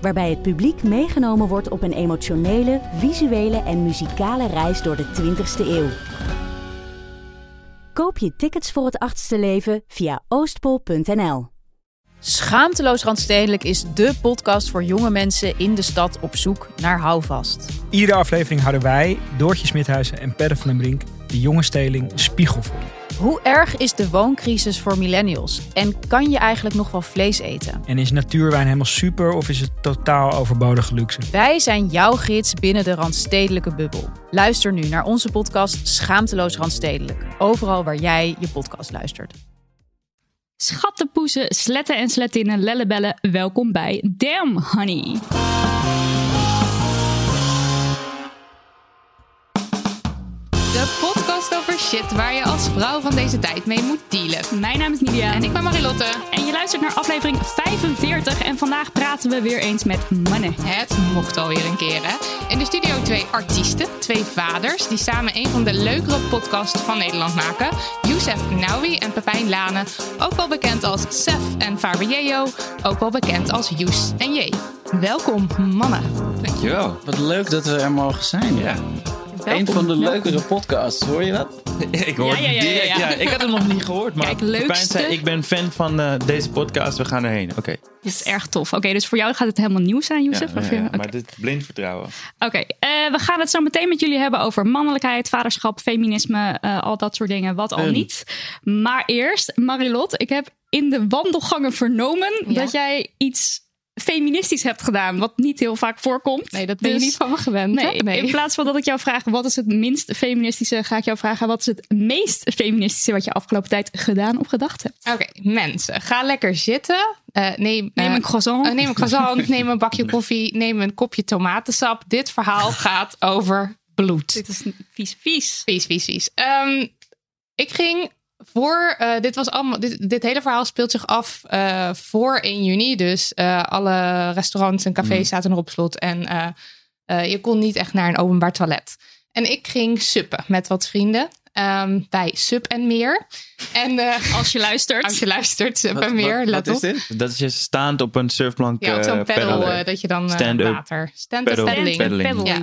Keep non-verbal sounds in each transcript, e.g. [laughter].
Waarbij het publiek meegenomen wordt op een emotionele, visuele en muzikale reis door de 20ste eeuw. Koop je tickets voor het achtste leven via oostpol.nl. Schaamteloos Randstedelijk is dé podcast voor jonge mensen in de stad op zoek naar houvast. Iedere aflevering houden wij, Doortje Smithuizen en Perre van den Brink, de jonge steling spiegel voor. Hoe erg is de wooncrisis voor millennials? En kan je eigenlijk nog wel vlees eten? En is natuurwijn helemaal super of is het totaal overbodige luxe? Wij zijn jouw gids binnen de Randstedelijke bubbel. Luister nu naar onze podcast Schaamteloos Randstedelijk. Overal waar jij je podcast luistert. Schattenpoezen, sletten en slettinnen, lellebellen, welkom bij Damn Honey. Shit waar je als vrouw van deze tijd mee moet dealen. Mijn naam is Nidia. En ik ben Marilotte. En je luistert naar aflevering 45 en vandaag praten we weer eens met mannen. Het mocht alweer een keer, hè? In de studio twee artiesten, twee vaders, die samen een van de leukere podcasts van Nederland maken. Youssef Naoui en Pepijn Lane, ook wel bekend als Sef en Fabio, ook wel bekend als Joes en J. Welkom, mannen. Dankjewel. Wat leuk dat we er mogen zijn. Ja. Een van de leukere podcasts, hoor je dat? [laughs] Ik hoor Ja, ja, direct, ja. ja. Ik had het nog niet gehoord, maar Kijk, leukste. zei, ik ben fan van eh, deze podcast, we gaan erheen. Oké, Dit is erg tof. Oké, dus voor jou gaat het helemaal nieuw zijn, ja, Youssef? ja, Of, ja, oké. maar dit blind vertrouwen. Oké, eh, we gaan het zo meteen met jullie hebben over mannelijkheid, vaderschap, feminisme, eh, al dat soort dingen, wat al niet. Maar eerst, Marilot, ik heb in de wandelgangen vernomen Ja. dat jij iets feministisch hebt gedaan, wat niet heel vaak voorkomt. Nee, dat ben je Dus- niet van me gewend. Nee, hè? in plaats van dat ik jou vraag wat is het minst feministische, ga ik jou vragen wat is het meest feministische wat je afgelopen tijd gedaan of gedacht hebt. Oké, mensen, ga lekker zitten. Eh, neem, Neem eh, een croissant. eh, neem een croissant, [laughs] neem een bakje koffie, neem een kopje tomatensap. Dit verhaal [laughs] gaat over bloed. Dit is vies, vies. Vies, vies, vies. Ehm, ik ging voor, eh, dit was allemaal, dit, dit hele verhaal speelt zich af eh, voor 1 juni. Dus eh, alle restaurants en cafés zaten nog op slot en eh, eh, je kon niet echt naar een openbaar toilet. En ik ging suppen met wat vrienden ehm, bij Sup en Meer. En eh, [laughs] Als je luistert. als je luistert, Sup Wat, en Meer, wat, let wat op. is dit? Dat is je staand op een surfplank. Ja, op zo'n eh, pedal eh, dat je dan Stand-up. water. Stand-up Pedal. Pedaling. Ja.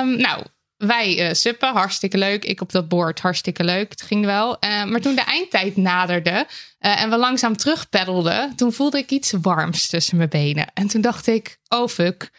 Ehm, nou, wij eh suppen, hartstikke leuk. Ik op dat boord, hartstikke leuk. Het ging wel. Eh, maar toen de eindtijd naderde eh, en we langzaam terugpeddelden, toen voelde ik iets warms tussen mijn benen. En toen dacht ik, oh fuck,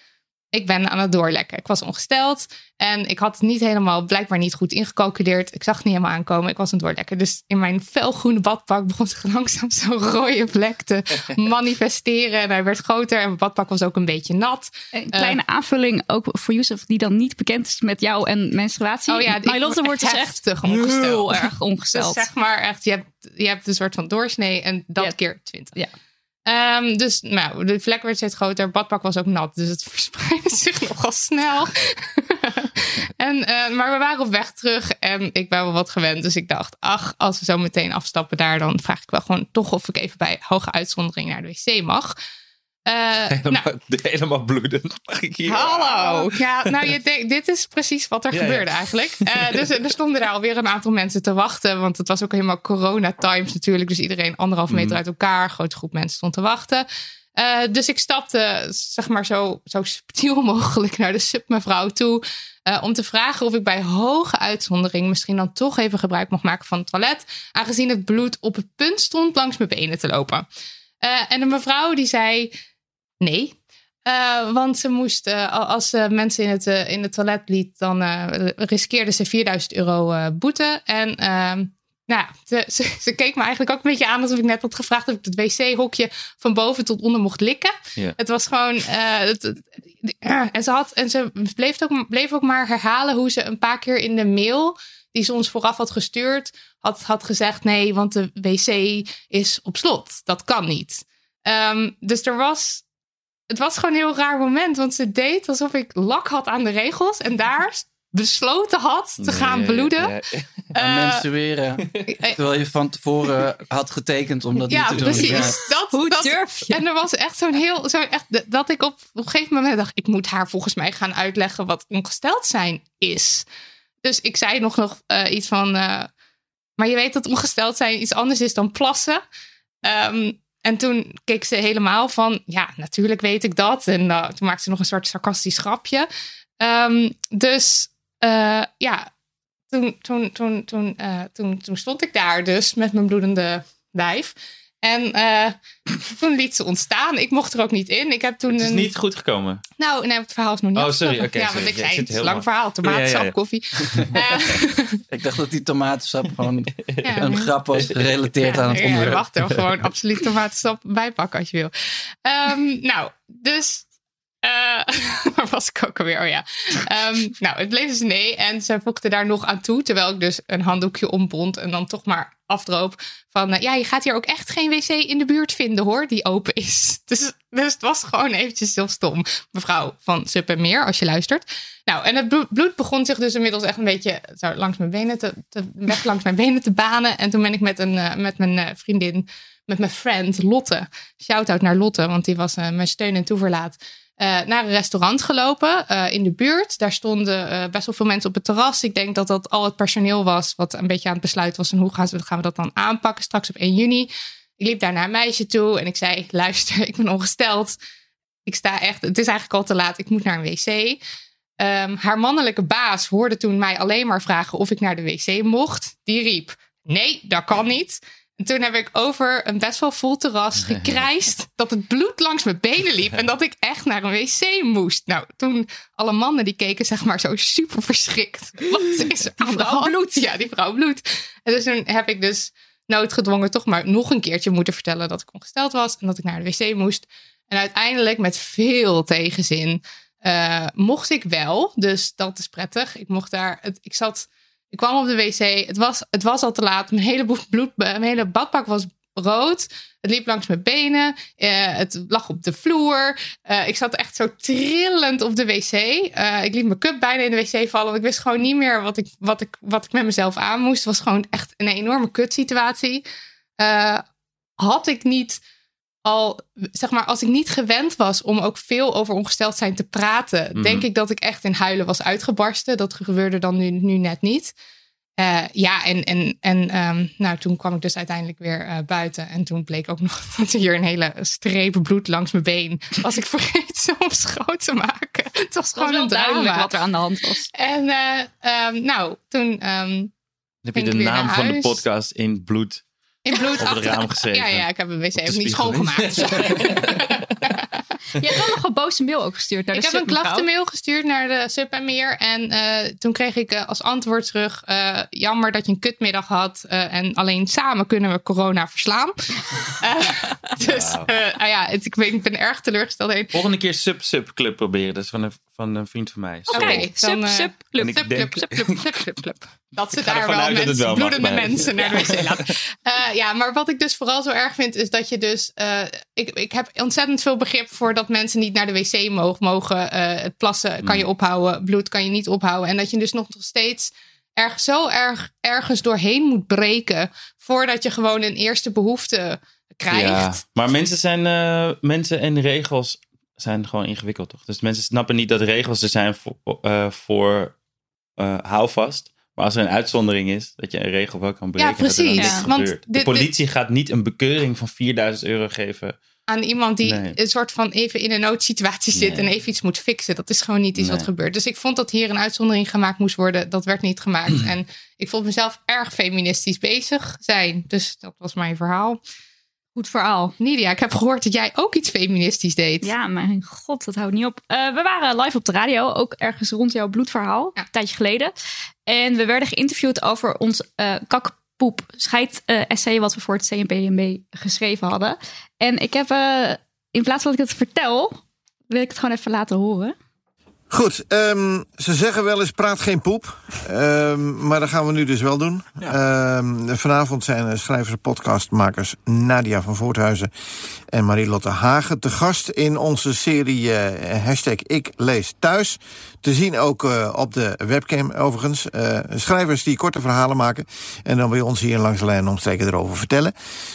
ik ben aan het doorlekken. Ik was ongesteld en ik had het niet helemaal, blijkbaar niet goed ingecalculeerd. Ik zag het niet helemaal aankomen. Ik was aan het doorlekken. Dus in mijn felgroene badpak begon zich langzaam [laughs] zo'n rode vlek te [laughs] manifesteren. En hij werd groter en mijn badpak was ook een beetje nat. Een kleine aanvulling ook voor Youssef, die dan niet bekend is met jou en menstruatie. Oh ja, word wordt dus echt heftig ongesteld. heel [laughs] erg Dus ongesteld. zeg maar echt, je hebt, je hebt een soort van doorsnee en dat keer 20. Ja. Ehm, dus nou, de vlek werd steeds groter. Badpak was ook nat, dus het verspreidde zich nogal snel. [laughs] en, eh, maar we waren op weg terug en ik ben wel wat gewend. Dus ik dacht, ach, als we zo meteen afstappen daar, dan vraag ik wel gewoon toch of ik even bij hoge uitzondering naar de wc mag. Eh, [laughs] Helemaal, nou, [laughs] helemaal bloedend. Mag ik hier? Hallo. Ja, nou, je denkt, dit is precies wat er Ja, ja. gebeurde eigenlijk. Eh, dus er stonden daar alweer een aantal mensen te wachten. Want het was ook helemaal corona times natuurlijk. Dus iedereen anderhalf Mhm. meter uit elkaar. Een grote groep mensen stond te wachten. Eh, dus ik stapte, zeg maar, zo, zo subtiel [laughs] mogelijk naar de submevrouw toe. eh, om te vragen of ik bij hoge uitzondering misschien dan toch even gebruik mocht maken van het toilet. Aangezien het bloed op het punt stond langs mijn benen te lopen. Eh, en de mevrouw die zei nee. Want ze moest, als ze mensen in het, in het toilet liet, dan riskeerde ze 4000 euro boete. En ehm, nou, ze, ze, ze keek me eigenlijk ook een beetje aan alsof ik net had gevraagd of ik het wc-hokje van boven tot onder mocht likken. Het was gewoon. eh, het- het- ja, en ze, had, en ze bleef, ook, bleef ook maar herhalen hoe ze een paar keer in de mail die ze ons vooraf had gestuurd, had, had gezegd: nee, want de wc is op slot. Dat kan niet. Ehm, dus er was het was gewoon een heel raar moment. Want ze deed alsof ik lak had aan de regels. En daar besloten had te gaan bloeden. Ja, ja. Eh, menstrueren. Terwijl je van tevoren had getekend om dat Ja, niet te doen. precies. Ja. Dat, Hoe dat, durf je? En er was echt zo'n heel, zo echt, dat ik op, op een gegeven moment dacht, ik moet haar volgens mij gaan uitleggen wat ongesteld zijn is. Dus ik zei nog, nog eh, iets van, eh, maar je weet dat ongesteld zijn iets anders is dan plassen. Ehm, en toen keek ze helemaal van, ja, natuurlijk weet ik dat. En eh, toen maakte ze nog een soort sarcastisch grapje. Ehm, dus eh, ja, toen, toen, toen, toen, eh, toen, toen stond ik daar dus met mijn bloedende lijf. En eh, toen liet ze ontstaan. Ik mocht er ook niet in. Ik heb toen Het is een... niet goed gekomen. Nou, nee, het verhaal is nog niet Oh, sorry, oké, Ja, want sorry. ik zei, het zit is een lang verhaal. Tomatensap, Ja, ja, ja. koffie. Eh, [laughs] Ik dacht dat die tomatensap gewoon [laughs] ja, een grap was gerelateerd aan het Ja, onderwerp. Wacht, er gewoon [laughs] absoluut tomatensap bijpakken als je wil. Ehm, nou, dus. Eh, [laughs] waar was ik ook alweer? Oh ja. Ehm, nou, het bleef dus nee. En ze voegde daar nog aan toe. Terwijl ik dus een handdoekje ombond. En dan toch maar afdroop. Van eh, ja, je gaat hier ook echt geen wc in de buurt vinden hoor. Die open is. [laughs] Dus, dus het was gewoon eventjes heel stom. Mevrouw van Sup en Meer, als je luistert. Nou, en het blo- bloed begon zich dus inmiddels echt een beetje zo langs mijn benen te, te weg langs mijn benen te banen. En toen ben ik met, een, eh, met mijn vriendin, met mijn friend Lotte, shout-out naar Lotte, want die was mijn steun en toeverlaat, naar een restaurant gelopen eh, in de buurt. Daar stonden eh, best wel veel mensen op het terras. Ik denk dat dat al het personeel was wat een beetje aan het besluiten was van hoe gaan, we, gaan we dat dan aanpakken straks op 1 juni. Ik liep daar naar een meisje toe en ik zei, [laughs] luister, ik ben ongesteld. Ik sta echt, het is eigenlijk al te laat, ik moet naar een wc. Ehm, haar mannelijke baas hoorde toen mij alleen maar vragen of ik naar de wc mocht. Die riep: Nee, dat kan niet. En toen heb ik over een best wel vol terras [laughs] gekrijsd dat het bloed langs mijn benen liep en dat ik echt naar een wc moest. Nou, toen alle mannen die keken zeg maar zo super verschrikt. Wat is [laughs] er aan de hand? bloed. Ja, die vrouw bloed. En dus toen heb ik dus noodgedwongen toch maar nog een keertje moeten vertellen dat ik ongesteld was en dat ik naar de wc moest. En uiteindelijk met veel tegenzin eh, mocht ik wel. Dus dat is prettig. Ik mocht daar. Het, ik zat. Ik kwam op de wc. Het was, het was al te laat. Mijn hele, [laughs] bloed, mijn hele badpak was rood. Het liep langs mijn benen. Eh, het lag op de vloer. Eh, ik zat echt zo trillend op de wc. Eh, ik liet mijn cup bijna in de wc vallen. Want ik wist gewoon niet meer wat ik, wat ik, wat ik met mezelf aan moest. Het was gewoon echt een enorme kutsituatie. Had ik niet al, zeg maar, als ik niet gewend was om ook veel over ongesteld zijn te praten, Mhm. denk ik dat ik echt in huilen was uitgebarsten. Dat gebeurde dan nu, nu net niet. Eh, ja, en, en, en ehm, nou, toen kwam ik dus uiteindelijk weer eh, buiten. En toen bleek ook [laughs] nog dat er hier een hele streep bloed langs mijn been was. Ik vergeten om schoon te maken. Het was gewoon een duidelijk drama. wat er aan de hand was. En eh, ehm, nou, toen ehm, heb je de naam van de podcast in bloed. In bloed Op het raam geschreven. Ja, ja, ik heb een wc ook niet schoongemaakt. [laughs] Je hebt wel nog een boze mail ook gestuurd naar de Ik heb een klachtenmail gestuurd naar de Sub en Meer. En eh, toen kreeg ik eh, als antwoord terug... eh, jammer dat je een kutmiddag had. eh, en alleen samen kunnen we corona verslaan. [laughs] Eh, dus ah ja, het- ik, ben, ik ben erg teleurgesteld. heen. Volgende keer Sub-Sub Club proberen. Dat is van een, van een vriend van mij. Oké, Sorry. Kijk, dan, sub, Dat ze daar wel mensen, mag bloedende mensen naar [laughs] de wc laten. Eh, ja, maar wat ik dus vooral zo erg vind, is dat je dus... eh, ik, ik heb ontzettend veel begrip voor dat mensen niet naar de wc mogen. mogen het plassen kan je Mm. ophouden, bloed kan je niet ophouden. En dat je dus nog steeds erg, zo erg ergens doorheen moet breken... voordat je gewoon een eerste behoefte krijgt. Ja, maar mensen zijn mensen en regels zijn gewoon ingewikkeld, toch? Dus mensen snappen niet dat regels er zijn voor, voor eh, houvast. Maar als er een uitzondering is, dat je een regel wel kan breken. dan precies. Ja. Want dit- de politie gaat niet een bekeuring van 4000 euro geven. aan iemand die Nee. een soort van even in een noodsituatie zit Nee. en even iets moet fixen. Dat is gewoon niet iets wat gebeurt. Dus ik vond dat hier een uitzondering gemaakt moest worden. Dat werd niet gemaakt. [clears throat] en ik vond mezelf erg feministisch bezig zijn. Dus dat was mijn verhaal. Goed verhaal. Nidia, ik heb gehoord dat jij ook iets feministisch deed. Ja, mijn god, dat houdt niet op. Eh, we waren live op de radio, ook ergens rond jouw bloedverhaal, Ja. een tijdje geleden. En we werden geïnterviewd over ons eh kakpoep scheid eh, essay wat we voor het CNPMB geschreven hadden. En ik heb, in plaats van dat ik het vertel, wil ik het gewoon even laten horen. Goed, ehm, ze zeggen wel eens praat geen poep. Ehm, maar dat gaan we nu dus wel doen. Ehm, vanavond zijn schrijvers en podcastmakers Nadia van Voorthuizen en Marielotte Hagen te gast in onze serie eh, hashtag Ik lees thuis. Te zien ook eh, op de webcam overigens. Eh, schrijvers die korte verhalen maken en dan bij ons hier langs de lijn omstreken erover vertellen.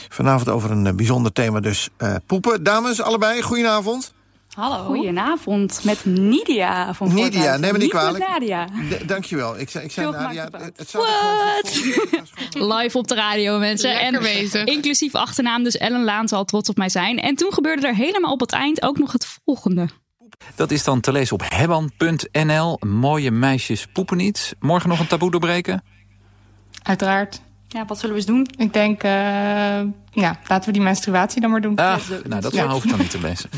Vanavond over een bijzonder thema dus poepen. Dames, allebei, goedenavond. Hallo. Goedenavond, met Nidia van Nidia, neem me niet kwalijk. Nadia. dankjewel. Ik zei, ik zei Nadia. Het What? Live op de radio, mensen. Lekker en inclusief achternaam, dus Ellen Laan zal trots op mij zijn. En toen gebeurde er helemaal op het eind ook nog het volgende. Dat is dan te lezen op hebban.nl. Mooie meisjes poepen niet. Morgen nog een taboe doorbreken? Uiteraard. Ja, wat zullen we eens doen? Ik denk, uh, ja, laten we die menstruatie dan maar doen. Ah, nou, dat hoef ik dan niet te lezen.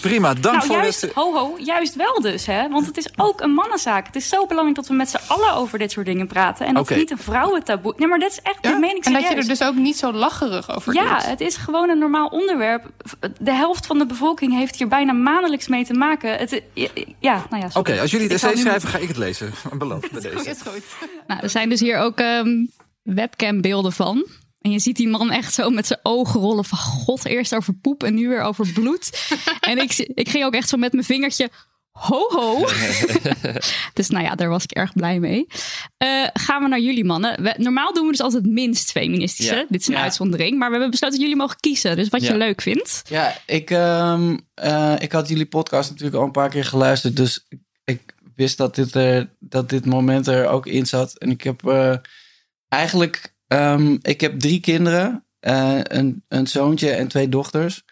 Prima, dank nou, voor juist, het... Ho, ho, juist wel dus, hè? Want het is ook een mannenzaak. Het is zo belangrijk dat we met z'n allen over dit soort dingen praten. En dat okay. het niet een vrouwentaboe... Nee, maar dat is echt, ja? meen ik En dat je er dus ook niet zo lacherig over Ja, het is gewoon een normaal onderwerp. De helft van de bevolking heeft hier bijna maandelijks mee te maken. Het, ja, nou ja, Oké, als jullie het essay schrijven, ga ik het lezen. Beloof bij [laughs] deze. Is goed. Nou, er zijn dus hier ook... Um, webcambeelden van. En je ziet die man echt zo met zijn ogen rollen van god, eerst over poep en nu weer over bloed. [laughs] en ik, ik ging ook echt zo met mijn vingertje ho ho. [laughs] dus nou ja, daar was ik erg blij mee. Uh, gaan we naar jullie mannen. We, normaal doen we dus altijd minst feministische. Ja. Dit is een uitzondering. Maar we hebben besloten dat jullie mogen kiezen. Dus wat ja. je leuk vindt. Ja, ik, um, uh, ik had jullie podcast natuurlijk al een paar keer geluisterd. Dus ik wist dat dit, er, dat dit moment er ook in zat. En ik heb... Uh, eigenlijk, um, ik heb drie kinderen. Uh, een, een zoontje en twee dochters.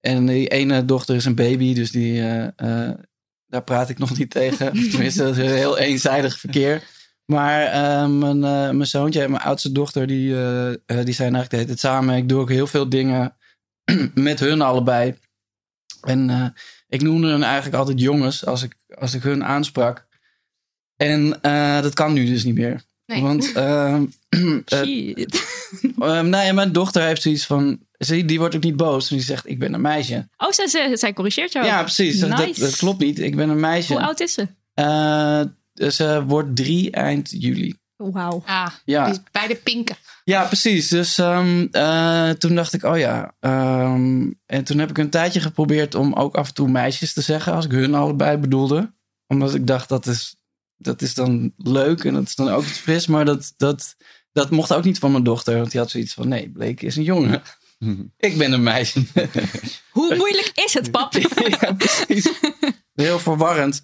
En die ene dochter is een baby, dus die, uh, uh, daar praat ik nog [laughs] niet tegen. [laughs] Tenminste, dat is een heel eenzijdig verkeer. Maar mijn, mijn zoontje en mijn oudste dochter, die, die zijn eigenlijk de hele tijd samen. Ik doe ook heel veel dingen [clears throat] met hun allebei. En ik noemde hun eigenlijk altijd jongens als ik, als ik hun aansprak. En dat kan nu dus niet meer. Nee. Want uh, [clears throat] Shit. [laughs] uh, nou mijn dochter heeft zoiets van. Zie, die wordt ook niet boos. En die zegt: Ik ben een meisje. Oh, zij, zij, zij corrigeert jou. Ja, precies. Nice. Dat, dat, klopt niet. Ik ben een meisje. Hoe oud is ze? Uh, ze wordt drie eind juli. Wauw. Ah, Ja. bij de pinken. Ja, precies. Dus um, uh, toen dacht ik, oh ja. Um, en toen heb ik een tijdje geprobeerd om ook af en toe meisjes te zeggen. Als ik hun allebei bedoelde. Omdat ik dacht, dat is, dat is dan leuk en dat is dan ook iets fris. Maar dat, dat, dat mocht ook niet van mijn dochter. Want die had zoiets van, nee, Blake is een jongen. [laughs] ik ben een meisje. [laughs] Hoe moeilijk is het, pap? [laughs] ja, precies. Heel verwarrend.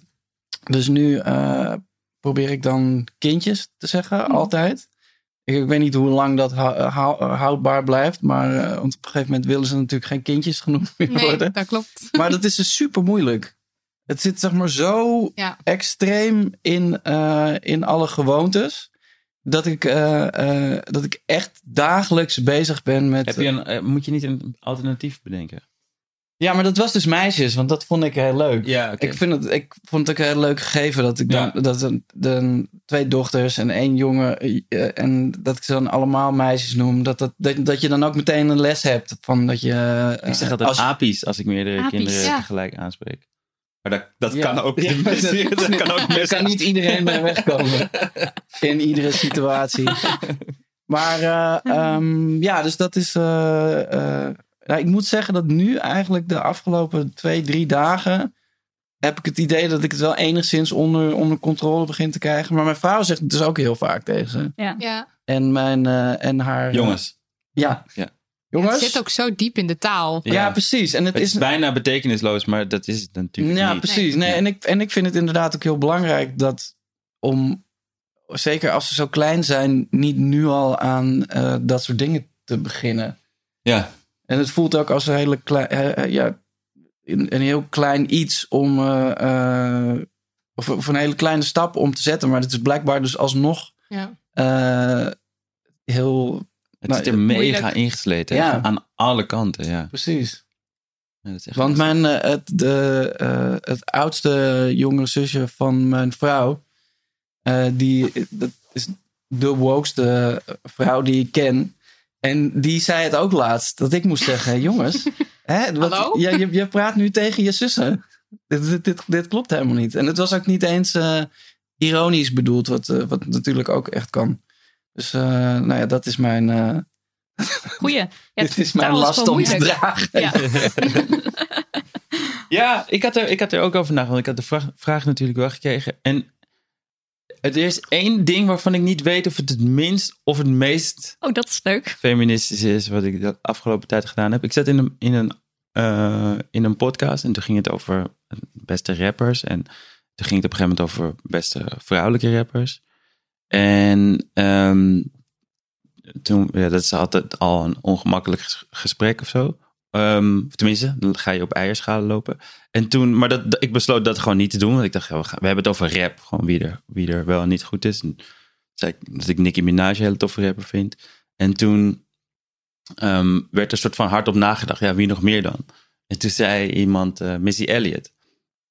Dus nu uh, probeer ik dan kindjes te zeggen, Mhm. altijd. Ik, ik weet niet hoe lang dat hou- hou- houdbaar blijft. Maar uh, want op een gegeven moment willen ze natuurlijk geen kindjes genoemd meer Nee, worden. dat klopt. Maar dat is dus super moeilijk. Het zit zeg maar zo Ja. extreem in, uh, in alle gewoontes. Dat ik, uh, uh, dat ik echt dagelijks bezig ben met. Heb je een, eh, moet je niet een alternatief bedenken? Ja, maar dat was dus meisjes, want dat vond ik heel leuk. Ja. Ik, vind het, ik vond het ook heel leuk gegeven dat ik dan Ja. dat een, de, twee dochters en één jongen eh, en dat ik ze dan allemaal meisjes noem. Dat, dat, dat, dat je dan ook meteen een les hebt van dat je. eh, Ik zeg altijd als- apies als ik meerdere Apies, kinderen ja. tegelijk aanspreek. Maar dat, dat Ja. kan ook. Ja, [laughs] dat, dat kan ook Er mis. kan niet iedereen mee wegkomen. [laughs] In iedere situatie. Maar eh, ehm, ja, dus dat is. eh, eh, nou, ik moet zeggen dat nu eigenlijk de afgelopen twee, drie dagen. heb ik het idee dat ik het wel enigszins onder, onder controle begin te krijgen. Maar mijn vrouw zegt het dus ook heel vaak tegen ze. Ja. En, mijn, eh, en haar. Jongens. Ja. Ja. Jongens. Het zit ook zo diep in de taal. ja. precies. En het, Het is. is bijna betekenisloos, maar dat is het natuurlijk Ja, niet. precies. Nee, en, ik, en ik vind het inderdaad ook heel belangrijk dat om, zeker als ze zo klein zijn, niet nu al aan eh, dat soort dingen te beginnen. Ja, En het voelt ook als een hele klein, eh, eh, ja, een, een heel klein iets om, eh, eh, of, of een hele kleine stap om te zetten. Maar het is blijkbaar dus alsnog Ja. eh, heel, het Nou, zit er mega moeilijk. ingesleten. Ja. Aan alle kanten, ja. precies. Ja, dat is echt Want mijn, eh, het, de, eh, het oudste jongere zusje van mijn vrouw, eh, die, dat is de wokeste vrouw die ik ken. En die zei het ook laatst, dat ik moest zeggen, jongens, [laughs] hè, wat, Hallo? ja, je, je praat nu tegen je zussen. dit, dit, dit, dit klopt helemaal niet. En het was ook niet eens eh, ironisch bedoeld, wat, eh, wat natuurlijk ook echt kan. Dus uh, nou ja, dat is mijn, uh, [laughs] Goeie. Ja, [laughs] dit is mijn last om te dragen. Ja. [laughs] Ja, ik had, er, ik had er ook over nagedacht. Ik had de vraag, vraag natuurlijk wel gekregen. En er is één ding waarvan ik niet weet of het het minst of het meest Oh, dat is leuk. feministisch is wat ik de afgelopen tijd gedaan heb. Ik zat in een, in een, eh, in een podcast en toen ging het over beste rappers. En toen ging het op een gegeven moment over beste vrouwelijke rappers. En ehm, toen, ja, dat is altijd al een ongemakkelijk ges- gesprek of zo. Of tenminste, dan ga je op eierschalen lopen. En toen, maar dat, ik besloot dat gewoon niet te doen. Want ik dacht, ja, we, hebben het over rap. Gewoon wie er, wie er wel niet goed is. En zei ik dat ik Nicki Minaj een hele toffe rapper vind. En toen ehm, werd er soort van hardop nagedacht. Ja, wie nog meer dan? En toen zei iemand eh, Missy Elliott.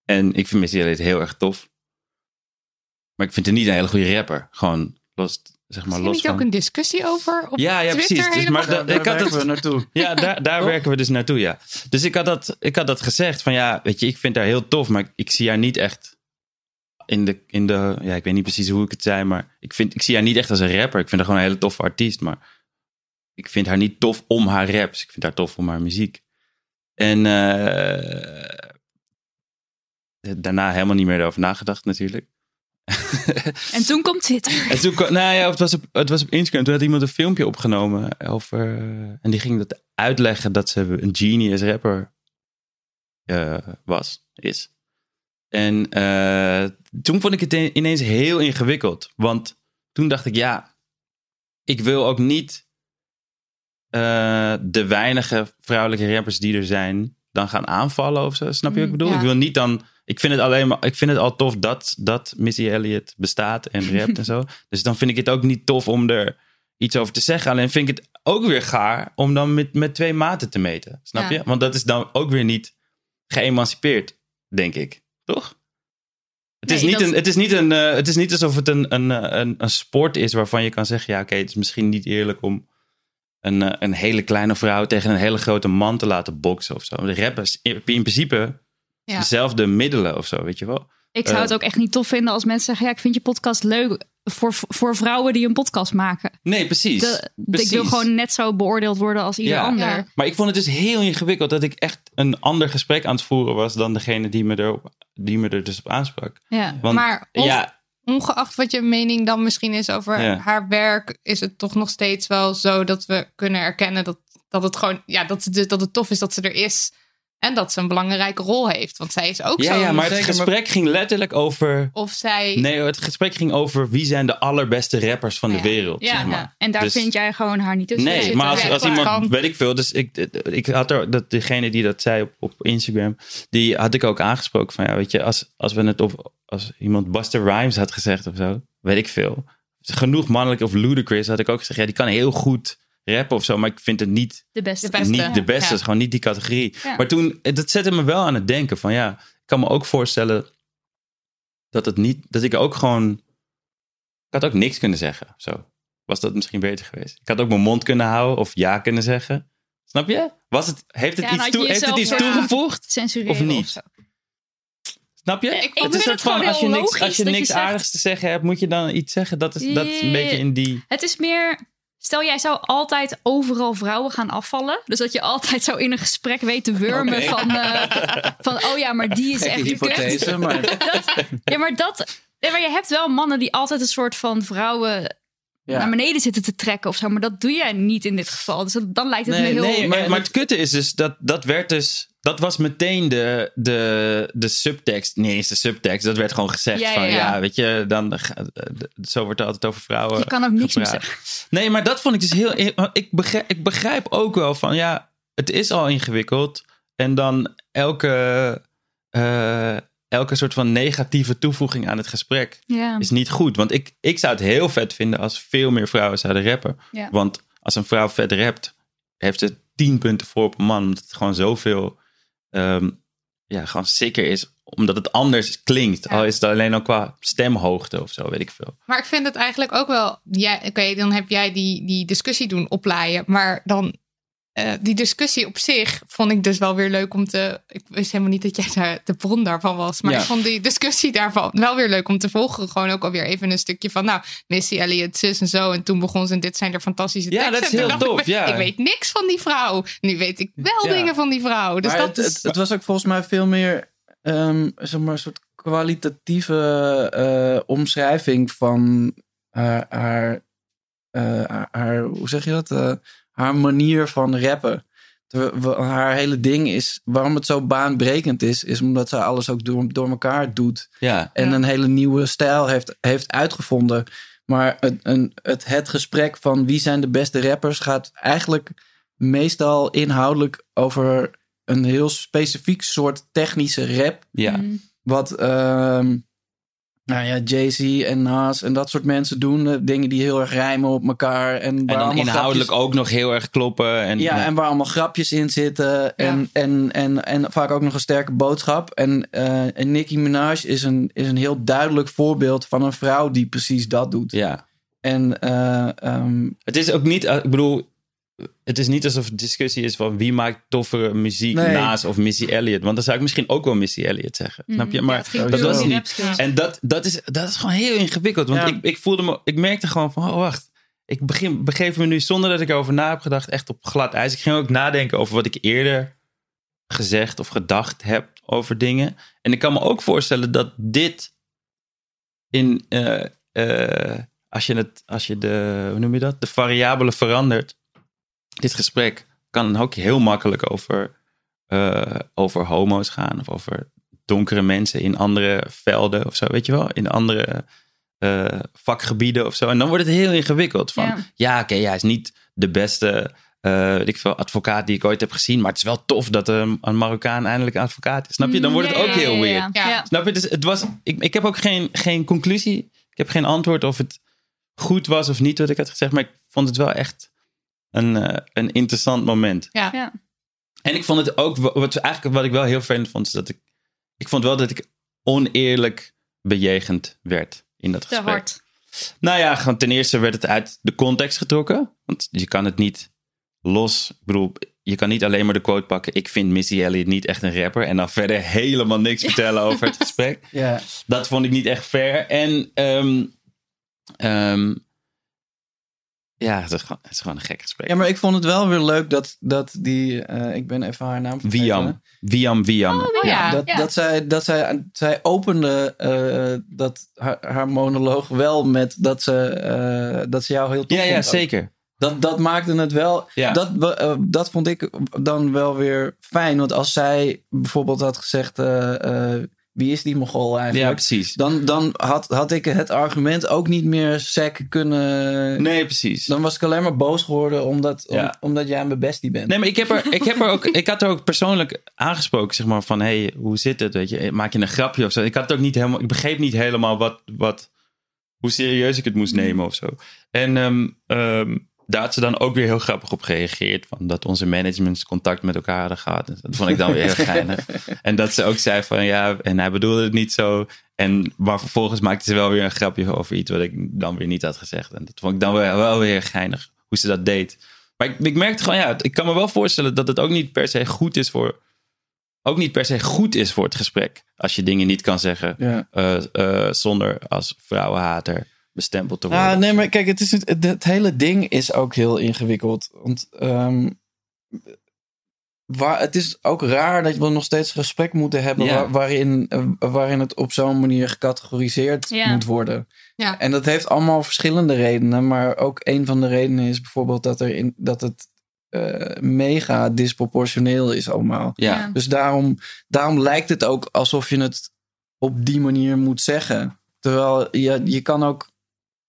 En ik vind Missy Elliott heel erg tof. Maar ik vind haar niet een hele goede rapper. Gewoon los, zeg maar, Is er los niet van... ook een discussie over? Op Ja, ja, Twitter precies. Dus, maar Daar ik had werken het, we naartoe. [laughs] ja, daar, daar werken we dus naartoe, ja. Dus ik had, dat, ik had dat gezegd van ja, weet je, ik vind haar heel tof, maar ik, zie haar niet echt in de, in de, ja, ik weet niet precies hoe ik het zei, maar ik, vind, ik zie haar niet echt als een rapper. Ik vind haar gewoon een hele toffe artiest, maar ik vind haar niet tof om haar raps. Ik vind haar tof om haar muziek. En eh, daarna helemaal niet meer erover nagedacht natuurlijk. En toen komt Twitter. [laughs] En toen, nou ja, het was, op, het was op Instagram. Toen had iemand een filmpje opgenomen over. En die ging dat uitleggen dat ze een genius rapper eh, was, is. En eh, toen vond ik het in- ineens heel ingewikkeld. Want toen dacht ik, ja, ik wil ook niet eh, de weinige vrouwelijke rappers die er zijn, dan gaan aanvallen of zo. Snap je wat ik Mm, bedoel? ja. Ik wil niet dan. Ik vind het alleen maar. Ik vind het al tof dat, dat Missy Elliott bestaat en [laughs] rapt en zo. Dus dan vind ik het ook niet tof om er iets over te zeggen. Alleen vind ik het ook weer gaar om dan met, met twee maten te meten. Snap Ja. je? Want dat is dan ook weer niet geëmancipeerd, denk ik. Toch? Het, is niet dat- een, het, is niet een, eh, het is niet alsof het een, een, eh, een, een sport is waarvan je kan zeggen: ja, oké, het is misschien niet eerlijk om een, eh, een hele kleine vrouw tegen een hele grote man te laten boksen of zo. De rappers in principe Ja. dezelfde middelen of zo, weet je wel. Ik zou Eh. het ook echt niet tof vinden als mensen zeggen... ja, ik vind je podcast leuk voor, voor vrouwen die een podcast maken. Nee, precies. De, precies. ik wil gewoon net zo beoordeeld worden als ieder Ja. ander. Ja. Maar ik vond het dus heel ingewikkeld dat ik echt een ander gesprek aan het voeren was dan degene die me er, die me er dus op aansprak. Ja. Want Maar of- ja, Ongeacht wat je mening dan misschien is over Ja. haar werk, is het toch nog steeds wel zo dat we kunnen erkennen dat, dat het gewoon, ja, dat het, dat het tof is dat ze er is. En dat ze een belangrijke rol heeft. Want zij is ook ja, zo. ja, maar het zeker, gesprek ging letterlijk over. Of zij. Nee, het gesprek ging over wie zijn de allerbeste rappers van de wereld. Ja, zeg maar. ja. en daar Dus- vind jij gewoon haar niet tussen. Nee, maar als, als iemand, weet ik veel, dus ik, ik had er, dat degene die dat zei op, op Instagram, die had ik ook aangesproken van, ja, weet je, als, als we het op, als iemand Buster Rhymes had gezegd of zo, weet ik veel. Genoeg mannelijk of ludicrous had ik ook gezegd, ja, die kan heel goed rappen of zo, maar ik vind het niet, de beste. De beste. niet de beste, Ja. is gewoon niet die categorie. Ja. Maar toen, dat zette me wel aan het denken van, ja, ik kan me ook voorstellen dat het niet, dat ik ook gewoon, ik had ook niks kunnen zeggen, zo. Was dat misschien beter geweest? Ik had ook mijn mond kunnen houden of ja kunnen zeggen. Snap je? Was het, heeft het Ja, iets, toe, heeft het iets ja. toegevoegd? Censureren Of niet? zo. Snap je? Ja, ik het vind is soort van, gewoon als je heel niks, logisch als je niks zegt- aardigs te zeggen hebt, moet je dan iets zeggen. Dat is, dat is een beetje in die... Het is meer. Stel, jij zou altijd overal vrouwen gaan afvallen. Dus dat je altijd zo in een gesprek weet te wurmen van, eh, van... Oh ja, maar die is Gekke echt hypothese, maar [laughs] Ja, maar dat... Ja, maar je hebt wel mannen die altijd een soort van vrouwen ja. naar beneden zitten te trekken of zo. Maar dat doe jij niet in dit geval. Dus dat- dan lijkt het Nee, me heel... Nee, maar, het- kutte is dus dat dat werd dus dat was meteen de, de, de subtekst. Nee, eens de subtekst. Dat werd gewoon gezegd Ja, van ja, weet je, dan zo wordt er altijd over vrouwen. je kan ook niks meer zeggen. Nee, maar dat vond ik dus heel. Ik begrijp, ik begrijp ook wel van ja, het is al ingewikkeld. En dan elke, eh, elke soort van negatieve toevoeging aan het gesprek is niet goed. Want ik, ik zou het heel vet vinden als veel meer vrouwen zouden rappen. Want als een vrouw vet rapt, heeft ze tien punten voor op een man. Omdat het gewoon zoveel ehm, ja, gewoon sicker is. Omdat het anders klinkt. Ja. Al is het alleen al qua stemhoogte of zo, weet ik veel. Maar ik vind het eigenlijk ook wel. Ja, Oké, dan heb jij die, die discussie doen oplaaien. Maar dan eh, die discussie op zich vond ik dus wel weer leuk om te. Ik wist helemaal niet dat jij daar de bron daarvan was. Maar Ja. ik vond die discussie daarvan wel weer leuk om te volgen. Gewoon ook alweer even een stukje van. Nou, Missy Elliott, zus en zo. En toen begon ze. En dit zijn er fantastische Ja, teksten. dat is heel dacht ik, tof, ja. Ik weet niks van die vrouw. Nu weet ik wel Ja. dingen van die vrouw. Dus maar dat het, is. het, het was ook volgens mij veel meer zeg maar, een soort kwalitatieve eh, omschrijving van haar, haar, eh, haar, haar- hoe zeg je dat? Haar manier van rappen. Haar hele ding is, waarom het zo baanbrekend is, is omdat ze alles ook door, door elkaar doet. Ja. En Ja. een hele nieuwe stijl heeft, heeft uitgevonden. Maar het, een, het, het gesprek van wie zijn de beste rappers gaat eigenlijk meestal inhoudelijk over een heel specifiek soort technische rap. Ja. Mm. Wat ehm, nou ja, Jay-Z en Nas en dat soort mensen doen. eh, dingen die heel erg rijmen op elkaar. En, En dan inhoudelijk grapjes- ook nog heel erg kloppen. En, ja, en waar allemaal grapjes in zitten. En, en, en, en vaak ook nog een sterke boodschap. En, eh, en Nicki Minaj is een, is een heel duidelijk voorbeeld van een vrouw die precies dat doet. ja. En eh, ehm, Het is ook niet, ik bedoel, het is niet alsof het discussie is van wie maakt toffere muziek Nee. naast of Missy Elliott. Want dan zou ik misschien ook wel Missy Elliott zeggen. Snap je? Mm, Maar ja, dat was niet. En dat, dat, is, dat is gewoon heel ingewikkeld. Want Ja. ik, ik voelde me, ik merkte gewoon van, oh wacht. Ik begin, begeef me nu zonder dat ik erover na heb gedacht echt op glad ijs. Ik ging ook nadenken over wat ik eerder gezegd of gedacht heb over dingen. En ik kan me ook voorstellen dat dit in, eh, eh, als je het, als je de, hoe noem je dat? De variabelen verandert. Dit gesprek kan ook heel makkelijk over, eh, over homo's gaan of over donkere mensen in andere velden of zo, weet je wel? In andere eh, vakgebieden of zo. En dan wordt het heel ingewikkeld. Van ja, Ja. oké, hij is niet de beste weet ik veel, advocaat die ik ooit heb gezien. Maar het is wel tof dat een, een Marokkaan eindelijk advocaat is. Snap je? Dan wordt het ook heel weird. Ja. Snap je? Dus het was, ik, ik heb ook geen, geen conclusie. Ik heb geen antwoord of het goed was of niet wat ik had gezegd. Maar ik vond het wel echt een, eh, een interessant moment. Ja. Ja. En ik vond het ook, wat, eigenlijk wat ik wel heel fijn vond, is dat ik, ik vond wel dat ik oneerlijk bejegend werd in dat Te gesprek. hard. Nou ja, gewoon ten eerste werd het uit de context getrokken. Want je kan het niet los. Ik bedoel, je kan niet alleen maar de quote pakken. Ik vind Missy Elliott niet echt een rapper. En dan verder helemaal niks vertellen over het [laughs] gesprek. ja. Dat vond ik niet echt fair. En ehm, ehm, ja, het is, gewoon, het is gewoon een gek gesprek. ja, maar ik vond het wel weer leuk dat, dat die, eh, ik ben even haar naam vergeten. Wiam. Wiam, Wiam. Oh, ja. Dat, Ja. dat, zij, dat zij, zij opende eh, dat, haar, haar monoloog wel met dat ze, eh, dat ze jou heel tof Ja, ja, vond ook. zeker. Dat, dat maakte het wel. Ja. Dat, dat vond ik dan wel weer fijn. Want als zij bijvoorbeeld had gezegd: eh, eh, wie is die Mogol Ja, eigenlijk? precies. dan dan had, had ik het argument ook niet meer sec kunnen. Nee, precies. Dan was ik alleen maar boos geworden omdat, om- Ja. omdat jij mijn bestie bent. Nee, maar ik heb er, ik heb er ook, [laughs] ik had er ook persoonlijk aangesproken, zeg maar, van, hey, hoe zit het, weet je, maak je een grapje of zo. Ik had het ook niet helemaal, ik begreep niet helemaal wat, wat, hoe serieus ik het moest nemen of zo. En ehm, ehm, daar had ze dan ook weer heel grappig op gereageerd, van dat onze managements contact met elkaar hadden gehad. Dat vond ik dan weer heel geinig. [laughs] En dat ze ook zei van, ja, en hij bedoelde het niet zo. En, maar vervolgens maakte ze wel weer een grapje over iets wat ik dan weer niet had gezegd. En dat vond ik dan wel, wel weer geinig, hoe ze dat deed. Maar ik, ik merkte gewoon, ja, ik kan me wel voorstellen dat het ook niet per se goed is voor. Ook niet per se goed is voor het gesprek. Als je dingen niet kan zeggen Ja. eh, eh, zonder als vrouwenhater bestempeld te worden. Ah, nee, maar kijk, het, is het, het hele ding is ook heel ingewikkeld. Want ehm, waar, het is ook raar dat we nog steeds een gesprek moeten hebben Ja. waar- waarin, eh, waarin het op zo'n manier gecategoriseerd Ja. moet worden. Ja. En dat heeft allemaal verschillende redenen. Maar ook een van de redenen is bijvoorbeeld dat, er in, dat het eh, mega disproportioneel is allemaal. ja. Ja. Dus daarom, daarom lijkt het ook alsof je het op die manier moet zeggen. Terwijl je, je kan ook,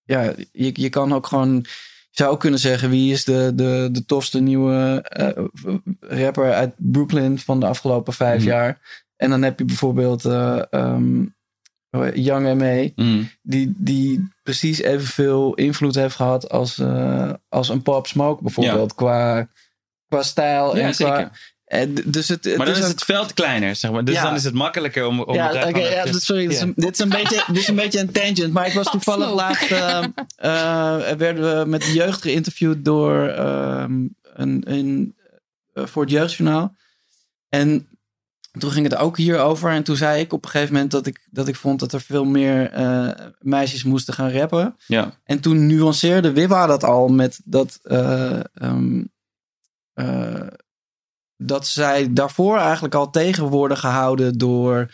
ja, je, je kan ook gewoon, zou kunnen zeggen wie is de, de, de tofste nieuwe eh, rapper uit Brooklyn van de afgelopen vijf Mhm. jaar. En dan heb je bijvoorbeeld eh, ehm, Young M.A. Mm. Die, die precies evenveel invloed heeft gehad als, eh, als een Pop Smoke bijvoorbeeld. Qua, qua stijl Ja, en qua... zeker. Dus het, het Maar dan is het veld kleiner, zeg maar. Dus Ja. dan is het makkelijker om, om ja, daarvan- ja, dus- dit- sorry, dit is, een, dit, is een beetje, dit is een beetje een tangent. Maar ik was toevallig laatst... eh, eh, werden we met de jeugd geïnterviewd door ehm, een, een eh, voor het Jeugdjournaal. En toen ging het ook hierover. En toen zei ik op een gegeven moment dat ik, dat ik vond dat er veel meer eh, meisjes moesten gaan rappen. Ja. En toen nuanceerde Wibba dat al met dat, eh, ehm, eh, dat zij daarvoor eigenlijk al tegen worden gehouden door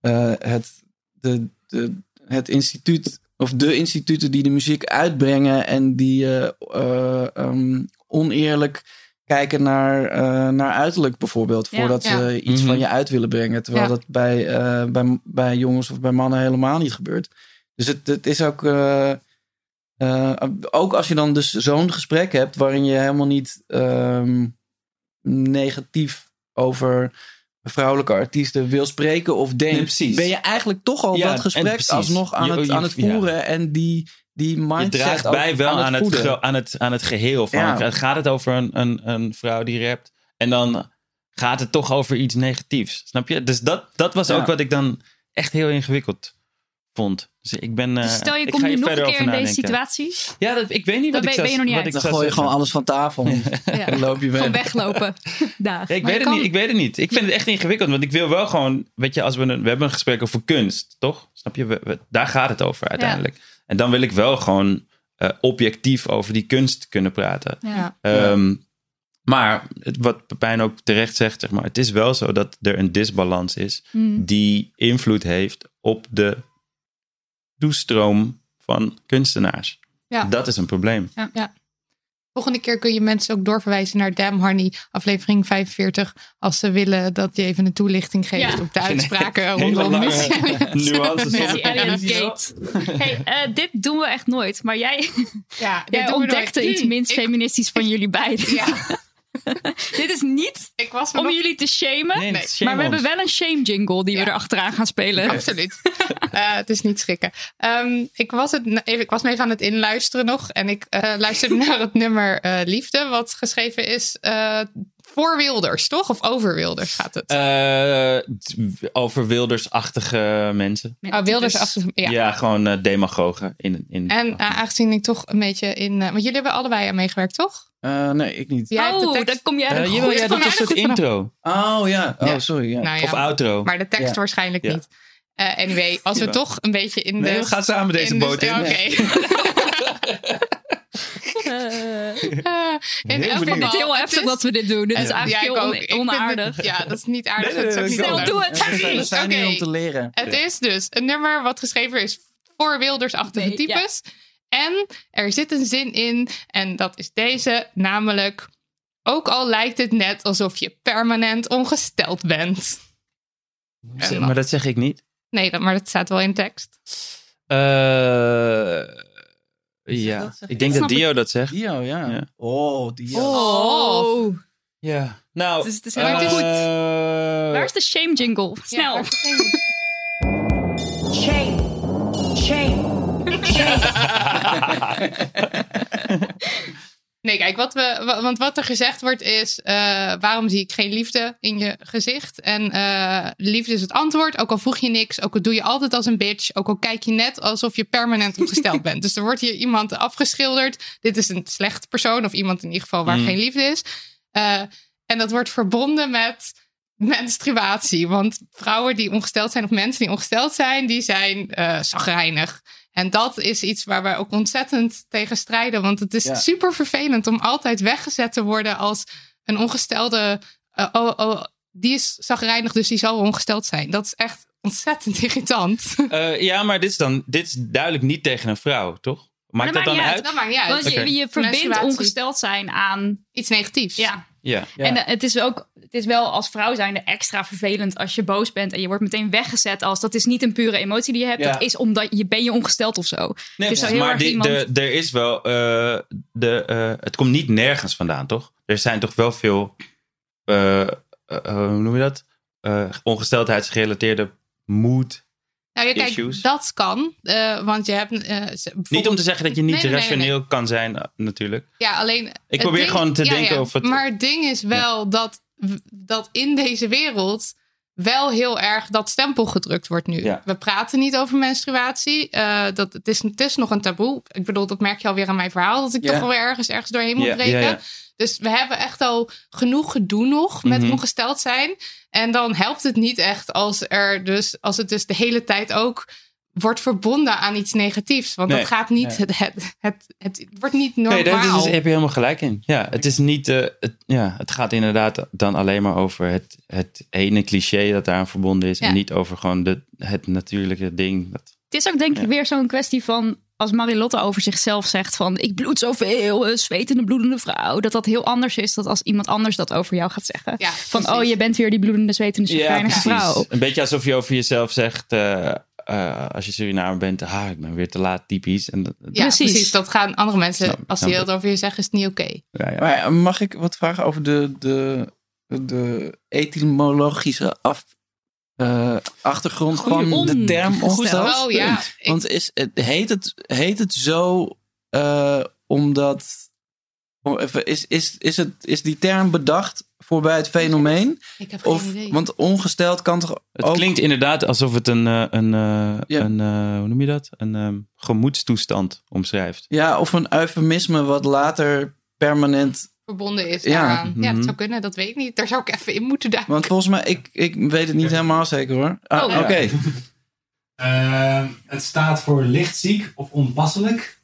eh, het, de, de, het instituut of de instituten die de muziek uitbrengen en die eh, eh, ehm, oneerlijk kijken naar, eh, naar uiterlijk bijvoorbeeld. Ja. Voordat Ja. ze iets Mhm. van je uit willen brengen. Terwijl Ja. dat bij, eh, bij, bij jongens of bij mannen helemaal niet gebeurt. Dus het, het is ook. eh, eh, ook als je dan dus zo'n gesprek hebt waarin je helemaal niet ehm, negatief over vrouwelijke artiesten wil spreken of denkt, Nee, ben je eigenlijk toch al Ja, dat gesprek alsnog aan, het, aan het ja. voeren en die, die mindset Je draagt bij wel aan het, aan, het, aan het geheel. Van, Ja. Gaat het over een, een, een vrouw die rapt en dan gaat het toch over iets negatiefs. Snap je? Dus dat, dat was ook wat ik dan echt heel ingewikkeld vond. Dus ik ben. eh, Dus stel je ik komt nu hier nog een keer in deze nadenken. situatie. Ja, dat, ik weet niet Dan wat ik ben- zou, ben je nog niet wat uit. ik Dan gooi je gewoon alles van tafel. Ja. [laughs] Dan loop je weg. Weglopen. [laughs] Daag. Ja, ik, Maar weet je het kan- niet, ik weet het niet. Ik vind het echt ingewikkeld. Want ik wil wel gewoon. Weet je, als we een, we hebben een gesprek over kunst, toch? Snap je? We- we- daar gaat het over uiteindelijk. En dan wil ik wel gewoon eh, objectief over die kunst kunnen praten. Ja. Ehm, Maar het- wat Pepijn ook terecht zegt, zeg maar, het is wel zo dat er een disbalans is Hmm. die invloed heeft op de toestroom van kunstenaars. Ja. Dat is een probleem. Volgende keer kun je mensen ook doorverwijzen naar Damn Honey, aflevering 45. Als ze willen dat je even een toelichting geeft Ja. op de uitspraken [laughs] rondom Elliott. nuances. Ja. Gate. Hey, eh, dit doen we echt nooit. Maar jij, Ja, [laughs] dit jij ontdekte iets Hmm, minst ik- feministisch van jullie beiden. Ja, [laughs] [laughs] dit is niet ik was om nog- jullie te shamen. Nee, Nee, shame maar we ons. hebben wel een shame jingle die we Ja. er achteraan gaan spelen. [laughs] Absoluut. Eh, het is niet schrikken. Ehm, ik, was het, even, ik was me even aan het inluisteren nog. En ik eh, luisterde [laughs] naar het nummer eh, Liefde. Wat geschreven is eh, voor Wilders, toch? Of over Wilders gaat het? Eh, t- over wildersachtige mensen. oh, Wilders achter. Ja. Ja, gewoon demagogen. In, in, En eh, aangezien ik toch een beetje in... want jullie hebben allebei aan meegewerkt, toch? Eh, nee, ik niet. Jij de oh, tekst- dan kom jij er goed jawel, ja, dat het intro. Oh ja. Oh, Ja. sorry. Ja. Nou ja, Of outro. maar de tekst Ja. waarschijnlijk Ja. niet. Eh, anyway, als we toch een beetje in de... Nee, we gaan samen deze in de- boot in. Oké. In Heel elk ik vind het heel heftig dat we dit doen. Dit is eigenlijk heel onaardig. het- [laughs] ja, dat is niet aardig. Nee, dat is ook nee, niet nee, Snel, doe het. We zijn hier Oké. om te leren. Het is dus een nummer wat geschreven is voor Wilders-achtige Nee, types. En er zit een zin in, en dat is deze, namelijk... Ook al lijkt het net alsof je permanent ongesteld bent. En Maar dat zeg ik niet. Nee, dat, maar dat staat wel in tekst. Eh, ja, dat? Ik denk dat? Dio dat zegt. Dio, ja. Ja. Oh, Dio. Oh. Ja. Nou, Het is- het is heel goed. eh, Waar is de shame jingle? Snel. Ja, [laughs] Nee, kijk, wat we, wa- want wat er gezegd wordt is: eh, waarom zie ik geen liefde in je gezicht? En eh, liefde is het antwoord. Ook al voeg je niks, ook al doe je altijd als een bitch, ook al kijk je net alsof je permanent ongesteld bent. Dus er wordt hier iemand afgeschilderd. Dit is een slecht persoon, of iemand in ieder geval waar Mm. geen liefde is. Eh, en dat wordt verbonden met menstruatie. Want vrouwen die ongesteld zijn, of mensen die ongesteld zijn, die zijn eh zagrijnig. En dat is iets waar wij ook ontzettend tegen strijden. Want het is Ja. super vervelend om altijd weggezet te worden als een ongestelde. eh, oh, oh, die is zagrijnig, dus die zal ongesteld zijn. Dat is echt ontzettend [laughs] irritant. eh, ja, maar dit is dan dit is duidelijk niet tegen een vrouw, toch? Maakt dat dat, maakt dan niet uit? Dat maakt niet uit. Want je, je verbindt ongesteld zijn aan... Iets negatiefs. Ja. Ja. Ja. En eh, het is ook, het is wel als vrouw zijnde extra vervelend als je boos bent en je wordt meteen weggezet als dat is niet een pure emotie die je hebt. Ja. Dat is omdat je ben je ongesteld of zo. Nee, heel maar erg die, iemand- de, er is wel. eh, de, eh, het komt niet nergens vandaan, toch? Er zijn toch wel veel. eh, eh, hoe noem je dat? Eh, ongesteldheidsgerelateerde mood. Nou, ja, kijk, Issues. dat kan. eh, want je hebt. eh, Niet om te zeggen dat je niet Nee, nee, nee, rationeel kan zijn, eh, natuurlijk. Ja, alleen. het probeer ding- gewoon te ja, denken ja, of het- Maar het ding is wel dat, dat in deze wereld wel heel erg dat stempel gedrukt wordt nu. We praten niet over menstruatie. Dat, het, is, het is nog een taboe. Ik bedoel, dat merk je alweer aan mijn verhaal. Dat ik toch wel ergens ergens doorheen moet Ja, breken. Dus we hebben echt al genoeg gedoe nog met Mhm. ongesteld zijn. En dan helpt het niet echt als, er dus, als het dus de hele tijd ook wordt verbonden aan iets negatiefs. Want Nee. dat gaat niet, Nee. het, het, het, het wordt niet normaal. Nee, daar heb je helemaal gelijk in. Ja, het is niet. eh, het, ja, het gaat inderdaad dan alleen maar over het, het ene cliché dat daaraan verbonden is. Ja. En niet over gewoon de, het natuurlijke ding. Dat, Het is ook denk ik weer zo'n kwestie van als Marilotte over zichzelf zegt van ik bloed zoveel, een zwetende bloedende vrouw, dat dat heel anders is dan als iemand anders dat over jou gaat zeggen. Ja, van precies. oh je bent weer die bloedende zwetende chagrijnige vrouw. Een beetje alsof je over jezelf zegt. eh, eh, als je Surinamer bent, ah, ik ben weer te laat, typisch. En dat, Ja, precies. Dat gaan andere mensen, Snap- als die dat over je zeggen, is het niet oké. ja, ja. Maar eh, mag ik wat vragen over de, de, de etymologische af, eh, achtergrond Goeie van de term ongesteld? ja. Ik- Want is, het- heet, het, heet het zo eh, omdat... oh, even, Is, is, is, het, is die term bedacht voorbij het fenomeen? Ik heb geen Of, idee. Want ongesteld kan toch Het ook... klinkt inderdaad alsof het een, eh, een, eh, Ja. een eh, hoe noem je dat? Een ehm, gemoedstoestand omschrijft. Ja, of een eufemisme wat later permanent... verbonden is Ja. daaraan. Ja, Mhm. dat zou kunnen, dat weet ik niet. Daar zou ik even in moeten duiken. Want volgens mij, ik, ik weet het niet helemaal zeker hoor. Ah, Oh. Oké. Eh, het staat voor lichtziek of onpasselijk.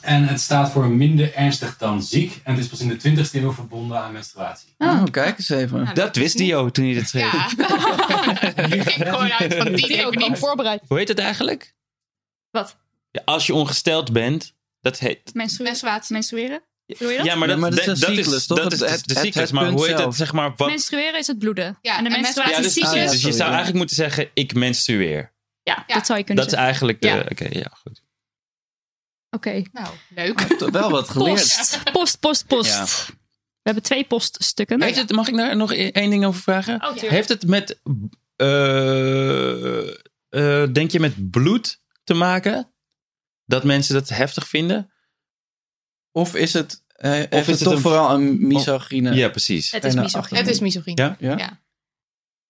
En het staat voor minder ernstig dan ziek. En het is pas in de 20e eeuw verbonden aan menstruatie. Oh, kijk eens even. dat wist Dio toen hij dit schreef. Ja. [laughs] [laughs] ik ging gewoon uit van die Die ook niet voorbereid. Hoe heet het eigenlijk? Wat? Ja, als je ongesteld bent, dat heet... Menstrueren? Menstrueren? Bedoel je dat? Ja, maar dat, Ja, maar dat is een cyclus, toch? Dat is Het- de het- cyclus. het maar hoe heet het? zelf. Zeg maar wat... Menstrueren is het bloeden. Ja, en de en menstruatiecyclus. menstruatiecyclus- dus je zou ja. eigenlijk moeten zeggen, ik menstrueer. Ja, dat zou je kunnen Dat is zeggen. eigenlijk de... Ja. Oké, ja, goed. Oké. Nou, leuk. Toch wel wat geleerd. Post, post, post, post. Ja. We hebben twee poststukken. Heeft het, mag ik daar nog e- één ding over vragen? Oh. Heeft het met... eh, eh, denk je met bloed te maken? Dat mensen dat heftig vinden? Of is het, eh, heeft is het het toch een- vooral een misogyne? Ja, precies. Het is misogyne. Het is misogyne. Ja? Ja? Ja,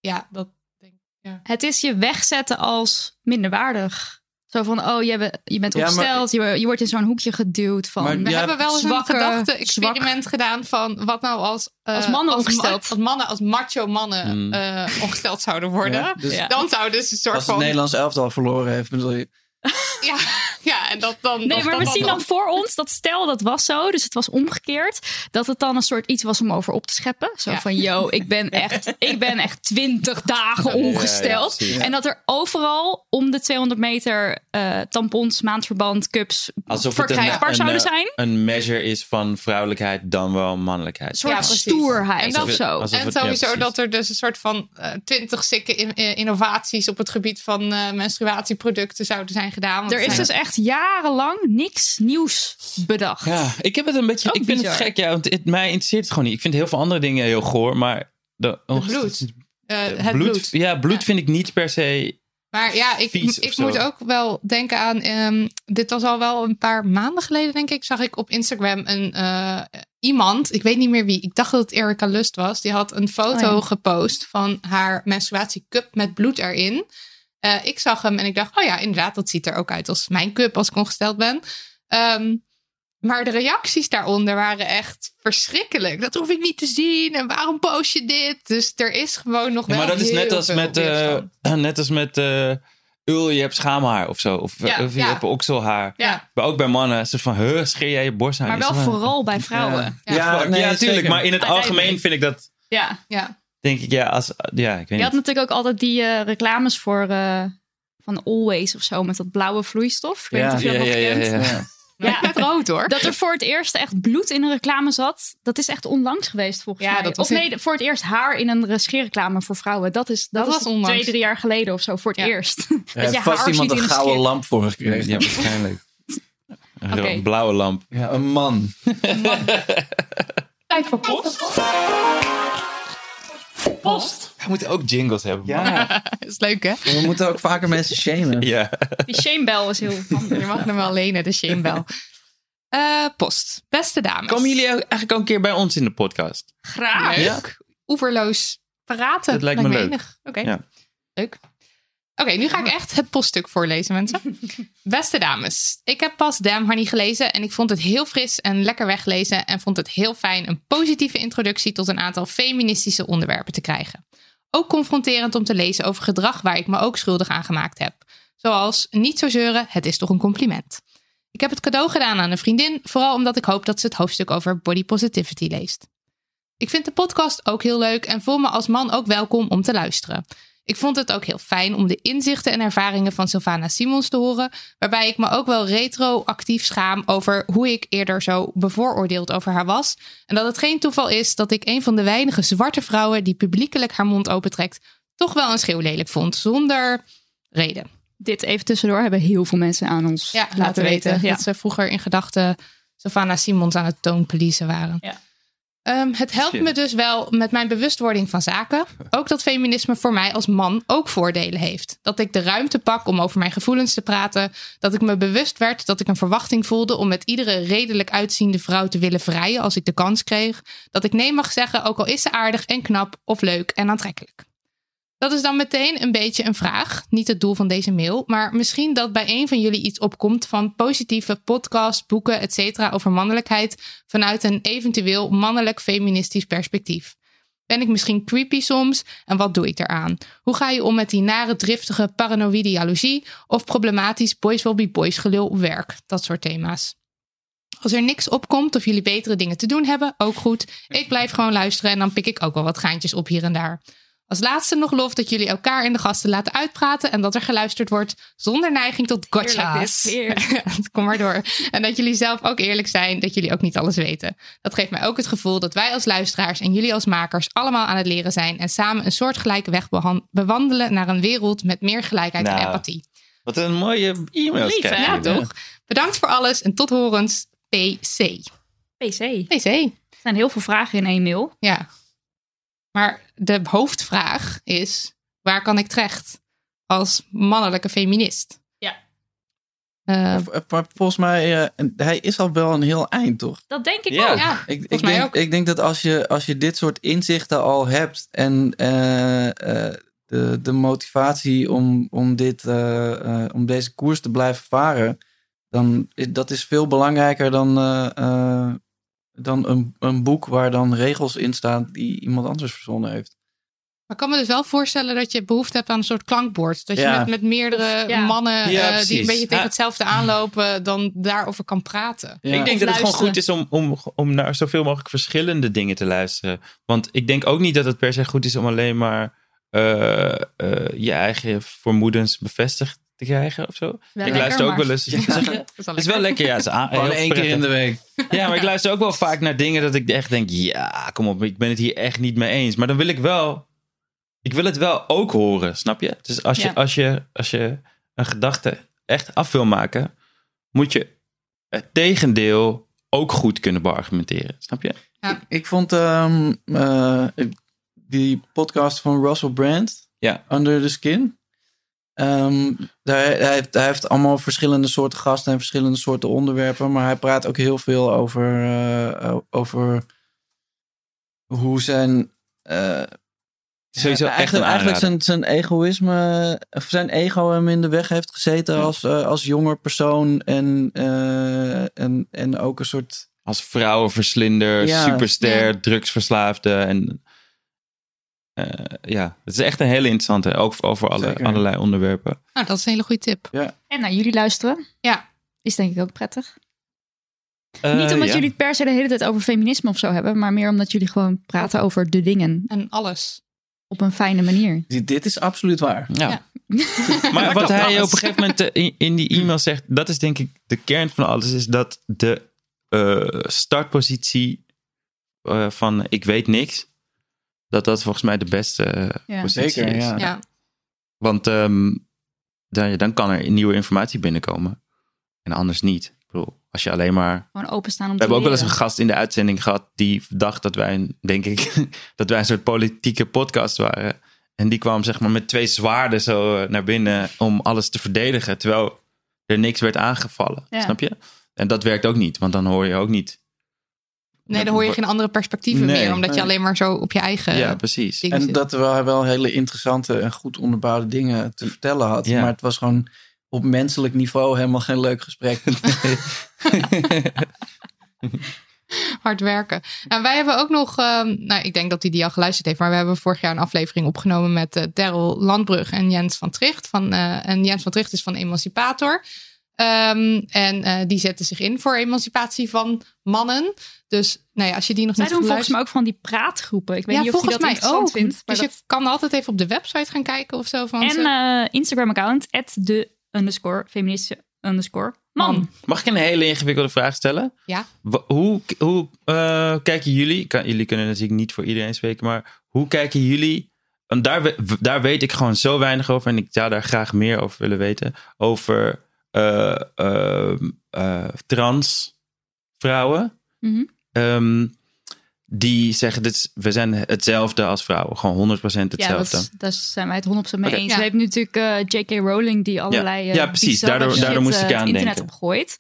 ja dat denk ik. Ja. Het is je wegzetten als minderwaardig. Zo van, oh, je, bent- je bent Ja, maar- opgesteld. je, je wordt in zo'n hoekje geduwd van... Maar We Ja, hebben wel eens zwakke, een gedachte-experiment gedaan van wat nou als, eh, Als mannen ma- ongesteld. als mannen, als macho mannen Hmm. eh, ongesteld zouden worden. Ja, dus Ja. Dan zouden ze een soort Als het van. Nederlands elftal verloren heeft, bedoel je? [laughs] Ja, ja, en dat dan. Nee, maar dat we zien dan voor ons dat stel dat was zo, dus het was omgekeerd, dat het dan een soort iets was om over op te scheppen. Zo Ja. van, yo, ik ben [laughs] echt, ik ben echt twintig dagen ongesteld. en dat er overal om de 200 meter eh, tampons, maandverband, cups Alsof verkrijgbaar een, zouden een, eh, zijn. Een measure is van vrouwelijkheid dan wel mannelijkheid. Een soort Ja, stoerheid En dat- of zo. En sowieso dat er dus een soort van eh, twintig sikke in- eh, innovaties op het gebied van menstruatieproducten zouden zijn gedaan. Want Er is zijn- dus echt jarenlang niks nieuws bedacht. Ja, ik heb het een beetje. Ook ik vind het gek, ja, want het, mij interesseert het gewoon niet. Ik vind heel veel andere dingen heel goor, maar. De, Het bloed. Eh, het bloed, bloed. Ja, bloed Ja. vind ik niet per se. Maar ja, ik, ik moet ook wel denken aan. ehm, dit was al wel een paar maanden geleden, denk ik. Zag ik op Instagram een eh, iemand. Ik weet niet meer wie. Ik dacht dat het Erika Lust was. Die had een foto Oh ja. gepost van haar menstruatiecup met bloed erin. Eh, ik zag hem en ik dacht, oh ja, inderdaad, dat ziet er ook uit als mijn cup als ik ongesteld ben. Ehm, maar de reacties daaronder waren echt verschrikkelijk. Dat hoef ik niet te zien. En waarom post je dit? Dus er is gewoon nog Ja, wel maar dat is net als met. eh, [clears throat] net als met. eh Ul, je hebt schaamhaar of zo. Of, Ja, of je ja. hebt okselhaar. Ja. Maar ook bij mannen. Ze van, huh, scheer jij je borst aan? Maar wel vooral bij vrouwen. Ja. Ja, nee, ja, tuurlijk. zeker. Maar in het algemeen vind ik dat. Ja. Ja. Denk ik, ja, als. Ja, ik weet Je had niet. natuurlijk ook altijd die eh, reclames voor eh, van Always of zo met dat blauwe vloeistof. Ik weet niet of je dat Ja, nog ja, ja, ja. Ja. Ja. Rood hoor. Dat er voor het eerst echt bloed in een reclame zat, dat is echt onlangs geweest volgens Ja, mij. dat was of nee, voor het eerst haar in een scheerreclame voor vrouwen. Dat is dat, Dat was onlangs. twee, drie jaar geleden of zo voor het Ja. eerst. Er [laughs] dat je vast haar iemand ziet een gouden scheer. lamp voor gekregen. Ja, waarschijnlijk. [laughs] Een blauwe lamp. Ja, een man. [laughs] Tijd voor post. Post. We moeten ook jingles hebben. Ja, Dat [laughs] is leuk hè? we moeten ook vaker mensen shamen. [laughs] Ja. Die shamebell is heel handig. Je mag hem wel lenen, de shamebel. Eh post. Beste dames. Komen jullie ook eigenlijk ook een keer bij ons in de podcast? Graag. Leuk. Ja? Oeverloos praten. Dat lijkt me leuk. enig. Oké. Ja. Leuk. Oké, nu ga ik echt het poststuk voorlezen, mensen. [laughs] Beste dames, ik heb pas Damn Honey gelezen en ik vond het heel fris en lekker weglezen en vond het heel fijn een positieve introductie tot een aantal feministische onderwerpen te krijgen. Ook confronterend om te lezen over gedrag waar ik me ook schuldig aan gemaakt heb. Zoals niet zo zeuren, het is toch een compliment. Ik heb het cadeau gedaan aan een vriendin, vooral omdat ik hoop dat ze het hoofdstuk over body positivity leest. Ik vind de podcast ook heel leuk en voel me als man ook welkom om te luisteren. Ik vond het ook heel fijn om de inzichten en ervaringen van Sylvana Simons te horen, waarbij ik me ook wel retroactief schaam over hoe ik eerder zo bevooroordeeld over haar was. En dat het geen toeval is dat ik een van de weinige zwarte vrouwen die publiekelijk haar mond opentrekt, toch wel een schreeuwlelijk vond, zonder reden. Dit even tussendoor hebben heel veel mensen aan ons Ja, laten, weten. Ja. dat ze vroeger in gedachten Sylvana Simons aan het toonpolicen waren. Ja. Ehm, het helpt me dus wel met mijn bewustwording van zaken. Ook dat feminisme voor mij als man ook voordelen heeft. Dat ik de ruimte pak om over mijn gevoelens te praten. Dat ik me bewust werd dat ik een verwachting voelde om met iedere redelijk uitziende vrouw te willen vrijen als ik de kans kreeg. Dat ik nee mag zeggen, ook al is ze aardig en knap of leuk en aantrekkelijk. Dat is dan meteen een beetje een vraag. Niet het doel van deze mail. Maar misschien dat bij een van jullie iets opkomt van positieve podcasts, boeken, etc. over mannelijkheid. vanuit een eventueel mannelijk feministisch perspectief. Ben ik misschien creepy soms? En wat doe ik eraan? Hoe ga je om met die nare, driftige paranoïde jaloezie? Of problematisch boys will be boys gelul werk? Dat soort thema's. Als er niks opkomt of jullie betere dingen te doen hebben, ook goed. Ik blijf gewoon luisteren en dan pik ik ook wel wat gaantjes op hier en daar. Als laatste nog lof dat jullie elkaar en de gasten laten uitpraten en dat er geluisterd wordt zonder neiging tot gotcha's. [laughs] Kom maar door. En dat jullie zelf ook eerlijk zijn dat jullie ook niet alles weten. Dat geeft mij ook het gevoel dat wij als luisteraars en jullie als makers allemaal aan het leren zijn en samen een soortgelijke weg bewandelen naar een wereld met meer gelijkheid en Nou, empathie. Wat een mooie e-mail. Ja, toch? Bedankt voor alles en tot horens. PC. PC. PC. Er zijn heel veel vragen in één mail. Ja. Maar de hoofdvraag is: waar kan ik terecht als mannelijke feminist? Ja. Eh, Maar volgens mij, eh, hij is al wel een heel eind, toch? Dat denk ik Ja. ook. ja, Ik, volgens ik, mij denk, ook. ik denk dat als je, als je dit soort inzichten al hebt en eh, eh, de, de motivatie om, om, dit, eh, eh, om deze koers te blijven varen, dan is dat is veel belangrijker dan, eh, eh, dan een, een boek waar dan regels in staan die iemand anders verzonnen heeft. Maar ik kan me dus wel voorstellen dat je behoefte hebt aan een soort klankbord. Dat je met, met meerdere Ja. mannen Ja, eh, die een beetje tegen hetzelfde aanlopen, dan daarover kan praten. Ja. Ik denk dat het gewoon goed is om, om, om naar zoveel mogelijk verschillende dingen te luisteren. Want ik denk ook niet dat het per se goed is om alleen maar eh, eh, je eigen vermoedens bevestigd te krijgen of zo. Wel ik lekker, luister ook maar- wel eens. [laughs] Zeg [laughs] is wel Het is wel lekker, ja. Het is aan- Gewoon één keer in de week. [laughs] Ja, maar ik luister ook wel vaak naar dingen dat ik echt denk, ja, kom op, ik ben het hier echt niet mee eens. Maar dan wil ik wel, ik wil het wel ook horen, snap je? Dus als je, Ja. als je, als je een gedachte echt af wil maken, moet je het tegendeel ook goed kunnen beargumenteren, snap je? Ik vond ehm, eh, die podcast van Russell Brand, Ja. Under the Skin. Ehm, daar, hij, heeft, hij heeft allemaal verschillende soorten gasten en verschillende soorten onderwerpen. Maar hij praat ook heel veel over, eh, over hoe zijn. eh, Sowieso ja, eigenlijk, eigenlijk zijn, zijn egoïsme, of zijn ego hem in de weg heeft gezeten als, eh, als jonger persoon. En, en, en ook een soort Als vrouwenverslinder, Ja. superster, drugsverslaafde en... eh, ja, het is echt een hele interessante, ook over alle, Zeker. allerlei onderwerpen. Nou, dat is een hele goede tip. En naar jullie luisteren. Ja. Is denk ik ook prettig. Eh, Niet omdat ja. jullie het per se de hele tijd over feminisme of zo hebben, maar meer omdat jullie gewoon praten over de dingen En alles. op een fijne manier. dit, dit is absoluut waar. Ja. Ja. [laughs] Maar wat hij alles. op een gegeven moment eh, in, in die e-mail zegt, dat is denk ik de kern van alles, is dat de eh, startpositie van ik weet niks, dat dat volgens mij de beste eh, Ja. positie Zeker, is. ja. Ja. Want ehm, dan, dan kan er nieuwe informatie binnenkomen en anders niet. Ik bedoel, als je alleen maar Gewoon openstaan om we hebben ook wel eens een gast in de uitzending gehad die dacht dat wij, een- denk ik, [laughs] dat wij een soort politieke podcast waren. En die kwam zeg maar met twee zwaarden zo eh, naar binnen om alles te verdedigen, terwijl er niks werd aangevallen. Ja. Snap je? En dat werkt ook niet, want dan hoor je ook niet Nee, dan hoor je geen andere perspectieven Nee. meer. Omdat je alleen maar zo op je eigen Ja, precies. En zit. dat we wel hele interessante en goed onderbouwde dingen te vertellen had. Ja. Maar het was gewoon op menselijk niveau helemaal geen leuk gesprek. [laughs] hard werken. En wij hebben ook nog, ehm, nou, ik denk dat hij die al geluisterd heeft, maar we hebben vorig jaar een aflevering opgenomen met Daryl Landbrug en Jens van Tricht. Van, eh, en Jens van Tricht is van Emancipator. Ehm, en eh, die zetten zich in voor emancipatie van mannen. Dus nou ja, als je die nog Zij niet doen volgens mij ook van die praatgroepen. Ik weet ja, niet of je volgens dat mij interessant ook. vindt. maar Dus dat- je kan altijd even op de website gaan kijken of zo. Van En ze. eh, Instagram-account, de underscore feministische underscore man. Mag ik een hele ingewikkelde vraag stellen? Ja. Hoe, hoe eh, kijken jullie, kan, jullie kunnen natuurlijk niet voor iedereen spreken, maar hoe kijken jullie, en daar, daar weet ik gewoon zo weinig over en ik zou daar graag meer over willen weten, over eh, ehm, eh, trans vrouwen. Mhm. Ehm, die zeggen, dit is, we zijn hetzelfde als vrouwen. Gewoon 100% Ja, hetzelfde. dat, is- daar zijn wij het 100% mee eens. Ja. We hebben nu natuurlijk eh, J.K. Rowling die allerlei eh, Ja, precies. Daardoor- shit, daardoor moest eh, ik aan het internet denken. opgooit.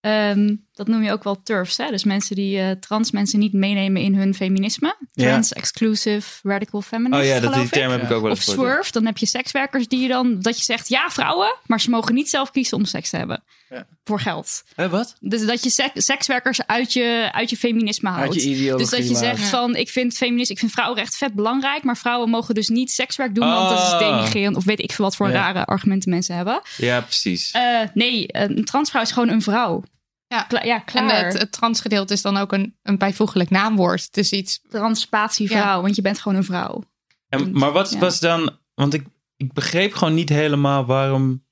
Ehm, dat noem je ook wel turfs. Hè? Dus mensen die eh, trans mensen niet meenemen in hun feminisme. Ja. Trans, exclusive, radical feminist, oh ja, dat, die geloof ik. term heb ik ook wel Of eens swerve, dan heb je sekswerkers die je dan, dat je zegt, ja vrouwen, maar ze mogen niet zelf kiezen om seks te hebben. Ja. Voor geld. Hè, wat? Dus dat je sek- sekswerkers uit je, uit je feminisme houdt. Uit je ideologie dus dat je zegt van, ik vind feminist, ik vind vrouwenrecht vet belangrijk, maar vrouwen mogen dus niet sekswerk doen, want dat is Ah. denigrerend. Of weet ik veel wat voor Ja. rare argumenten mensen hebben. Ja, precies. Eh, nee, een transvrouw is gewoon een vrouw. Ja. Kla- ja, en klaar. het, het transgedeelte is dan ook een, een bijvoeglijk naamwoord. Het is iets. Transpatievrouw, want je bent gewoon een vrouw. En, maar wat Ja. was dan... Want ik, ik begreep gewoon niet helemaal waarom...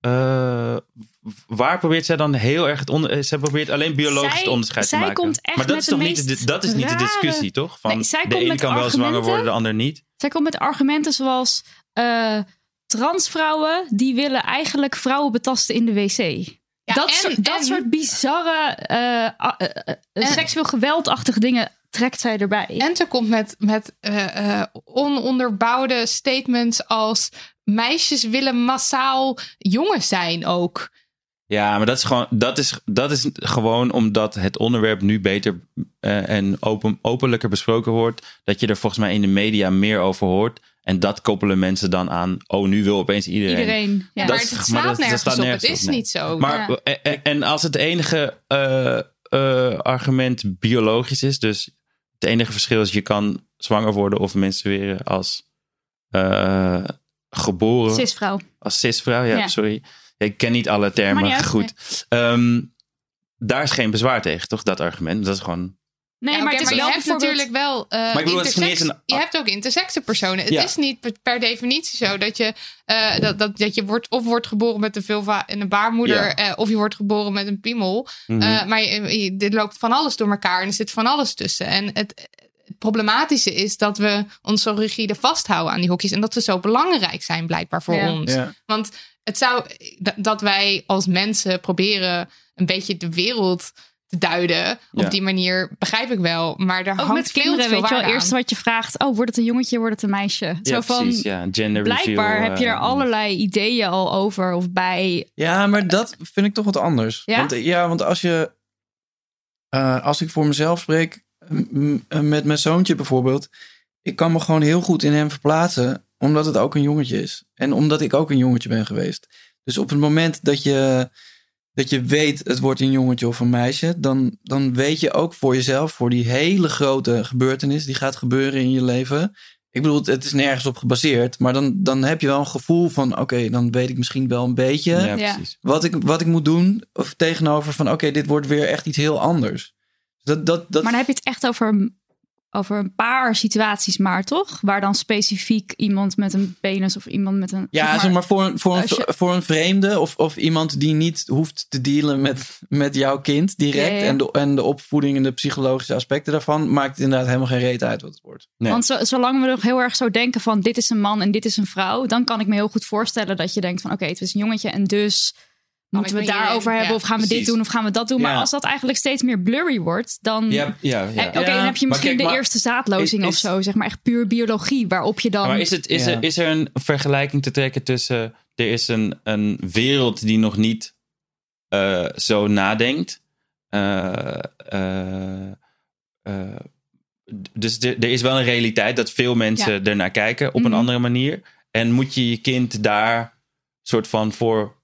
eh, waar probeert zij dan heel erg het onder... Zij probeert alleen biologisch Zij- het onderscheid zij te maken. komt echt maar dat met is toch niet, de, dat is niet de discussie, toch? Van Nee, zij de ene met kan wel zwanger worden, de ander niet. Zij komt met argumenten zoals eh, transvrouwen die willen eigenlijk vrouwen betasten in de wc. dat en- soort, dat en- soort bizarre eh, eh, eh, seksueel geweldachtige dingen trekt zij erbij. En ze komt met, met eh, eh, ononderbouwde statements als meisjes willen massaal jongens zijn ook. Ja, maar dat is gewoon, dat is, dat is gewoon omdat het onderwerp nu beter eh, en open, openlijker besproken wordt. Dat je er volgens mij in de media meer over hoort. En dat koppelen mensen dan aan. Oh, nu wil opeens iedereen. Iedereen. Ja. Dat maar is- het maar slaat dat- dat nergens staat op. Het op, is nee. niet zo. Maar Ja. en- en, als het enige eh, eh, argument biologisch is, dus het enige verschil is je kan zwanger worden of menstrueren als eh, geboren, Cisvrouw. als cisvrouw. Ja, Ja. sorry. Ik ken niet alle termen niet uit, goed. Ehm, daar is geen bezwaar tegen, toch? Dat argument. Dat is gewoon. Nee, Ja, maar het is je wel hebt natuurlijk wel eh bedoel, intersex- eens een- je hebt ook intersexe personen. Het Ja. is niet per, definitie zo dat je, eh, dat, dat, dat je wordt, of wordt geboren met een vulva en een baarmoeder, Ja. eh, of je wordt geboren met een piemel. Mhm. Eh, maar je, je- er loopt van alles door elkaar en er zit van alles tussen. En het, het problematische is dat we ons zo rigide vasthouden aan die hokjes en dat ze zo belangrijk zijn blijkbaar voor Ja. ons. Ja. Want het zou dat wij als mensen proberen een beetje de wereld te duiden. Op Ja. die manier begrijp ik wel. Maar daar Ook hangt kinderen, veel weet je wel. Eerst wat je vraagt, oh, wordt het een jongetje, wordt het een meisje? ja, Zo van, precies. Ja, gender blijkbaar reveal, heb je er eh, allerlei ideeën al over of bij. Ja, maar dat vind ik toch wat anders. Ja? Want, ja, want als je. eh, als ik voor mezelf spreek, met mijn zoontje bijvoorbeeld. Ik kan me gewoon heel goed in hem verplaatsen, omdat het ook een jongetje is. En omdat ik ook een jongetje ben geweest. Dus op het moment dat je, dat je weet het wordt een jongetje of een meisje, dan, dan weet je ook voor jezelf, voor die hele grote gebeurtenis die gaat gebeuren in je leven. Ik bedoel, het is nergens op gebaseerd, maar dan, dan heb je wel een gevoel van: oké, dan weet ik misschien wel een beetje Ja, wat ik, wat ik moet doen. Of tegenover van oké, dit wordt weer echt iets heel anders. Dat, dat, dat, Maar dan heb je het echt over, over een paar situaties maar, toch? Waar dan specifiek iemand met een penis of iemand met een... ja, zeg zeg maar voor, een- voor, een, je- voor een vreemde of, of iemand die niet hoeft te dealen met, met jouw kind direct. Ja, ja. En, de, en de opvoeding en de psychologische aspecten daarvan, maakt het inderdaad helemaal geen reet uit wat het wordt. Nee. Want zo- zolang we nog heel erg zo denken van dit is een man en dit is een vrouw, dan kan ik me heel goed voorstellen dat je denkt van oké, het is een jongetje en dus moeten we het daarover hebben ja, of gaan we dit doen of gaan we dat doen. Maar als dat eigenlijk steeds meer blurry wordt, dan... Ja, ja, ja. En- Oké, Ja, dan heb je misschien kijk, de maar- eerste zaadlozing is- of zo, zeg maar echt puur biologie, waarop je dan... Maar is, het, is, Ja. er, is er een vergelijking te trekken tussen. Er is een, een wereld die nog niet eh, zo nadenkt. eh, eh, eh, dus er er is wel een realiteit dat veel mensen Ja. ernaar kijken op Mhm. een andere manier. En moet je je kind daar soort van voor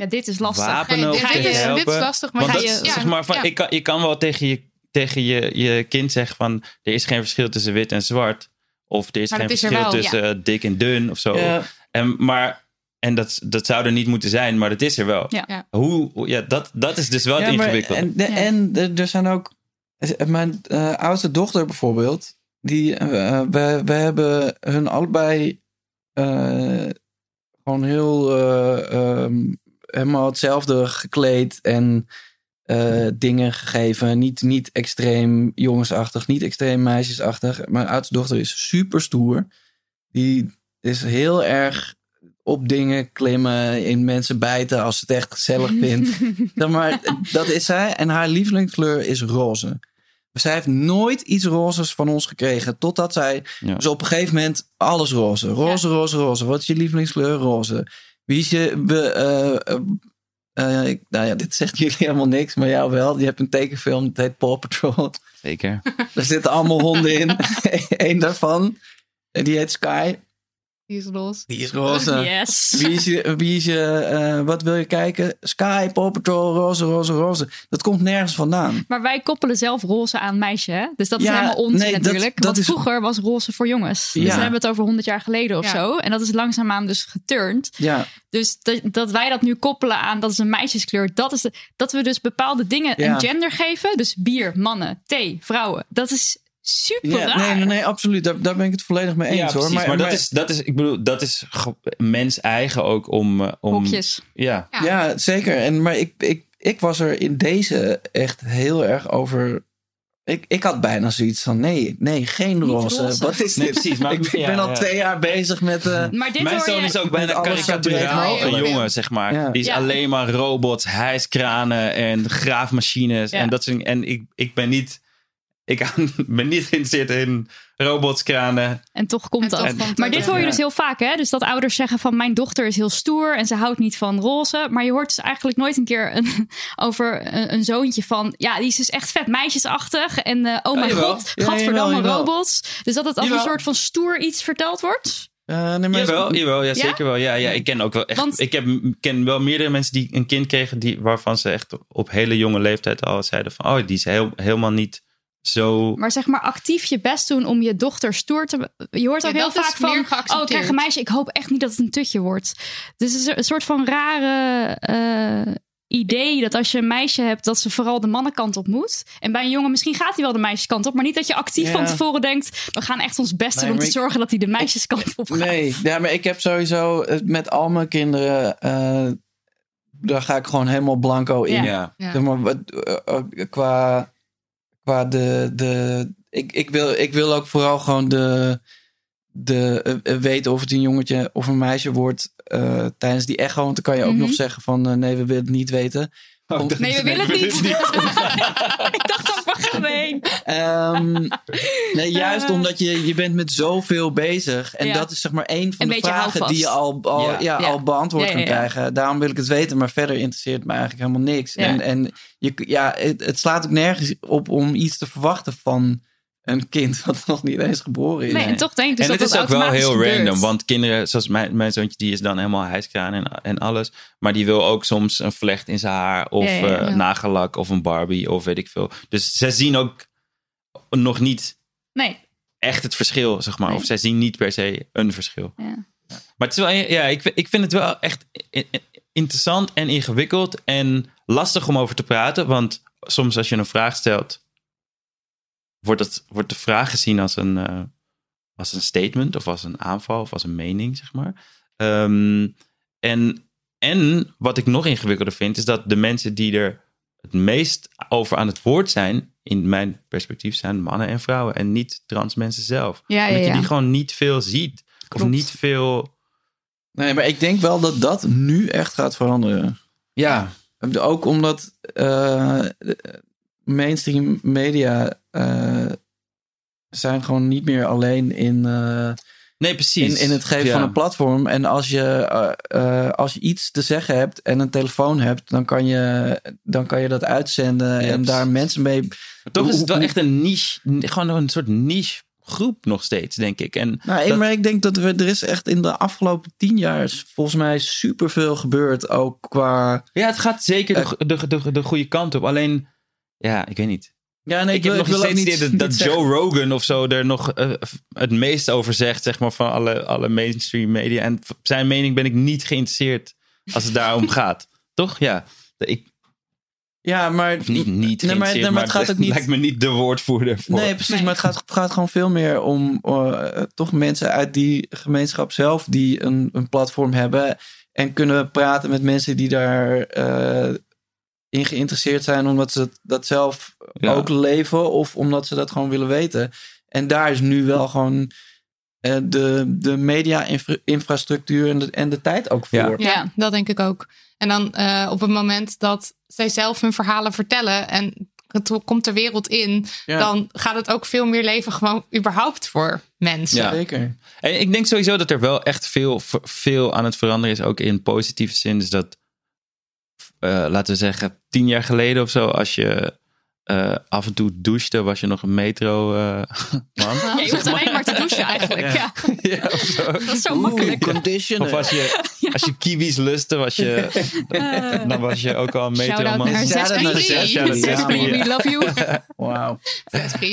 Ja, dit is lastig. wapenen dit te is- dit is lastig, maar ga dat, je- is, ja, zeg maar, van, ja. ik kan, je kan wel tegen je, tegen je, je kind zeggen van... er is geen verschil tussen wit en zwart. Of er is Maar geen is er verschil wel, tussen eh, dik en dun of zo. Ja. En, maar, en dat, dat zou er niet moeten zijn, maar dat is er wel. Ja. Ja. Hoe, ja, dat, dat is dus wel Ja, het ingewikkelde. En, de- Ja. en er, zijn ook. Mijn eh, oudste dochter bijvoorbeeld. Die, eh, we, we hebben hun allebei eh, gewoon heel. eh, ehm, helemaal hetzelfde gekleed en eh, dingen gegeven. Niet, niet extreem jongensachtig, niet extreem meisjesachtig. Mijn oudste dochter is super stoer. Die is heel erg op dingen klimmen, in mensen bijten als ze het echt gezellig vindt. [laughs] Zeg maar, dat is zij. En haar lievelingskleur is roze. Zij heeft nooit iets rozes van ons gekregen. Totdat zij Ja. dus op een gegeven moment alles roze. Roze, roze, roze. Wat is je lievelingskleur? Roze. Wie is je... Eh, eh, eh, ik- nou ja, dit zegt [laughs] jullie helemaal niks. Maar jou wel. Je hebt een tekenfilm. Het heet Paw Patrol. Zeker. [laughs] Daar zitten allemaal honden in. [laughs] Eén daarvan. Die heet Sky. Die is los. Die is roze. [laughs] Yes. Wie is je, wie is je eh, wat wil je kijken? Sky, Paw Patrol, roze, roze, roze. Dat komt nergens vandaan. Maar wij koppelen zelf roze aan meisje, hè? Dus dat is helemaal onzin nee, natuurlijk. dat Want is- vroeger was roze voor jongens. Dus Ja. we hebben het over 100 jaar geleden of Ja. zo. En dat is langzaamaan dus geturnd. Ja, Dus dat, dat wij dat nu koppelen aan dat is een meisjeskleur. Dat is de, dat we dus bepaalde dingen Ja. een gender geven. Dus bier, mannen, thee, vrouwen. Dat is super ja raar. nee, nee, nee, absoluut. Daar, daar ben ik het volledig mee eens ja, hoor. precies. Maar, dat, is, dat is, ik bedoel, dat is mens eigen ook om... eh, om Hokjes. Ja. Ja. Ja, zeker. En, maar ik, ik, ik was er in deze echt heel erg over. Ik, ik had bijna zoiets van: nee, nee, geen roze. roze. Wat is Nee, dit? precies, maar- [laughs] ik, ik ja, ben al ja. twee jaar bezig met. eh, Maar dit Mijn zoon je... is ook bijna karikaturaal een jongen, zeg maar. Ja. Die is Ja. alleen maar robots, hijskranen en graafmachines. Ja. En, dat soort, en ik, ik ben niet... Ik ben [laughs] niet geïnteresseerd in robots, kranen. En toch komt En dat. toch komt maar dit hoor je dus heel vaak, hè? Dus dat ouders zeggen van mijn dochter is heel stoer en ze houdt niet van roze. Maar je hoort dus eigenlijk nooit een keer een, [laughs] over een, een zoontje van ja, die is dus echt vet meisjesachtig. En eh, oh mijn jawel. god, Ja, gadverdamme jawel, jawel. robots. Dus dat het als Jawel. een soort van stoer iets verteld wordt. eh, nee, maar- Jawel, jawel, ja, Ja? zeker wel. Ja, ja, ik ken ook wel echt... Want- ik heb, ken wel meerdere mensen die een kind kregen... Die, waarvan ze echt op hele jonge leeftijd al zeiden van... Oh, die is heel, helemaal niet zo... Maar zeg maar actief je best doen om je dochter stoer te... Je hoort Ja, ook heel vaak van... Oh, krijg een meisje. Ik hoop echt niet dat het een tutje wordt. Dus het is een soort van rare eh, idee dat als je een meisje hebt... dat ze vooral de mannenkant op moet. En bij een jongen misschien gaat hij wel de meisjeskant op... maar niet dat je actief Ja. van tevoren denkt... we gaan echt ons best Nee, doen om te ik- zorgen dat hij de meisjeskant op gaat. Nee, ja, maar ik heb sowieso met al mijn kinderen. eh, daar ga ik gewoon helemaal blanco in. Ja. Ja. Ja. Zeg maar, wat, eh, qua, qua de. de ik, ik, wil, ik wil ook vooral gewoon de. de eh, eh, weten of het een jongetje of een meisje wordt. eh, tijdens die echo. Want dan kan je ook Mhm. nog zeggen: van nee, we willen het niet weten. Oh, dat- Nee, we willen [laughs] het niet. [laughs] ik dacht ook, waar gaan we heen? Ehm, nee, juist Eh. omdat je, je bent met zoveel bezig. En Ja. dat is zeg maar één van Een de vragen houvast. die je al, al, Ja. ja. Ja. al beantwoord Ja, ja, kan krijgen. Daarom wil ik het weten. Maar verder interesseert me eigenlijk helemaal niks. Ja. En, en je, ja, het, het slaat ook nergens op om iets te verwachten van een kind [laughs] wat nog niet eens geboren is. Nee, en toch denk ik dus en dat het is dat ook wel heel gebeurt. random. Want kinderen, zoals mijn, mijn zoontje, die is dan helemaal hijskraan en, en alles. Maar die wil ook soms een vlecht in zijn haar. Of Ja, ja, ja. eh, of een Barbie of weet ik veel. Dus zij zien ook nog niet Nee, echt het verschil, zeg maar. Nee. Of zij zien niet per se een verschil. ja. Maar het is wel, ja, ik, ik vind het wel echt interessant en ingewikkeld en lastig om over te praten. Want soms als je een vraag stelt, wordt, het, wordt de vraag gezien als een, eh, als een statement of als een aanval of als een mening, zeg maar. Ehm, en, en wat ik nog ingewikkelder vind, is dat de mensen die er het meest over aan het woord zijn, in mijn perspectief, zijn mannen en vrouwen en niet trans mensen zelf. Ja, ja, Omdat je ja. die gewoon niet veel ziet. Of niet veel. Nee, maar ik denk wel dat dat nu echt gaat veranderen. Ja, Ook omdat eh, mainstream media eh, zijn gewoon niet meer alleen in, eh, Nee, precies. in, in het geven Ja. van een platform. En als je, eh, als je iets te zeggen hebt en een telefoon hebt, dan kan je, dan kan je dat uitzenden en daar mensen mee. Maar toch is het wel echt een niche, gewoon een soort niche groep nog steeds, denk ik. En Nou, dat- maar ik denk dat er, er is echt in de afgelopen tien jaar volgens mij superveel gebeurd. Ook qua. ja, het gaat zeker de, de, de, de goede kant op. Alleen, ja, ik weet niet. Ja, nee, ik, heb nog steeds niet- dat, niet [laughs] Joe Rogan of zo er nog eh, het meest over zegt, zeg maar, van alle, alle mainstream media. En zijn mening ben ik niet geïnteresseerd als het daarom [laughs] gaat. Toch? Ja. Ik, Ja, maar of niet, niet Nee, maar- geïnteresseerd, nee, maar het gaat ook niet- lijkt me niet de woordvoerder voor. Nee, precies. Maar het gaat, gaat gewoon veel meer om eh, toch mensen uit die gemeenschap zelf die een, een platform hebben. En kunnen praten met mensen die daar eh, in geïnteresseerd zijn, omdat ze dat zelf Ja. ook leven of omdat ze dat gewoon willen weten. En daar is nu wel gewoon eh, de, de media-infrastructuur en de, en de tijd ook voor. Ja, dat denk ik ook. En dan eh, op het moment dat zij zelf hun verhalen vertellen en het komt de wereld in, Ja. dan gaat het ook veel meer leven gewoon überhaupt voor mensen. Ja. Zeker. En ik denk sowieso dat er wel echt veel, veel aan het veranderen is, ook in positieve zin. Dus dat, eh, laten we zeggen, tien jaar geleden of zo, als je eh, af en toe douchte, was je nog een metro eh, man. [laughs] Ja, je hoeft alleen maar te douchen eigenlijk. Ja. ja, [laughs] of zo. Dat is zo makkelijk. Conditioner. Of als je, [laughs] als je kiwis lustte, was je, dan was je ook al een metro man. Ja. we love you. Wauw.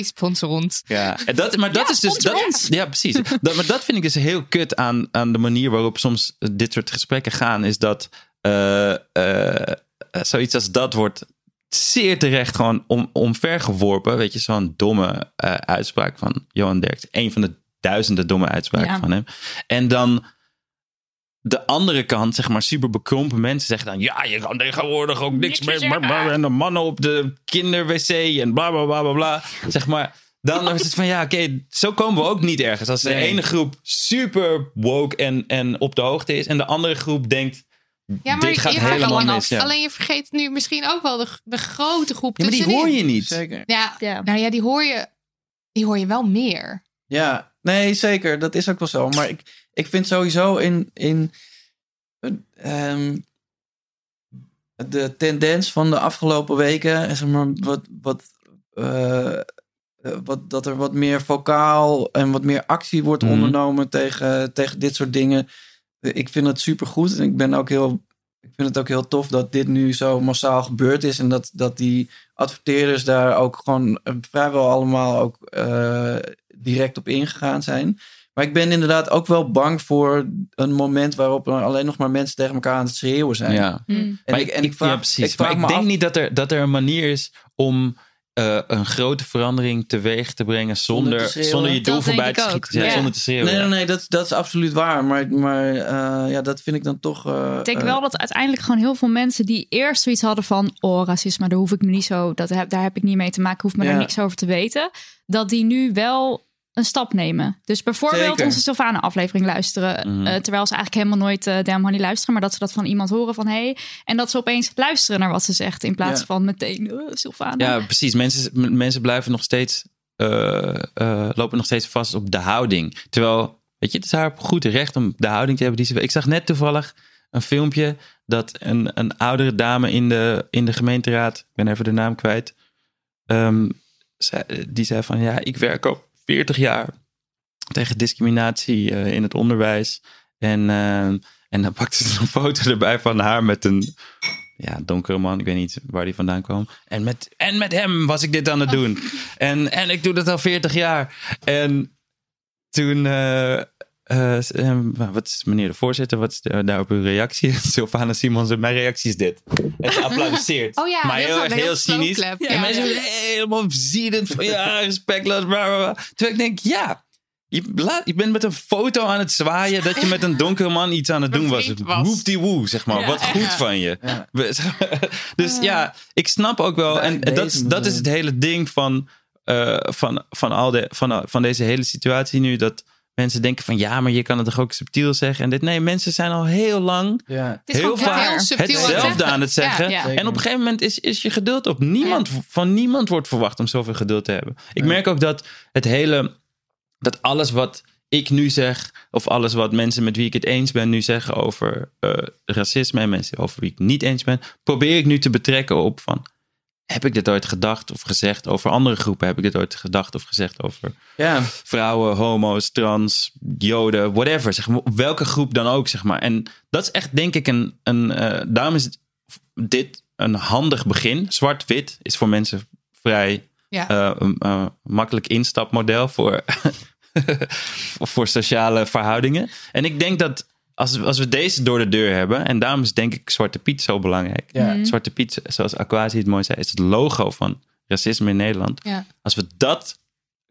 Sponsor ons. Ja, en dat, maar dat Ja, is dus. Dat, ja, precies. Dat, maar dat vind ik dus heel kut aan, aan de manier waarop soms dit soort gesprekken gaan. Is dat eh, eh, zoiets als dat wordt zeer terecht gewoon om, omvergeworpen. Weet je, zo'n domme eh, uitspraak van Johan Derks. Een van de duizenden domme uitspraken Ja. van hem. En dan de andere kant, zeg maar, super bekrompen mensen zeggen dan: Ja, je kan tegenwoordig ook niks meer. En de mannen op de kinderwc en bla bla bla bla bla. Zeg maar. Dan is het van ja, oké, zo komen we ook niet ergens. Als de Nee. ene groep super woke en, en op de hoogte is, en de andere groep denkt: Ja, maar Dit gaat je gaat helemaal lang mis. af. Ja. Alleen je vergeet nu misschien ook wel de, de grote groep Ja, maar die hoor je niet. Zeker. Ja, Ja. nou ja, die hoor je, die hoor je wel meer. Ja, nee, zeker. Dat is ook wel zo. Maar ik, ik vind sowieso in, in ehm, de tendens van de afgelopen weken, zeg maar, wat, wat, eh, eh, wat, dat er wat meer vocaal en wat meer actie wordt Mhm. ondernomen tegen, tegen dit soort dingen. Ik vind het super goed en ik ben ook heel. Ik vind het ook heel tof dat dit nu zo massaal gebeurd is. En dat, dat die adverteerders daar ook gewoon eh, vrijwel allemaal ook eh, direct op ingegaan zijn. Maar ik ben inderdaad ook wel bang voor een moment waarop er alleen nog maar mensen tegen elkaar aan het schreeuwen zijn. Ja. Mm. En maar ik, ik, en ik vraag, ja, precies. vraag maar ik me denk af- niet dat er, dat er een manier is om eh, een grote verandering teweeg te brengen Zonder zonder, te schreeuwen. zonder je doel voorbij te schieten. Ja. Zonder te schreeuwen. Nee, nee, nee, dat, dat is absoluut waar. Maar, maar eh, ja, dat vind ik dan toch. eh, Ik denk wel dat uiteindelijk gewoon heel veel mensen die eerst zoiets hadden van... oh, racisme, daar hoef ik me niet zo... Dat heb, daar heb ik niet mee te maken, hoef me Ja. daar niks over te weten. Dat die nu wel een stap nemen. Dus bijvoorbeeld Zeker. onze Sylvana aflevering luisteren. Mhm. eh, terwijl ze eigenlijk helemaal nooit uh, Damn Honey luisteren. Maar dat ze dat van iemand horen van... hey, en dat ze opeens luisteren naar wat ze zegt. In plaats Ja. van meteen uh, Sylvana. Ja, precies. Mensen, mensen blijven nog steeds, lopen nog steeds vast op de houding. Terwijl, weet je, het is haar goed recht om de houding te hebben die ze wil. Ik zag net toevallig een filmpje dat een, een oudere dame in de, in de gemeenteraad, ik ben even de naam kwijt, ehm, zei- die zei van ja, ik werk al 40 jaar tegen discriminatie eh, in het onderwijs. En, ehm, en dan pakte ze een foto erbij van haar met een ja, donkere man. Ik weet niet waar die vandaan kwam. En met, en met hem was ik dit aan het doen. En, en ik doe dat al 40 jaar. En toen. eh, eh, eh, wat is meneer de voorzitter? Wat is de- daarop uw reactie? [laughs] Sylvana Simons, mijn reactie is dit. En ze [laughs] applaudisseert. Oh ja, maar heel erg heel heel cynisch. En Ja, mensen ja. helemaal ziedend van ja, respectloos. Bla, bla, bla. Terwijl ik denk, ja. Je, laat, je bent met een foto aan het zwaaien dat je met een donkere man iets aan het doen was. Woep die woe, zeg maar. Ja. Wat goed van je. Ja. [laughs] Dus ja, ik snap ook wel. En dat, dat is het hele ding van, eh, van, van, al de, van, van deze hele situatie nu. Dat mensen denken van ja, maar je kan het toch ook subtiel zeggen. En dit, nee, mensen zijn al heel lang Ja. Het is heel vaak heel subtiel aan het hetzelfde zeggen. aan het zeggen. Ja, ja. En op een gegeven moment is, is je geduld op. Niemand, Van niemand wordt verwacht om zoveel geduld te hebben. Ik merk ook dat het hele, dat alles wat ik nu zeg, of alles wat mensen met wie ik het eens ben nu zeggen over eh, racisme en mensen over wie ik niet eens ben, probeer ik nu te betrekken op van, heb ik dit ooit gedacht of gezegd over andere groepen? Heb ik dit ooit gedacht of gezegd over Ja. vrouwen, homo's, trans, joden, whatever. Zeg maar, welke groep dan ook, zeg maar. En dat is echt, denk ik, een. een eh, daarom is dit een handig begin. Zwart-wit is voor mensen vrij Ja. eh, een eh, makkelijk instapmodel voor, [laughs] voor sociale verhoudingen. En ik denk dat als, als we deze door de deur hebben, en daarom is denk ik Zwarte Piet zo belangrijk. Ja. Mhm. Zwarte Piet, zoals Aquasi het mooi zei, is het logo van racisme in Nederland. Ja. Als we dat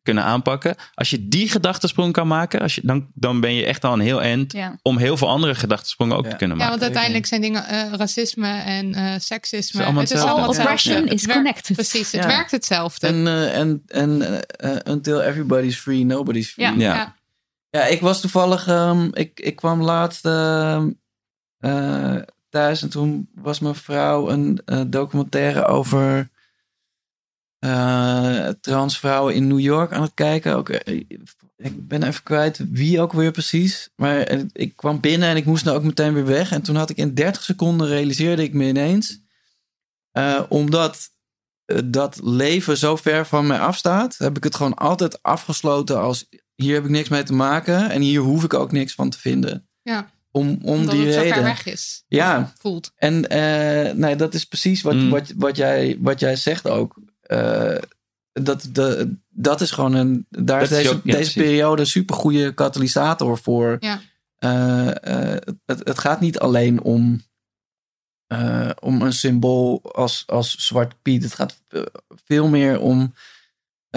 kunnen aanpakken, als je die gedachtesprong kan maken, als je, dan, dan ben je echt al een heel eind Ja. om heel veel andere gedachtensprongen ook Ja. te kunnen Ja, maken. want uiteindelijk zijn dingen eh, racisme en eh, seksisme. is allemaal het is hetzelfde. allemaal oppression Het is werkt- connected. Precies, het Ja. werkt hetzelfde. En, eh, en, en until everybody's free, nobody's free. Ja. Ja. ik was toevallig, ehm, ik, ik kwam laatst ehm, eh, thuis en toen was mijn vrouw een eh, documentaire over eh, transvrouwen in New York aan het kijken. Ook, ik ben even kwijt wie ook weer precies. Maar ik kwam binnen en ik moest nou ook meteen weer weg. En toen had ik in 30 seconden realiseerde ik me ineens. omdat dat leven zo ver van mij afstaat, heb ik het gewoon altijd afgesloten als hier heb ik niks mee te maken en hier hoef ik ook niks van te vinden. Ja. Om, om Omdat die het zo ver reden. weg is. Ja. Voelt. En eh, nee, dat is precies wat, Mm. wat, wat, jij, wat jij zegt ook. Eh, dat, de, dat is gewoon een. Daar is Dat is deze, ook- ja, deze periode een supergoeie katalysator voor. Ja. Eh, eh, het, het gaat niet alleen om, eh, om een symbool als, als Zwart Piet. Het gaat veel meer om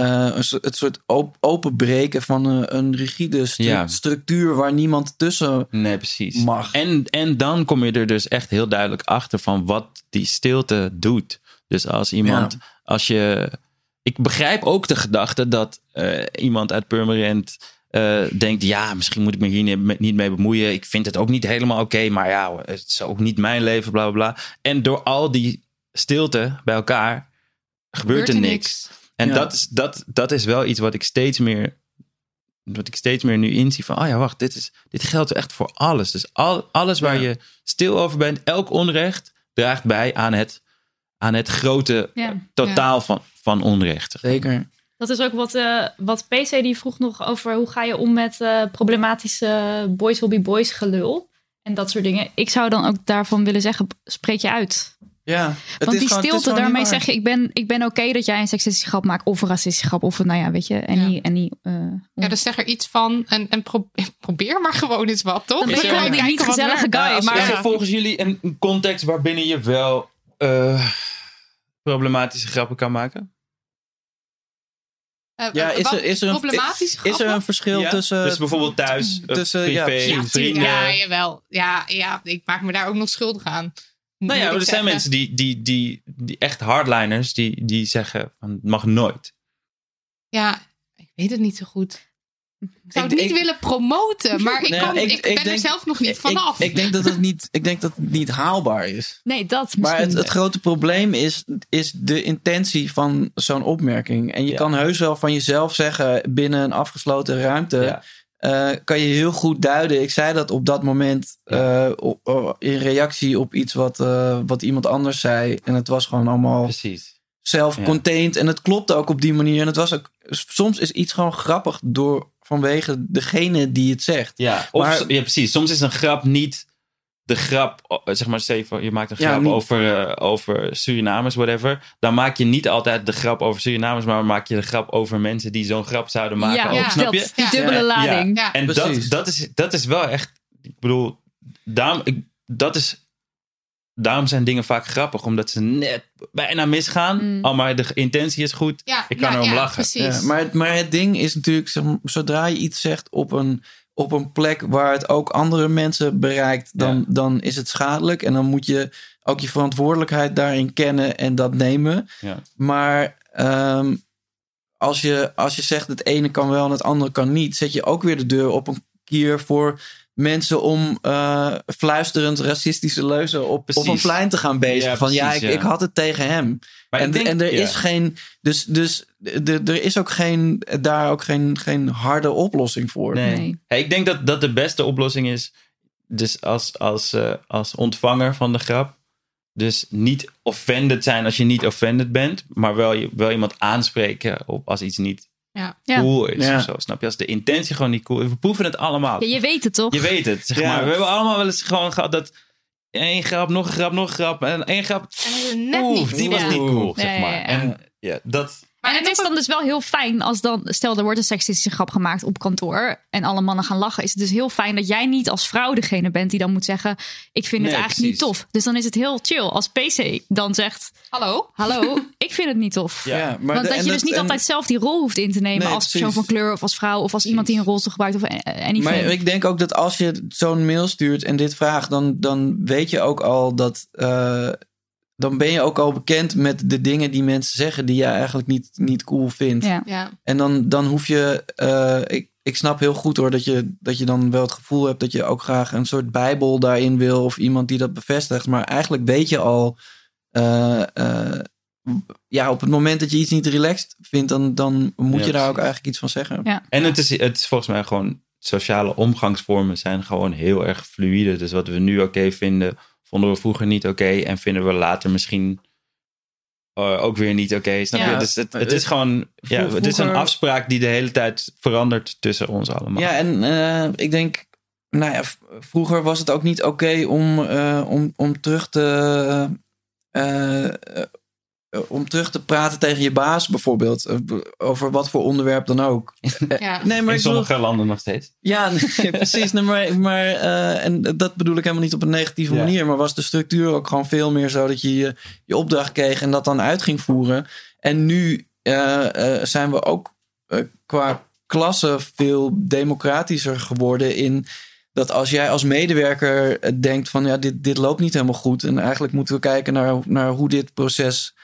eh, een, soort- het soort op, openbreken van een, een rigide stru- Ja. structuur waar niemand tussen Nee, precies. mag. En, en dan kom je er dus echt heel duidelijk achter van wat die stilte doet. Dus als iemand, als je. Ik begrijp ook de gedachte dat eh, iemand uit Purmerend eh, denkt: ja, misschien moet ik me hier niet- niet mee bemoeien. Ik vind het ook niet helemaal oké, maar ja, het is ook niet mijn leven, bla bla bla. En door al die stilte bij elkaar gebeurt, er niks. En Ja. dat, is, dat, dat is wel iets wat ik steeds meer. Wat ik steeds meer nu inzie van, oh ja, wacht, dit, is, dit geldt echt voor alles. Dus al, alles waar Ja. je stil over bent, elk onrecht draagt bij aan het, aan het grote Ja. totaal van, van onrecht. Zeker. Dat is ook wat, eh, wat PC die vroeg nog over hoe ga je om met eh, problematische boys will be boys gelul. En dat soort dingen. Ik zou dan ook daarvan willen zeggen, spreek je uit. Ja, het Want is die gewoon- het is stilte, daarmee zeg je, ik ben, ik ben oké dat jij een seksistische grap maakt. Of een racistische grap. Of een, nou ja, weet je. En Ja. die, en die eh, Ja, dus zeg er iets van en, en pro- [laughs] probeer maar gewoon eens wat, toch? Dan ben je wel die niet gezellige guy, als, maar- is er volgens jullie een een context waarbinnen je wel eh, problematische grappen kan maken? Eh, Ja, is wat er, is er, een, is, is er een verschil Ja? tussen. dus bijvoorbeeld thuis, tussen, ja, privé, precies. vrienden. Ja, jawel. Ja, ja, ik maak me daar ook nog schuldig aan. Nou ja, er zijn mensen die, die, die, die echt hardliners, die, die zeggen van het mag nooit. Ja, ik weet het niet zo goed. Ik zou Ik- het niet ik- willen promoten, [laughs] maar ik, Nee, kan, ik- ben er zelf nog niet vanaf. ik denk dat het [laughs] niet, ik denk dat het niet haalbaar is. Nee, dat Maar het, grote probleem is, is de intentie van zo'n opmerking. En je Ja. kan heus wel van jezelf zeggen binnen een afgesloten ruimte. Ja. Eh, kan je heel goed duiden. Ik zei dat op dat moment eh, in reactie op iets wat, eh, wat iemand anders zei. En het was gewoon allemaal Precies. self-contained. En het klopte ook op die manier. En het was ook, soms is iets gewoon grappig door, vanwege degene die het zegt. Ja, of, Maar- ja, precies. Soms is een grap niet de grap, eh, zeg maar, Steven, je maakt een Ja, grap niet- over, eh, over Surinamers, whatever. Dan maak je niet altijd de grap over Surinamers, maar maak je de grap over mensen die zo'n grap zouden maken. ja, ook, ja, snap dat, je? die dubbele lading. ja. En dat, Precies. dat, is, dat is wel echt, ik bedoel, daarom, ik, dat is, daarom zijn dingen vaak grappig, omdat ze net bijna misgaan, Mm. al maar de intentie is goed. Ja, Ik kan ja, erom ja, lachen. Precies. Ja, maar, het, maar het ding is natuurlijk, zeg zodra je iets zegt op een, op een plek waar het ook andere mensen bereikt, dan, Ja. dan is het schadelijk. En dan moet je ook je verantwoordelijkheid daarin kennen en dat nemen. Ja. Maar ehm, als, je, als je zegt het ene kan wel en het andere kan niet, zet je ook weer de deur op een kier voor mensen om eh, fluisterend racistische leuzen op, een plein te gaan bezig. Ja, van ja, ik, ja. ik had het tegen hem. Maar en, ik denk- en er ja. is geen. Dus, dus de- er is ook geen, daar ook geen, geen harde oplossing voor. Nee. Ja, ik denk dat dat de beste oplossing is. Dus als, als, eh, als ontvanger van de grap. Dus niet offended zijn als je niet offended bent. Maar wel, je- wel iemand aanspreken op als iets niet Ja. cool is. Ja. Of zo, snap je? Als de intentie gewoon niet cool is. We proeven het allemaal. Ja, je weet het toch? Je weet het, zeg Ja. maar. We hebben allemaal wel eens gewoon gehad dat... één grap, nog een grap, nog een grap. En één grap... En net niet. die was niet cool, zeg ja, maar. ja, ja. En ja, dat... Maar het is dan dus wel heel fijn als dan, stel er wordt een seksistische grap gemaakt op kantoor en alle mannen gaan lachen. Is het dus heel fijn dat jij niet als vrouw degene bent die dan moet zeggen: Ik vind het eigenlijk niet tof. Dus dan is het heel chill als PC dan zegt: Hallo? Hallo, [laughs] ik vind het niet tof. Ja. Ja, maar Want de- dat en je dus niet en- altijd zelf die rol hoeft in te nemen Nee, als persoon van kleur of als vrouw of als iemand die een rolstoel gebruikt of anything. Maar ik denk ook dat als je zo'n mail stuurt en dit vraagt, dan, dan weet je ook al dat. eh, dan ben je ook al bekend met de dingen die mensen zeggen die je eigenlijk niet, niet cool vindt. ja. Ja. En dan, dan hoef je. eh, ik, ik snap heel goed hoor dat je, dat je dan wel het gevoel hebt dat je ook graag een soort Bijbel daarin wil. Of iemand die dat bevestigt. Maar eigenlijk weet je al. eh, eh, ja, op het moment dat je iets niet relaxed vindt, dan, dan moet Ja, je daar ook eigenlijk iets van zeggen. Ja. En het is, het is volgens mij gewoon... Sociale omgangsvormen zijn gewoon heel erg fluïde. Dus wat we nu oké vinden, vonden we vroeger niet oké. en vinden we later misschien eh, ook weer niet oké. snap Ja. je? Dus het, het is gewoon... Ja, het is een afspraak die de hele tijd verandert tussen ons allemaal. Ja, en eh, ik denk, nou ja, vroeger was het ook niet oké om, eh, om, om terug te. Eh, om terug te praten tegen je baas, bijvoorbeeld. eh, Over wat voor onderwerp dan ook. [laughs] Eh, Ja. Nee, maar In bedoel, sommige landen nog steeds. ja, nee, [laughs] precies. Nee, maar maar eh, en dat bedoel ik helemaal niet op een negatieve Ja. manier. Maar was de structuur ook gewoon veel meer zo dat je je, je opdracht kreeg en dat dan uit ging voeren. En nu eh, eh, zijn we ook qua klasse veel democratischer geworden in dat als jij als medewerker denkt van ja, dit, dit loopt niet helemaal goed. En eigenlijk moeten we kijken naar, naar hoe dit proces.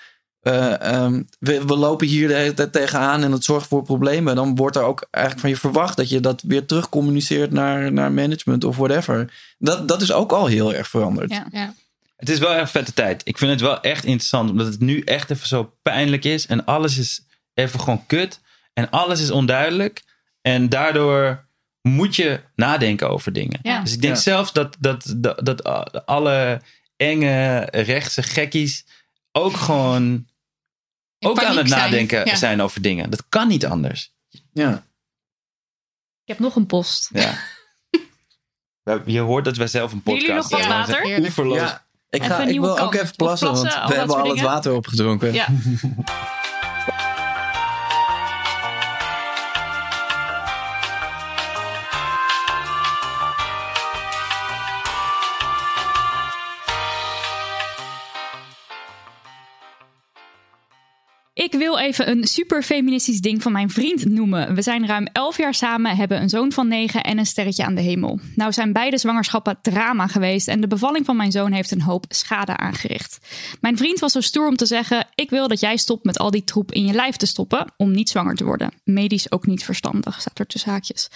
Eh, ehm, we, we lopen hier de tegenaan en het zorgt voor problemen. Dan wordt er ook eigenlijk van je verwacht dat je dat weer terug communiceert naar, naar management of whatever. Dat, dat is ook al heel erg veranderd. Ja. Ja. Het is wel echt vette tijd. Ik vind het wel echt interessant, omdat het nu echt even zo pijnlijk is. En alles is even gewoon kut. En alles is onduidelijk. En daardoor moet je nadenken over dingen. Ja. Dus ik denk Ja. zelfs dat, dat, dat, dat alle enge rechtse gekkies ook gewoon ook aan het zijn. nadenken Ja. zijn over dingen. Dat kan niet anders. Ja. Ik heb nog een post. Ja. We- Je hoort dat wij zelf een podcast jullie nog wat hebben. water? Oeverloos. Ja, ik, ga, ik wil ook even plassen, plassen, want we hebben al het water opgedronken. Ja. [laughs] even een super feministisch ding van mijn vriend noemen. We zijn ruim 11 jaar samen, hebben een zoon van 9 en een sterretje aan de hemel. Nou zijn beide zwangerschappen drama geweest en de bevalling van mijn zoon heeft een hoop schade aangericht. Mijn vriend was zo stoer om te zeggen: Ik wil dat jij stopt met al die troep in je lijf te stoppen om niet zwanger te worden. Medisch ook niet verstandig, staat er tussen haakjes.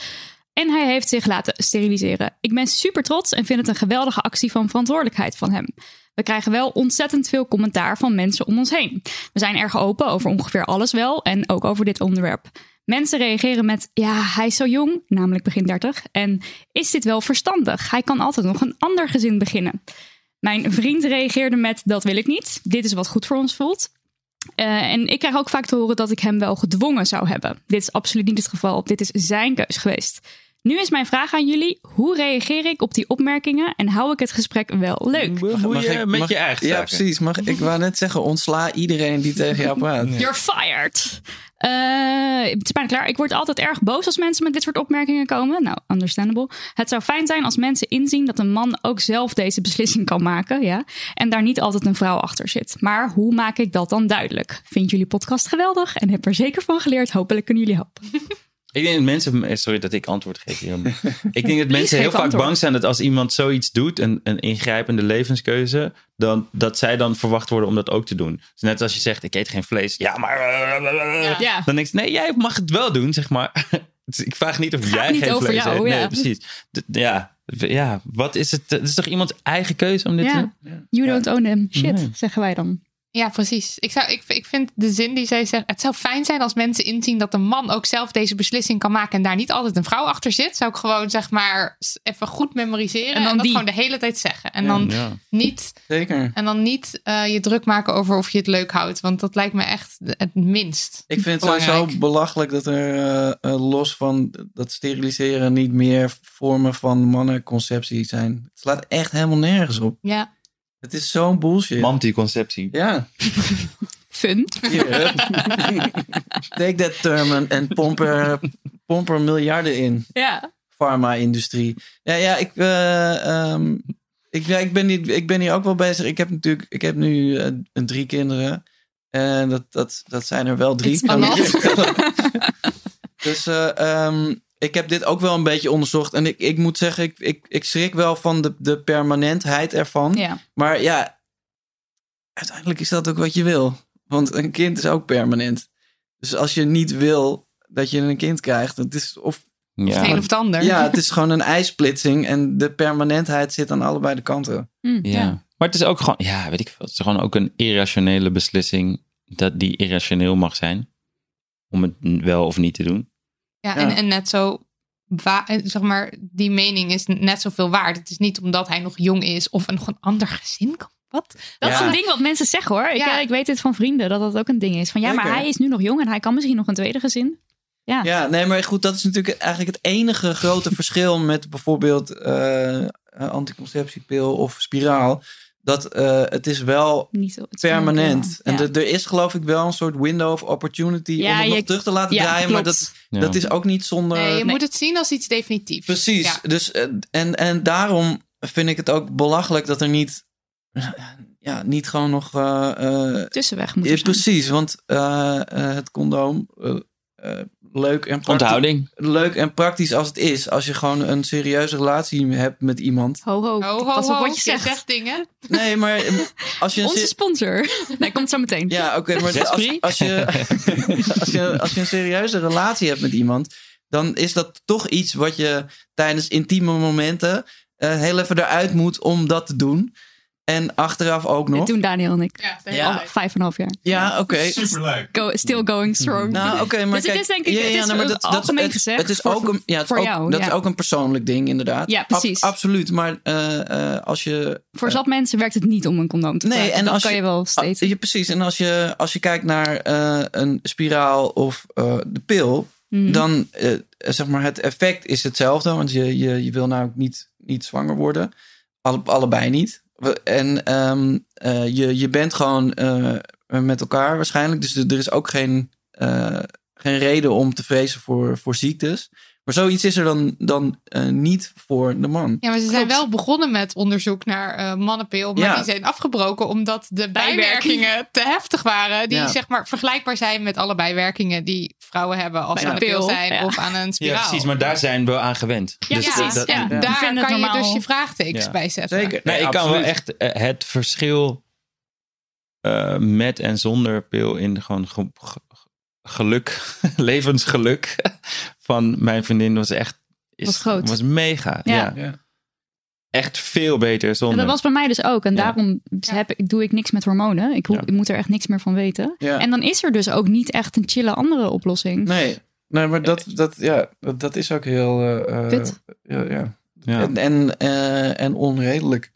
En hij heeft zich laten steriliseren. Ik ben super trots en vind het een geweldige actie van verantwoordelijkheid van hem. We krijgen wel ontzettend veel commentaar van mensen om ons heen. We zijn erg open over ongeveer alles wel en ook over dit onderwerp. Mensen reageren met: Ja, hij is zo jong, namelijk begin 30. En is dit wel verstandig? Hij kan altijd nog een ander gezin beginnen. Mijn vriend reageerde met: Dat wil ik niet. Dit is wat goed voor ons voelt. Eh, en ik krijg ook vaak te horen dat ik hem wel gedwongen zou hebben. Dit is absoluut niet het geval. Dit is zijn keus geweest. Nu is mijn vraag aan jullie: hoe reageer ik op die opmerkingen en hou ik het gesprek wel leuk? Hoe je ik- met mag- je eigen Ja, zaken. precies. Mag, ik wou net zeggen, ontsla iedereen die tegen jou praat. You're fired. Eh, het is bijna klaar. Ik word altijd erg boos als mensen met dit soort opmerkingen komen. Nou, understandable. Het zou fijn zijn als mensen inzien dat een man ook zelf deze beslissing kan maken. Ja? En daar niet altijd een vrouw achter zit. Maar hoe maak ik dat dan duidelijk? Vind jullie podcast geweldig en heb er zeker van geleerd. Hopelijk kunnen jullie helpen. [laughs] Ik denk dat mensen, eh, sorry dat ik antwoord geef hier. [laughs] Ik denk dat mensen heel vaak antwoord. bang zijn dat als iemand zoiets doet, een, een ingrijpende levenskeuze, dan, dat zij dan verwacht worden om dat ook te doen. Dus net als je zegt, ik eet geen vlees. Ja, maar... eh, Ja. Dan denk ik, nee, jij mag het wel doen, zeg maar. [laughs] Dus ik vraag niet of gaat jij niet geen vlees jou, eet. ja. Nee, precies. D- ja, Ja, wat is het? Het is toch iemands eigen keuze om dit te Ja. doen? You don't own them. Shit, Nee. zeggen wij dan. Ja, precies. Ik, zou, ik, ik vind de zin die zij zegt. Het zou fijn zijn als mensen inzien dat een man ook zelf deze beslissing kan maken. En daar niet altijd een vrouw achter zit. Zou ik gewoon zeg maar even goed memoriseren. En dan dat die. gewoon de hele tijd zeggen. En Ja. dan Ja. niet, Zeker. en dan niet eh, je druk maken over of je het leuk houdt. Want dat lijkt me echt het minst. Ik vind het sowieso belachelijk dat er eh, eh, los van dat steriliseren niet meer vormen van mannenconceptie zijn. Het slaat echt helemaal nergens op. Ja. Het is zo'n bullshit. Manti-conceptie. Ja. Fun. Hup. Take that term en, en pomp, er, pomp er miljarden in. Ja. Pharma-industrie. Ja, ja, ik, eh, ehm, ik, ja ik, ben hier, ik ben hier ook wel bezig. Ik heb natuurlijk, ik heb nu eh, drie kinderen. En dat, dat, dat zijn er wel drie. It's [laughs] dus eh, ehm, ik heb dit ook wel een beetje onderzocht. En ik, ik moet zeggen, ik, ik, ik schrik wel van de, de permanentheid ervan. Ja. Maar ja, uiteindelijk is dat ook wat je wil. Want een kind is ook permanent. Dus als je niet wil dat je een kind krijgt, het is of Het Ja. een of het ander. ja, het is gewoon een ijsplitsing en de permanentheid zit aan allebei de kanten. Hm, Ja. Maar het is ook gewoon, ja, weet ik veel. Het is gewoon ook een irrationele beslissing dat die irrationeel mag zijn. Om het wel of niet te doen. Ja, Ja. En, en net zo, eh, zeg maar, die mening is net zoveel waard. Het is niet omdat hij nog jong is of een, nog een ander gezin kan. Wat? Dat is een ding wat mensen zeggen hoor. Ik, Ja. eh, ik weet dit van vrienden dat dat ook een ding is. Van ja, maar hij is nu nog jong en hij kan misschien nog een tweede gezin. Ja. Ja, nee, maar goed, dat is natuurlijk eigenlijk het enige grote [laughs] verschil met bijvoorbeeld eh, anticonceptiepil of spiraal. Dat eh, het is wel Niet zo, het permanent. En ja. er- er is geloof ik wel een soort window of opportunity Ja, om het je- nog terug te laten ja, draaien. Maar dat, Ja. dat is ook niet zonder... Nee, je nee. moet het zien als iets definitiefs. Precies. Ja. Dus, eh, en, en daarom vind ik het ook belachelijk dat er niet, ja, niet gewoon nog. eh, eh, tussenweg moet zijn. precies, want eh, eh, het condoom. Leuk, en praktisch, Onthouding. leuk en praktisch als het is. Als je gewoon een serieuze relatie hebt met iemand. Ho, ho. Ho, ho, Pas op ho, wat je zegt. dingen. Nee, maar eh, als je een Onze sponsor. Nee, komt zo meteen. Ja, oké, maar als, als, je, [laughs] als, je, als je een serieuze relatie hebt met iemand, dan is dat toch iets wat je tijdens intieme momenten eh, heel even eruit moet om dat te doen. En achteraf ook nog. doen Daniel en ik. Ja, Ja. Al vijf en een half jaar. Ja, oké. Superleuk. Go, still going strong. Nou, oké, maar Dus het kijk, is denk ik- ja, het ja, is nou, maar dat, dat, algemeen het, gezegd het is voor- ook een, ja, het is ook, jou, dat ja. is ook een persoonlijk ding, inderdaad. Ja, precies. absoluut, maar eh, eh, als je Voor zat mensen werkt het niet om een condoom te Nee, gebruiken. en dat als kan je- je wel Ah, steeds. ja, precies. En als je, als je kijkt naar eh, een spiraal of eh, de pil, Mhm. dan zeg maar het effect is hetzelfde. Want je, je, je wil namelijk niet, niet zwanger worden. Alle, allebei niet. En ehm, eh, je, je bent gewoon eh, met elkaar waarschijnlijk. Dus er er is ook geen, eh, geen reden om te vrezen voor, voor ziektes. Maar zoiets is er dan, dan eh, niet voor de man. Ja, maar ze zijn Klopt. wel begonnen met onderzoek naar eh mannenpil. Maar Ja. die zijn afgebroken omdat de Bijwerkingen. te heftig waren. Die Ja. zeg maar vergelijkbaar zijn met alle bijwerkingen die vrouwen hebben als ze een aan de pil zijn ja. of aan een spiraal. Ja, precies. Maar daar zijn we aan gewend. Ja, Dus precies. dat- daar kan je dus je vraagtekens Ja. bij zetten. Zeker. Nee, ik kan wel echt eh, het verschil eh, met en zonder pil in gewoon ge- ge- geluk, [laughs] levensgeluk van mijn vriendin was echt is, Was groot. Was mega. Ja. Ja. Echt veel beter En zonder. dat was bij mij dus ook. En Ja. daarom heb ik, doe ik niks met hormonen. Ik, hoef- Ja. ik moet er echt niks meer van weten. Ja. En dan is er dus ook niet echt een chille andere oplossing. Nee, nee maar dat, dat, ja, dat, is ook heel. eh, eh, Kut. ja, ja. ja. En, en, eh, en onredelijk.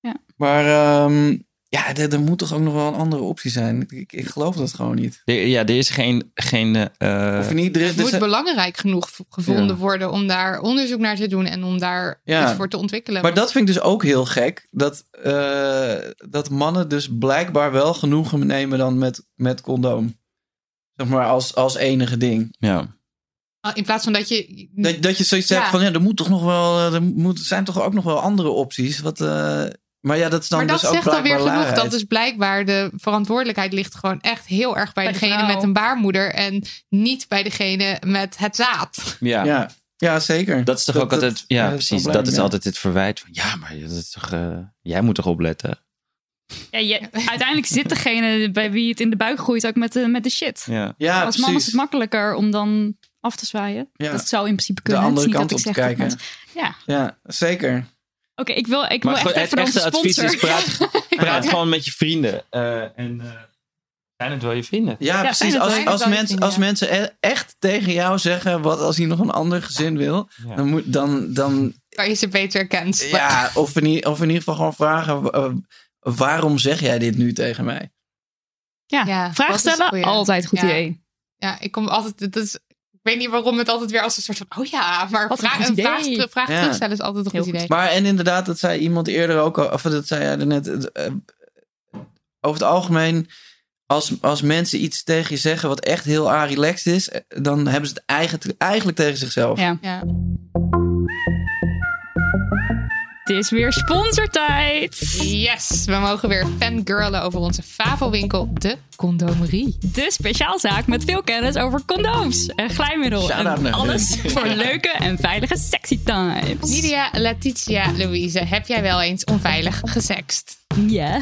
Ja. Maar ehm, ja, er, er moet toch ook nog wel een andere optie zijn. Ik, ik geloof dat gewoon niet. Ja, er is geen. geen eh, Of niet, er, Het er moet belangrijk genoeg gevonden Ja. worden om daar onderzoek naar te doen en om daar Ja. iets voor te ontwikkelen. maar dat vind ik dus ook heel gek. Dat, eh, dat mannen dus blijkbaar wel genoegen nemen dan met, met condoom. Zeg maar als, als enige ding. ja. In plaats van dat je. Dat, dat je zoiets zegt van ja, er moet toch nog wel. eh, Er moet, zijn toch ook nog wel andere opties. Wat, eh, maar ja, dat is dan maar dat dus ook zegt alweer blijkbaar genoeg. Dat is blijkbaar de verantwoordelijkheid ligt gewoon echt heel erg bij, Bij de degene vrouw. met een baarmoeder en niet bij degene met het zaad. Ja. Ja, ja, zeker. Dat is toch Dat- ook dat- altijd. ja, dat precies. dat is ja. altijd het verwijt van. Ja, maar dat is toch, eh, jij moet toch opletten. Ja, je, uiteindelijk zit degene bij wie het in de buik groeit ook met de, met de shit. Ja. Ja, Als man is het makkelijker om dan af te zwaaien. Ja. Dat zou in principe De kunnen. Is andere kant dat op ik te zeg dat kijken. Ja, Ja, zeker. Oké. ik wil, ik wil Maar echt gewoon, even het echte advies is praat, [laughs] praat gewoon met je vrienden. Eh, en eh, zijn het wel je vrienden? Ja, precies. Als, als, als mensen e- echt tegen jou zeggen... wat als hij nog een ander gezin wil... Ja. Dan, moet, dan, dan Kan je ze beter cancelen. ja, of in, of in ieder geval gewoon vragen... eh, waarom zeg jij dit nu tegen mij? Ja, Ja, vraag stellen, altijd een goed Ja. idee. Ja, ik kom altijd. Dat is, weet niet waarom het altijd weer als een soort van. Oh ja, maar Wat vraag, een vraag, vraag Ja. terugstellen is altijd een Heel goed goed. idee. Maar en inderdaad, dat zei iemand eerder ook al... of dat zei jij er net... eh, over het algemeen... Als, als mensen iets tegen je zeggen wat echt heel relaxed is... eh, dan hebben ze het eigen, eigenlijk tegen zichzelf. Ja. Ja. Het is weer sponsortijd. Yes, we mogen weer fangirlen over onze favo-winkel, de Condomerie. De speciaalzaak met veel kennis over condooms en glijmiddel. Shout-out En alles voor leuke en veilige sexy times. Nidia, Letitia, Louise, heb jij wel eens onveilig gesext? Ja.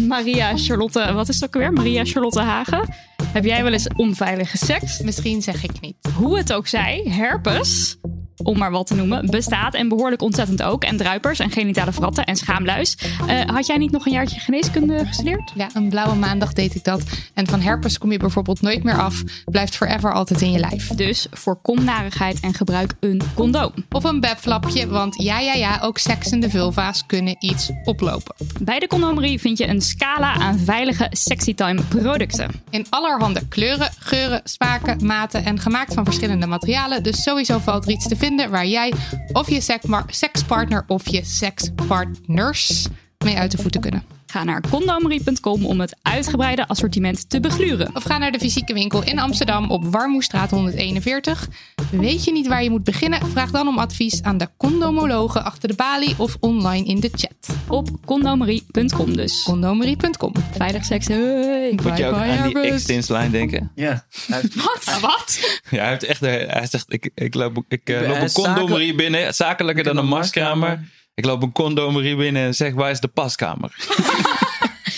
Maria Charlotte, wat is het ook alweer? Maria Charlotte Hagen. Heb jij wel eens onveilige seks? Misschien zeg ik niet. Hoe het ook zij, herpes, om maar wat te noemen, bestaat en behoorlijk ontzettend ook. En druipers en genitale vratten en schaamluis. Eh, had jij niet nog een jaartje geneeskunde gestudeerd? Ja, een blauwe maandag deed ik dat. En van herpes kom je bijvoorbeeld nooit meer af. Blijft forever altijd in je lijf. Dus voorkom narigheid en gebruik een condoom. Of een bedflapje, want ja, ja, ja, ook seksende vulva's kunnen iets oplopen. Bij de condomerie vind je een scala aan veilige sexy time producten. In allerhande kleuren, geuren, smaken, maten en gemaakt van verschillende materialen. Dus sowieso valt er iets te vinden waar jij of je sekspartner of je sekspartners mee uit de voeten kunnen. Ga naar condomerie.com om het uitgebreide assortiment te begluren. Of ga naar de fysieke winkel in Amsterdam op Warmoestraat 141. Weet je niet waar je moet beginnen? Vraag dan om advies aan de condomologen achter de balie of online in de chat. Op condomerie.com dus. Condomerie.com. Veilig seks. Hey. Moet je ook aan die Airbus. X-Tins-lijn denken? Ja. Wat? [laughs] Wat? Ja, hij, heeft echt, hij zegt, ik, ik loop, ik, eh, loop een condomerie binnen, zakelijker dan een maskamer. Ik loop een condomerie binnen en zeg, waar is de paskamer? [laughs]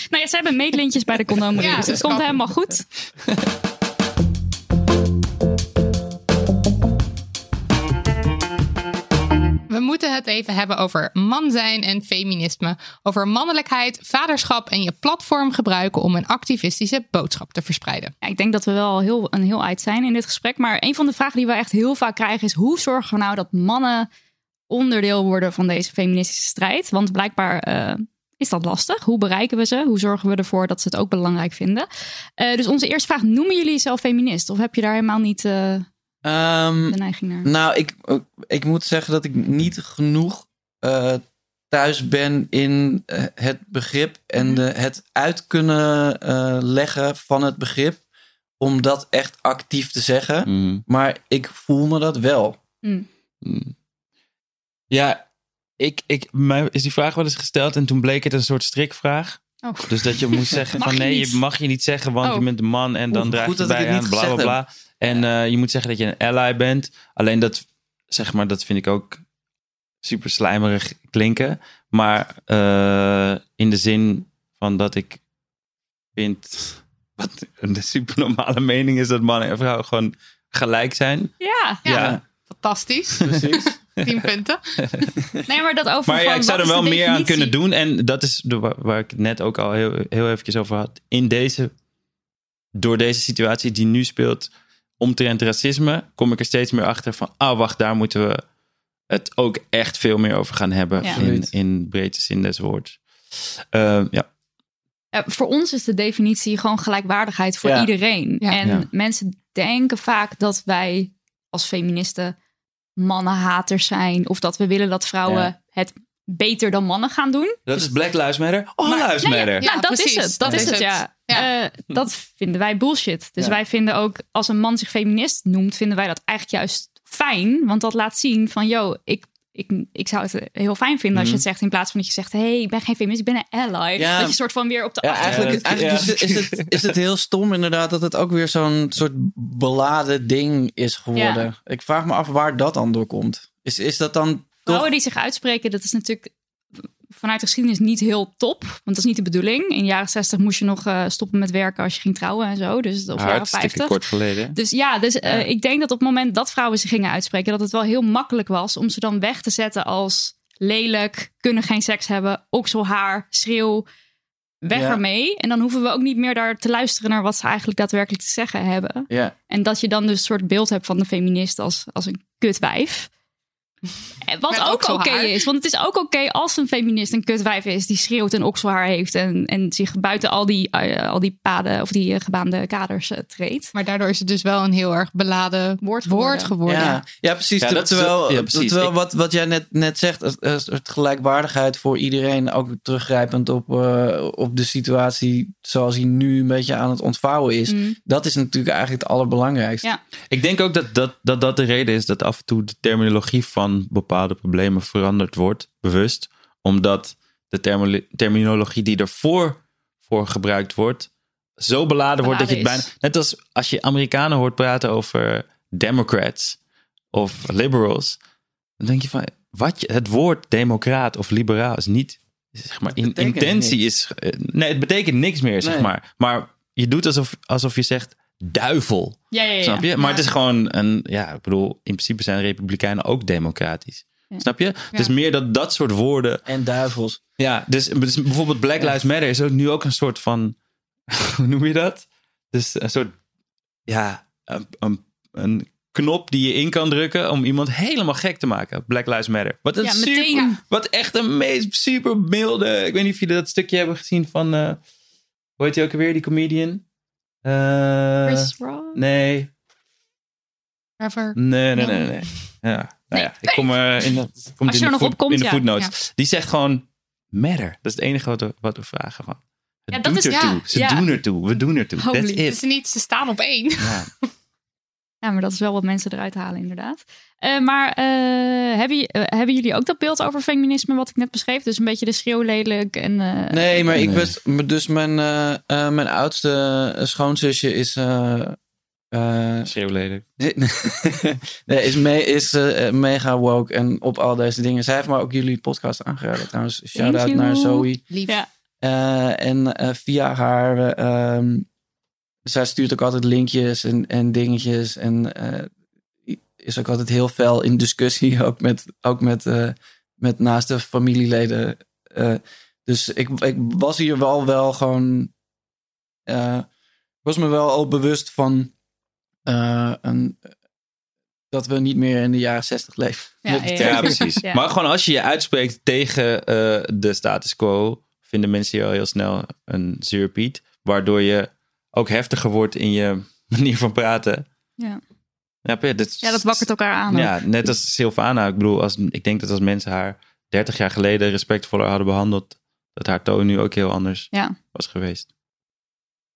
Nou ja, ze hebben meetlintjes bij de condomerie. Ja, dus het komt helemaal goed. We moeten het even hebben over man zijn en feminisme. Over mannelijkheid, vaderschap en je platform gebruiken om een activistische boodschap te verspreiden. Ja, ik denk dat we wel heel, een heel uit zijn in dit gesprek. Maar een van de vragen die we echt heel vaak krijgen is... hoe zorgen we nou dat mannen onderdeel worden van deze feministische strijd? Want blijkbaar eh, is dat lastig. Hoe bereiken we ze? Hoe zorgen we ervoor dat ze het ook belangrijk vinden? Eh, dus onze eerste vraag, noemen jullie jezelf feminist? Of heb je daar helemaal niet eh, Ehm, de neiging naar? Nou, ik, ik moet zeggen dat ik niet genoeg eh, thuis ben in het begrip en de, het uit kunnen eh, leggen van het begrip. Om dat echt actief te zeggen. Mm. Maar ik voel me dat wel. Mm. Ja, ik, ik, mij is die vraag wel eens gesteld en toen bleek het een soort strikvraag. Oh. Dus dat je moet [laughs] zeggen van nee, je mag je niet zeggen, want Oh. je bent een man en dan Oeh, draag je bij het aan, niet bla bla bla. En eh, je moet zeggen dat je een ally bent. Alleen dat, zeg maar, dat vind ik ook super slijmerig klinken. Maar eh, in de zin van dat ik vind, wat een super normale mening is, dat mannen en vrouwen gewoon gelijk zijn. Ja, Ja, fantastisch. Precies. [laughs] 10 punten. [laughs] nee, maar dat over Maar ja, ik zou er wel de meer aan kunnen doen. En dat is de, waar, waar ik het net ook al heel, heel eventjes over had. In deze, door deze situatie die nu speelt, omtrent racisme, kom ik er steeds meer achter van, ah wacht, daar moeten we het ook echt veel meer over gaan hebben. Ja. In, in breedte zin des woords. Eh, ja. Ja, voor ons is de definitie gewoon gelijkwaardigheid voor Ja. iedereen. Ja. En Ja. mensen denken vaak dat wij als feministen mannenhaters zijn. Of dat we willen dat vrouwen Ja. het beter dan mannen gaan doen. Dat is Black Lives Matter. All Maar- Lives Nee, ja, nou, dat precies. is het. Dat, is het, ja. Ja. Eh, dat vinden wij bullshit. Dus Ja. wij vinden ook, als een man zich feminist noemt, vinden wij dat eigenlijk juist fijn. Want dat laat zien van, yo, ik, ik, ik zou het heel fijn vinden als je het zegt. In plaats van dat je zegt, hey, ik ben geen feminist, ik ben een ally. Ja. Dat je soort van weer op de Ja, eigenlijk, Ja, dat- eigenlijk ja. Is, het, is, het, is het heel stom inderdaad dat het ook weer zo'n soort beladen ding is geworden. Ja. Ik vraag me af waar dat dan door komt. Is, is dat dan toch... Vrouwen die zich uitspreken, dat is natuurlijk vanuit de geschiedenis niet heel top. Want dat is niet de bedoeling. In de jaren 60 moest je nog eh, stoppen met werken als je ging trouwen en zo. Dus of jaren Hartstikke 50. kort geleden. Dus ja, dus, eh, ik denk dat op het moment dat vrouwen zich gingen uitspreken, dat het wel heel makkelijk was om ze dan weg te zetten als lelijk, kunnen geen seks hebben, okselhaar, schreeuw. Weg Ja. ermee. En dan hoeven we ook niet meer daar te luisteren naar wat ze eigenlijk daadwerkelijk te zeggen hebben. Ja. En dat je dan dus een soort beeld hebt van de feminist als, als een kutwijf. En Wat ook oké is. Want het is ook oké als een feminist een kutwijf is die schreeuwt en okselhaar heeft. En, en zich buiten al die, eh, al die paden of die eh, gebaande kaders eh, treedt. Maar daardoor is het dus wel een heel erg beladen Woord woord geworden. Ja, ja precies. Ja, dat is- terwijl ja, precies. terwijl Ik- wat, wat jij net, net zegt, het, gelijkwaardigheid voor iedereen, ook teruggrijpend op, eh, op de situatie zoals die nu een beetje aan het ontvouwen is. Mm. Dat is natuurlijk eigenlijk het allerbelangrijkste. Ja. Ik denk ook dat dat, dat dat de reden is dat af en toe de terminologie van bepaalde problemen veranderd wordt, bewust. Omdat de termo- terminologie die ervoor voor gebruikt wordt, zo beladen wordt dat je het bijna. Net als als je Amerikanen hoort praten over Democrats of liberals, dan denk je van wat je, het woord democraat of liberaal is niet. Zeg maar, in, intentie niks. is. eh, Nee, het betekent niks meer, zeg maar. Maar je doet alsof, alsof je zegt duivel. Ja, ja, ja. Snap je? Maar Ja. het is gewoon een. Ja, ik bedoel, in principe zijn republikeinen ook democratisch. Snap je? Het is meer dat dat soort woorden. En duivels. Ja, dus, dus bijvoorbeeld Black Lives Matter is ook nu ook een soort van. [laughs] Hoe noem je dat? Dus een soort. Ja, een, een, een knop die je in kan drukken om iemand helemaal gek te maken. Black Lives Matter. Wat een Ja, super. meteen. Wat echt een meest super milde. Ik weet niet of jullie dat stukje hebben gezien van. eh hoe heet hij ook alweer, die comedian? Eh, Chris Rock? Nee. Trevor. Nee, nee, nee, nee. nee. Ja, nou ja, ik kom er in de, komt Als je in er de, nog op komt, in de ja. footnotes. Die zegt gewoon matter. Dat is het enige wat we, wat we vragen van. Het Ja, dat doet is- ertoe. ja, Ze doen ertoe. We doen ertoe. Holy. That's Het it. is niet, ze staan op één. Ja. [laughs] Ja, maar dat is wel wat mensen eruit halen, inderdaad. Eh, maar eh, hebben, eh, hebben jullie ook dat beeld over feminisme wat ik net beschreef? Dus een beetje de schreeuw lelijk en... eh, Nee, maar ik Nee. wist, dus mijn, eh, eh, mijn oudste schoonzusje is. eh, eh, Schreeuwlelijk. [laughs] nee, is, me, is mega woke en op al deze dingen. Zij heeft maar ook jullie podcast aangeraden trouwens. Shout out you. naar Zoe. Lief. Ja. Eh, en eh, via haar. eh, zij stuurt ook altijd linkjes en, en dingetjes. En eh, is ook altijd heel fel in discussie. [laughs] Ook met, ook met, eh, met naaste familieleden. Eh, dus ik, ik was hier wel, wel gewoon. eh, was me wel al bewust van. eh, een, dat we niet meer in de jaren zestig leven. Ja, [laughs] precies. Ja. Maar gewoon als je je uitspreekt tegen eh, de status quo, vinden mensen je al heel snel een zeurpiet. Waardoor je ook heftiger wordt in je [laughs] manier van praten. Ja. Ja, dit, ja, dat wakkert elkaar aan. ook. Ja, net als Sylvana. Ik bedoel, als, ik denk dat als mensen haar 30 jaar geleden respectvoller hadden behandeld, dat haar toon nu ook heel anders Ja. was geweest.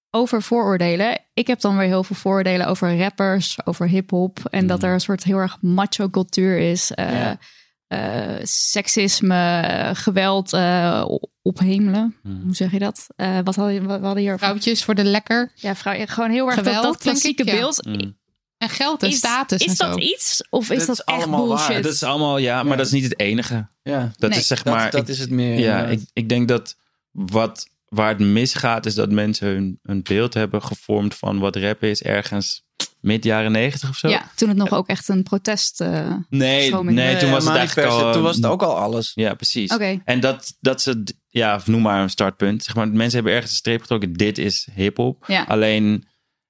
Over vooroordelen. Ik heb dan weer heel veel vooroordelen over rappers, over hip-hop. En dat er een soort heel erg macho cultuur is. eh, Ja. Eh, seksisme, geweld eh, ophemelen. Hmm. Hoe zeg je dat? Eh, wat hadden, wat hadden hier? Vrouwtjes voor de lekker. Ja, vrouw, gewoon heel erg dat, Geweld, dat klassieke ja. beeld. Mm. En geld en Is, status is en dat zo. iets? Of is Dat dat, is echt allemaal waar. bullshit? Dat is allemaal, ja, maar Ja. dat is niet het enige. Ja, Dat Nee, is zeg maar. dat ik- is het meer. ja, ik, ik denk dat wat, waar het misgaat, is dat mensen hun, een beeld hebben gevormd van wat rap is ergens mid jaren negentig of zo. Ja, toen het nog ook echt een protest... eh, Nee, stroming. nee, toen was het eigenlijk al. Toen was het ook al alles. Ja, precies. Oké. En dat, dat ze, ja, noem maar een startpunt. Zeg maar, mensen hebben ergens een streep getrokken. Dit is hip-hop. Ja. Alleen,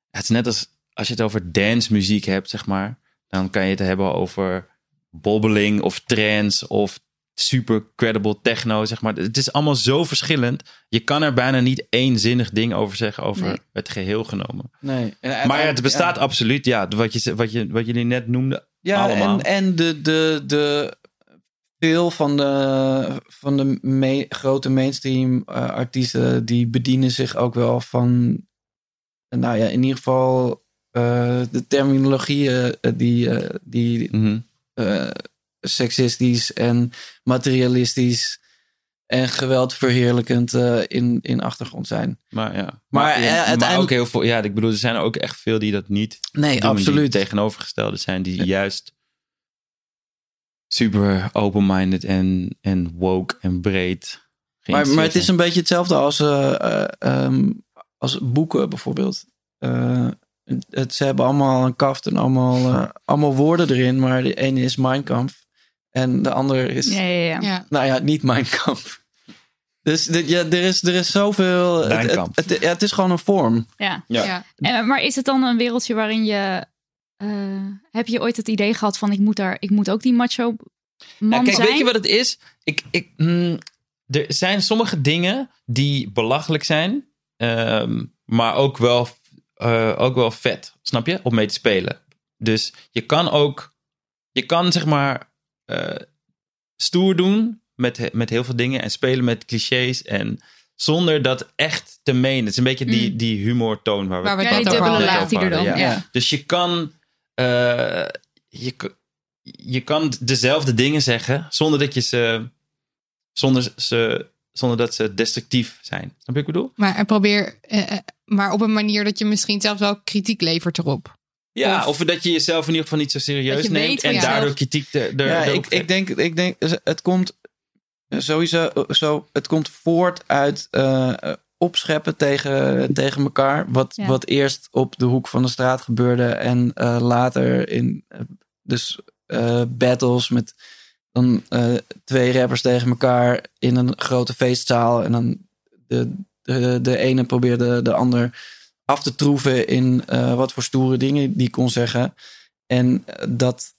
het is net als als je het over dance muziek hebt, zeg maar. Dan kan je het hebben over bobbeling of trance of super credible techno, zeg maar. Het is allemaal zo verschillend. Je kan er bijna niet éénzinnig ding over zeggen over Nee. het geheel genomen. Nee. En Maar het bestaat ja. absoluut, ja. Wat, je, wat, je, wat jullie net noemden, Ja, allemaal. en, en de, de, de veel van de, van de me- grote mainstream eh, artiesten die bedienen zich ook wel van, nou ja, in ieder geval eh, de terminologieën eh, die, die Mhm. Seksistisch en materialistisch en geweldverheerlijkend eh, in, in achtergrond zijn. Maar ja. Maar, Maar, eh, maar ook heel veel. Ja, ik bedoel, er zijn ook echt veel die dat niet Nee, doen, absoluut. Tegenovergestelde zijn, die juist super open-minded en, en woke en breed. Maar, maar het is een beetje hetzelfde als, eh, eh, ehm, als boeken bijvoorbeeld. Het, ze hebben allemaal een kaft en allemaal, allemaal woorden erin. Maar de ene is Mein Kampf. En de andere is, Ja, ja, ja. Ja. nou ja, niet Mein Kampf. Dus dit- ja, er, is, er is zoveel... Het, ja, het is gewoon een vorm. Ja. Ja. Ja. En, maar is het dan een wereldje waarin je... eh, heb je ooit het idee gehad van ik moet, daar, ik moet ook die macho man Ja, kijk, zijn? weet je wat het is? Ik, ik, mm, er zijn sommige dingen die belachelijk zijn, ehm, maar ook wel, eh, ook wel vet, snap je? Om mee te spelen. Dus je kan ook, je kan zeg maar eh, stoer doen met, met heel veel dingen en spelen met clichés en zonder dat echt te menen. Het is een beetje die, Mm. die humortoon waar we Waar we het Ja, over hadden. laag die er dan. Ja. Ja. Dus je kan, eh, je, je kan dezelfde dingen zeggen zonder dat je ze, zonder, ze, zonder dat ze destructief zijn. Snap je wat ik bedoel? Maar en probeer, eh, maar op een manier dat je misschien zelfs wel kritiek levert erop. Ja, Of- of, dat je jezelf in ieder geval niet zo serieus neemt en jezelf. daardoor kritiek er, er, Ja, ik, ik, denk, ik denk, het komt sowieso zo, het komt voort uit eh, opscheppen tegen, tegen elkaar. Wat, Ja. wat eerst op de hoek van de straat gebeurde en eh, later in eh, dus eh, battles met dan eh, twee rappers tegen elkaar in een grote feestzaal. En dan de, de, de ene probeerde de ander af te troeven in eh, wat voor stoere dingen die kon zeggen. En eh, dat,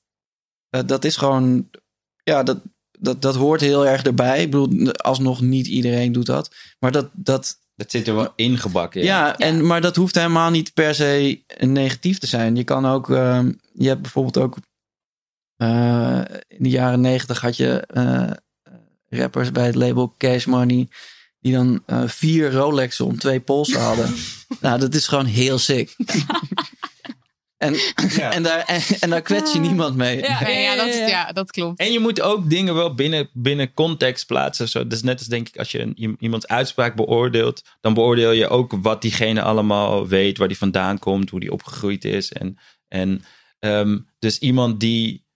eh, dat is gewoon, ja, dat, dat, dat hoort heel erg erbij. Ik bedoel, alsnog niet iedereen doet dat. Maar dat, dat, Dat zit er wel ingebakken. ja, En, maar dat hoeft helemaal niet per se negatief te zijn. Je kan ook, ehm, je hebt bijvoorbeeld ook eh, in de jaren negentig had je eh, rappers bij het label Cash Money. Die dan eh, vier Rolexen om twee polsen hadden. [laughs] nou, dat is gewoon heel sick. [laughs] en, en, daar, en, en daar kwets je niemand mee. Ja, ja, dat, ja, dat klopt. En je moet ook dingen wel binnen, binnen context plaatsen. Zo, dus net als denk ik, als je een, iemands uitspraak beoordeelt, dan beoordeel je ook wat diegene allemaal weet, waar die vandaan komt, hoe die opgegroeid is. En, en ehm, dus iemand die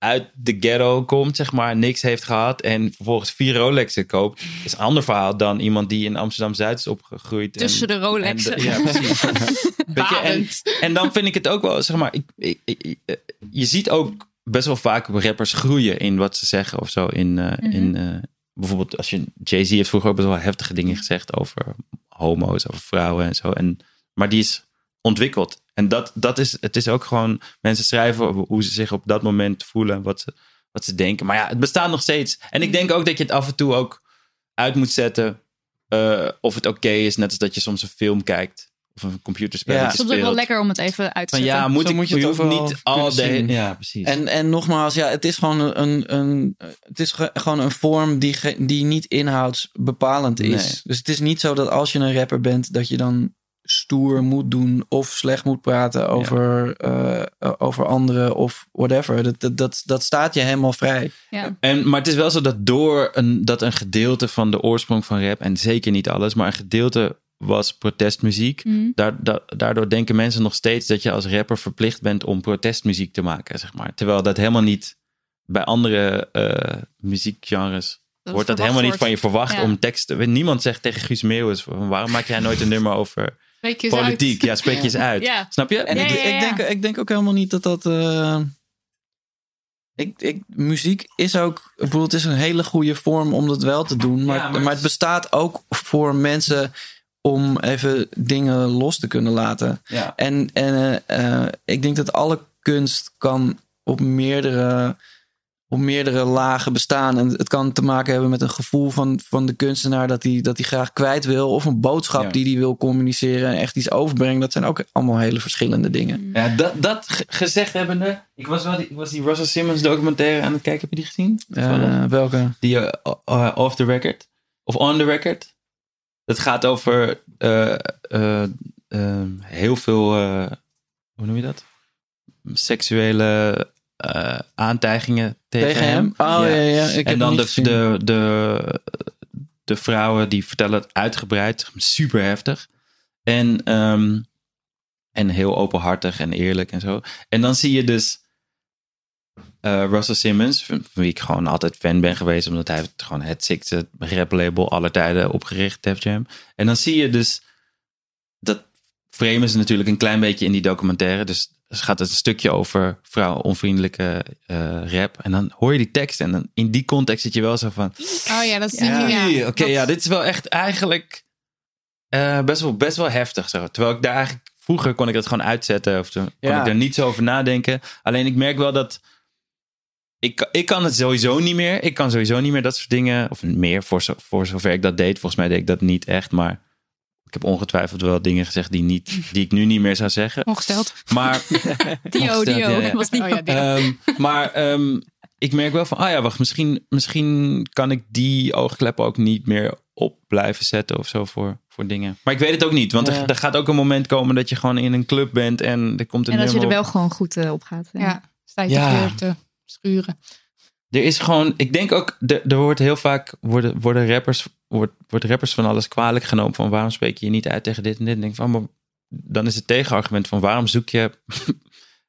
uit de ghetto komt, zeg maar, niks heeft gehad en vervolgens vier Rolexen koopt, is een ander verhaal dan iemand die in Amsterdam-Zuid is opgegroeid. en- Tussen de en Rolexen. de- ja, precies. [laughs] Je, en, en dan vind ik het ook wel, zeg maar, ik, ik, ik- eh, je ziet ook best wel vaak rappers groeien in wat ze zeggen of zo. In, eh, Mhm. in, eh, bijvoorbeeld, als je Jay-Z heeft vroeger ook best wel heftige dingen gezegd over homo's, over vrouwen en zo. En, maar die is ontwikkeld. En dat, dat is, het is ook gewoon, mensen schrijven over hoe ze zich op dat moment voelen, wat ze, wat ze denken. Maar ja, het bestaat nog steeds. En ik denk ook dat je het af en toe ook uit moet zetten eh, of het oké is, net als dat je soms een film kijkt of een computerspelletje Ja. Soms speelt. ook wel lekker om het even uit te Van zetten. ja, moet Zo ik moet je het je niet al de. Ja, precies. En, en nogmaals, ja, het is gewoon een, een, het is ge- gewoon een vorm die, ge- die niet inhoudsbepalend is. Nee. Dus het is niet zo dat als je een rapper bent, dat je dan stoer moet doen of slecht moet praten over, eh, eh, over anderen of whatever. Dat, dat, dat, dat staat je helemaal vrij. Ja. En, maar het is wel zo dat door een, dat een gedeelte van de oorsprong van rap, en zeker niet alles, maar een gedeelte was protestmuziek. Daar, da- daardoor denken mensen nog steeds dat je als rapper verplicht bent om protestmuziek te maken, zeg maar. Terwijl dat helemaal niet bij andere eh, muziekgenres Dat wordt dat helemaal niet van je verwacht Ja. om teksten. Niemand zegt tegen Guus Meeuwis: waarom maak jij nooit een nummer over Spreek je eens politiek? uit. Ja, spreek je eens [laughs] uit. Ja. Snap je? En Ja, ik, ja, ja. Ik, denk, ik denk ook helemaal niet dat dat. eh, ik, ik, muziek is ook. Ik bedoel, het is een hele goede vorm om dat wel te doen. Maar, Ja, maar, maar- het bestaat ook voor mensen om even dingen los te kunnen laten. Ja. En, en eh, eh, ik denk dat alle kunst kan op meerdere, op meerdere lagen bestaan. En het kan te maken hebben met een gevoel van, van de kunstenaar dat hij dat hij graag kwijt wil. Of een boodschap Ja. die hij wil communiceren en echt iets overbrengen. Dat zijn ook allemaal hele verschillende dingen. Ja, dat, dat ge- gezegd hebbende. Ik was wel die, ik was die Russell Simmons documentaire aan het kijken. Heb je die gezien? Eh, welke? Die eh, off the record. Of on the record. Dat gaat over eh, eh, eh, heel veel, eh, hoe noem je dat? Seksuele eh, aantijgingen tegen, hem? Oh ja, ja. Ik heb en dan de, de, de, de vrouwen die vertellen het uitgebreid. Super heftig. En, ehm, en heel openhartig en eerlijk en zo. En dan zie je dus eh, Russell Simmons, van wie ik gewoon altijd fan ben geweest, omdat hij heeft gewoon het sixte rap label aller tijden opgericht, Def Jam. En dan zie je dus, dat framen ze natuurlijk een klein beetje in die documentaire, dus er gaat het een stukje over vrouwenonvriendelijke eh, rap. En dan hoor je die tekst en dan in die context zit je wel zo van, Oh ja, dat zie ja, je. Ja. Oké, ja, dit is wel echt eigenlijk eh, best, wel, best wel heftig. Zo. Terwijl ik daar eigenlijk vroeger kon ik dat gewoon uitzetten of toen kon Ja. ik er niet zo over nadenken. Alleen ik merk wel dat ik, ik kan het sowieso niet meer. Ik kan sowieso niet meer dat soort dingen of meer voor, zo, voor zover ik dat deed. Volgens mij deed ik dat niet echt, maar ik heb ongetwijfeld wel dingen gezegd die, niet, die ik nu niet meer zou zeggen. Ongesteld. Maar [laughs] Dio, Ongesteld, Dio. ja, ja. Was die Oh Ehm, maar ehm, ik merk wel van, ah ja, wacht, misschien, misschien kan ik die oogkleppen ook niet meer op blijven zetten of zo voor, voor dingen. Maar ik weet het ook niet, want Ja. er, er gaat ook een moment komen dat je gewoon in een club bent en er komt een En dat je er wel op. gewoon goed eh, op gaat. Ja, sta je te schuren. Er is gewoon, ik denk ook, er, er wordt heel vaak, worden, worden rappers, wordt, wordt rappers van alles kwalijk genomen van waarom spreek je je niet uit tegen dit en dit. En denk van, maar dan is het tegenargument van waarom zoek je [laughs]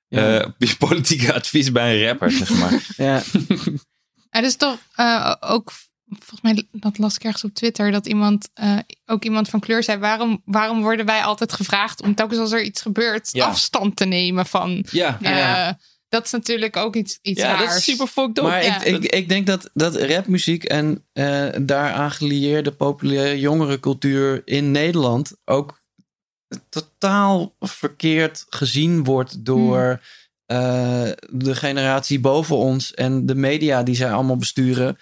Ja. eh, je politieke advies bij een rapper, zeg maar. [laughs] Ja, [laughs] Er is toch eh, ook, volgens mij, dat las ik ergens op Twitter, dat iemand, eh, ook iemand van kleur zei: waarom, waarom worden wij altijd gevraagd om telkens als er iets gebeurt Ja. afstand te nemen van. Ja, eh, Dat is natuurlijk ook iets, iets ja raars. dat is super fucked up. maar Ja. ik, ik, ik denk dat, dat rapmuziek en eh daaraan gelieerde populaire jongerencultuur in Nederland ook totaal verkeerd gezien wordt door eh, de generatie boven ons en de media die zij allemaal besturen.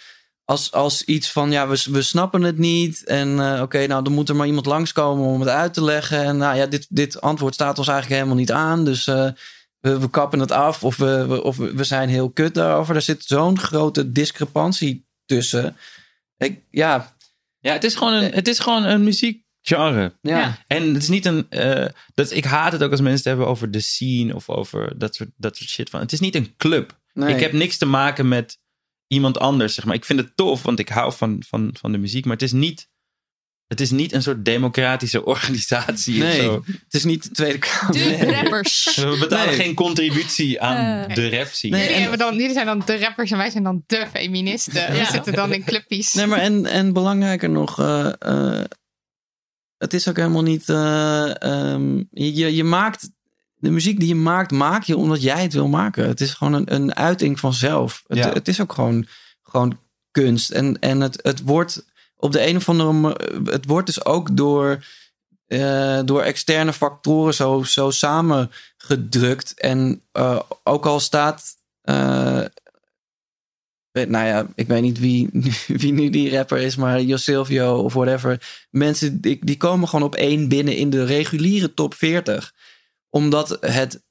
Als, als iets van, ja, we, we snappen het niet. En eh, oké, nou, dan moet er maar iemand langskomen om het uit te leggen. En nou ja, dit, dit antwoord staat ons eigenlijk helemaal niet aan. Dus eh, we, we kappen het af of we, we- of we we zijn heel kut daarover. Er zit zo'n grote discrepantie tussen. Ik, ja, Ja, het is gewoon een, het is gewoon een muziekgenre. ja. Ja. En het is niet een. eh, dat, ik haat het ook als mensen het hebben over de scene of over dat soort, dat soort shit. Van. Het is niet een club. Nee. Ik heb niks te maken met iemand anders. Zeg maar. Ik vind het tof, want ik hou van, van, van de muziek. Maar het is niet. Het is niet een soort democratische [laughs] organisatie Nee. of zo. Het is niet de Tweede Kamer. De Nee. rappers. [laughs] We betalen Nee. geen contributie aan Eh. de rap scene. Nee, Jullie, en- dan, jullie zijn dan de rappers en wij zijn dan de feministen. We Ja. zitten dan in clubpies. Nee, maar en, en belangrijker nog, eh, eh, het is ook helemaal niet. eh, ehm, je, je- je maakt de muziek die je maakt, maak je omdat jij het wil maken. Het is gewoon een, een uiting vanzelf. Het, Ja. het is ook gewoon, gewoon kunst. En, en het, het wordt op de een of andere manier. Het wordt dus ook door. eh, door externe factoren zo, zo samengedrukt. En eh, ook al staat. weet- nou ja, ik weet niet wie, [laughs] wie nu die rapper is, maar Josilvio of whatever. Mensen die, die komen gewoon op één binnen in de reguliere top 40. Omdat, het,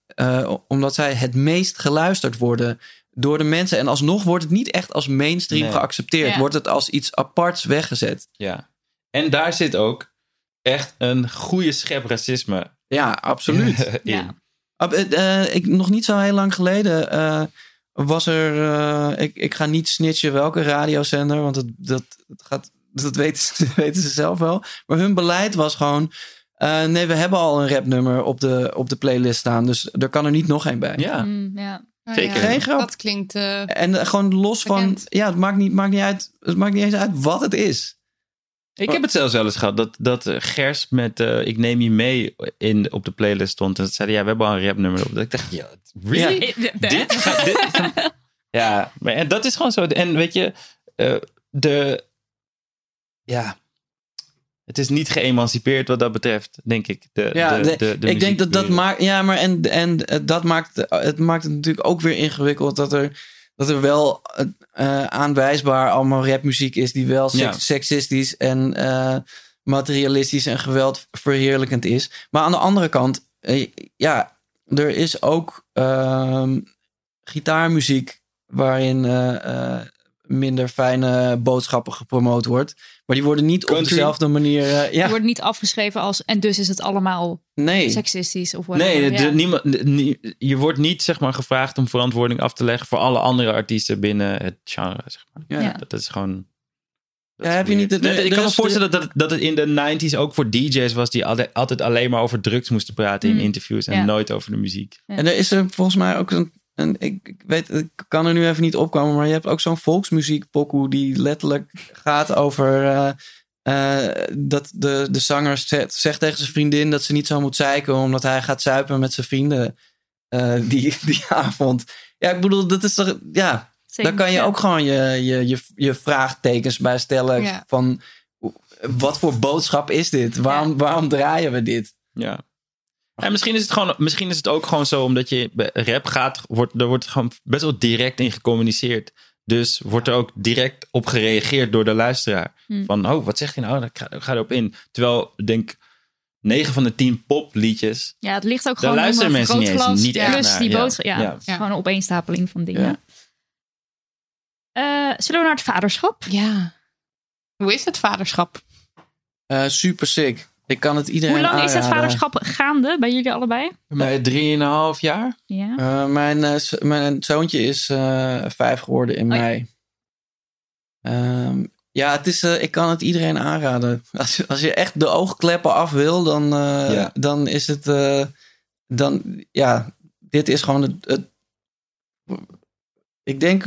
omdat zij het meest geluisterd worden door de mensen. En alsnog wordt het niet echt als mainstream Nee. geaccepteerd. Ja. Wordt het als iets aparts weggezet. Ja. En daar zit ook echt een goede schep racisme Ja, absoluut. [laughs] Ja. Eh, eh, ik, nog niet zo heel lang geleden eh, was er. eh, ik, ik ga niet snitchen welke radiozender, want dat, dat, dat, gaat, dat weten, ze, [laughs] weten ze zelf wel. Maar hun beleid was gewoon. eh, nee, we hebben al een rapnummer op de, op de playlist staan, dus er kan er niet nog één bij. Ja. Mm, ja. Oh zeker. ja, Geen grap. Dat klinkt. eh, En eh, gewoon los van. Ja, het maakt niet, maakt niet uit. Het maakt niet eens uit wat het is. Ik heb het zelfs wel eens gehad dat, dat eh, Gers met eh, Ik neem je mee in, op de playlist stond. En ze zeiden, ja, we hebben al een rapnummer op. Dat ik dacht, ja, really? dit? Ja, maar en dat is gewoon zo. En weet je, eh, de, ja, het is niet geëmancipeerd wat dat betreft, denk ik. De, Ja, de, de- ik denk dat dat maakt. Ja, maar en, en eh, dat maakt, het maakt het natuurlijk ook weer ingewikkeld dat er, dat er wel eh, aanwijsbaar allemaal rapmuziek is die wel seks- Ja. seksistisch en eh, materialistisch en geweldverheerlijkend is. Maar aan de andere kant, eh, ja, er is ook ehm, gitaarmuziek waarin eh, eh, minder fijne boodschappen gepromoot wordt. Maar die worden niet op dezelfde manier. eh, Je ja, wordt niet afgeschreven als en dus is het allemaal nee. seksistisch of whatever. Nee, ja. niemand, nie- je wordt niet zeg maar, gevraagd om verantwoording af te leggen voor alle andere artiesten binnen het genre. Zeg maar. Ja. Ja. Dat is gewoon. dat Ja, is heb je niet de- ik kan me voorstellen dat het, dat het in de 90s ook voor DJ's was die altijd, altijd alleen maar over drugs moesten praten in Mm. interviews en Ja. nooit over de muziek. En er is er volgens mij ook een, en ik, ik weet, ik kan er nu even niet opkomen, maar je hebt ook zo'n volksmuziek pokoe die letterlijk gaat over eh, eh, dat de, de zanger zegt, zegt tegen zijn vriendin dat ze niet zo moet zeiken omdat hij gaat zuipen met zijn vrienden eh, die, [laughs] die avond. Ja, ik bedoel, dat is toch, ja, Zeker, daar kan je ook gewoon je, je, je, je vraagtekens bij stellen Ja. van wat voor boodschap is dit? Waarom, waarom draaien we dit? Ja. En misschien is, het gewoon, misschien is het ook gewoon zo, omdat je bij rap gaat, wordt, er wordt gewoon best wel direct in gecommuniceerd. Dus wordt er ook direct op gereageerd door de luisteraar. Hmm. Van, oh, wat zegt hij nou? Ik ga, ik ga erop in. Terwijl, ik denk, 9 van de 10 popliedjes, Ja, het ligt ook gewoon luisteren mensen niet eens. vergrootglas. Niet echt Plus naar, die ja. boodschap. Ja, Ja. het is gewoon een opeenstapeling van dingen. Ja. Eh, zullen we naar het vaderschap? Ja. Hoe is het vaderschap? Eh, super sick. Ik kan het iedereen Hoe lang is het vaderschap gaande bij jullie allebei? Bij drieënhalf jaar. Ja. Eh, mijn, eh, z- mijn zoontje is eh, vijf geworden in Oh ja. mei. Ehm, ja, het is, eh, ik kan het iedereen aanraden. Als, je- als je echt de oogkleppen af wil, dan, eh, Ja. dan is het. eh, dan, ja, dit is gewoon het. het ik, denk,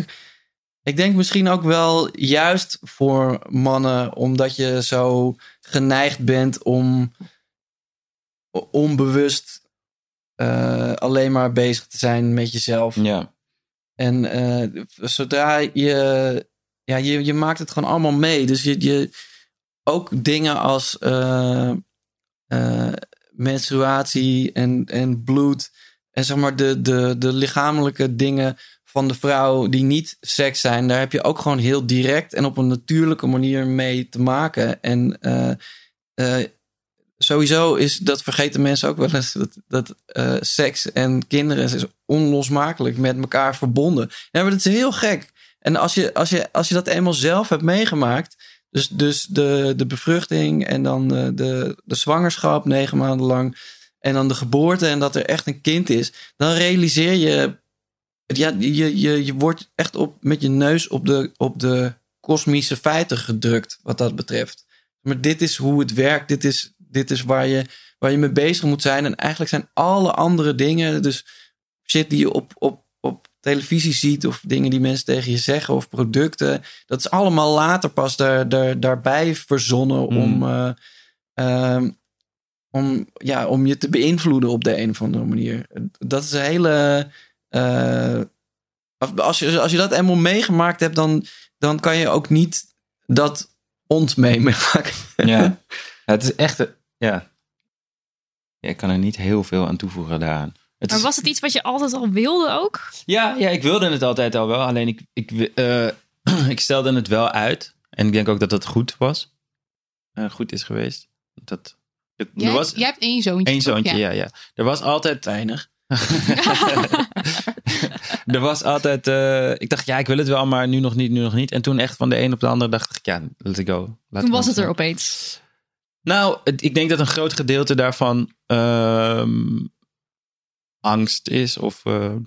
ik denk misschien ook wel juist voor mannen, omdat je zo geneigd bent om onbewust eh, alleen maar bezig te zijn met jezelf. Ja. En eh, zodra je, ja, je, je maakt het gewoon allemaal mee. Dus je, je ook dingen als eh, menstruatie en, en bloed. En zeg maar de, de, de lichamelijke dingen van de vrouw die niet seks zijn. Daar heb je ook gewoon heel direct en op een natuurlijke manier mee te maken. En eh, eh, sowieso is, dat vergeten mensen ook wel eens, dat, dat eh, seks en kinderen is onlosmakelijk met elkaar verbonden. Ja, maar dat is heel gek. En als je, als je, als je dat eenmaal zelf hebt meegemaakt, dus, dus de, de bevruchting en dan de, de, de zwangerschap negen maanden lang en dan de geboorte en dat er echt een kind is, dan realiseer je, ja, je, je, je wordt echt op, met je neus op de, op de kosmische feiten gedrukt wat dat betreft. Maar dit is hoe het werkt. Dit is, dit is waar, je, waar je mee bezig moet zijn. En eigenlijk zijn alle andere dingen, dus shit die je op, op, op televisie ziet, of dingen die mensen tegen je zeggen, of producten, dat is allemaal later pas daar, daar, daarbij verzonnen om, eh, ehm, om, ja, om je te beïnvloeden op de een of andere manier. Dat is een hele. Eh, als, je, als je dat eenmaal meegemaakt hebt, dan, dan kan je ook niet dat ont meemaken. [laughs] Ja. Ja, het is echt. een- Ja. ja. Ik kan er niet heel veel aan toevoegen daaraan. Het Maar is- was het iets wat je altijd al wilde ook? Ja, ja, ik wilde het altijd al wel. Alleen ik, ik, eh, [clears throat] ik stelde het wel uit. En ik denk ook dat dat goed was. Eh, goed is geweest. Dat, er Jij, was jij hebt één zoontje. toch? zoontje, ja. ja, Er was altijd... Weinig. [laughs] [laughs] [laughs] er was altijd... eh, ik dacht, ja, ik wil het wel, maar nu nog niet, nu nog niet. En toen echt van de een op de andere dacht ik, ja, let's go. Toen was het gaan. er opeens. Nou, het- ik denk dat een groot gedeelte daarvan ehm, angst is. Of ehm,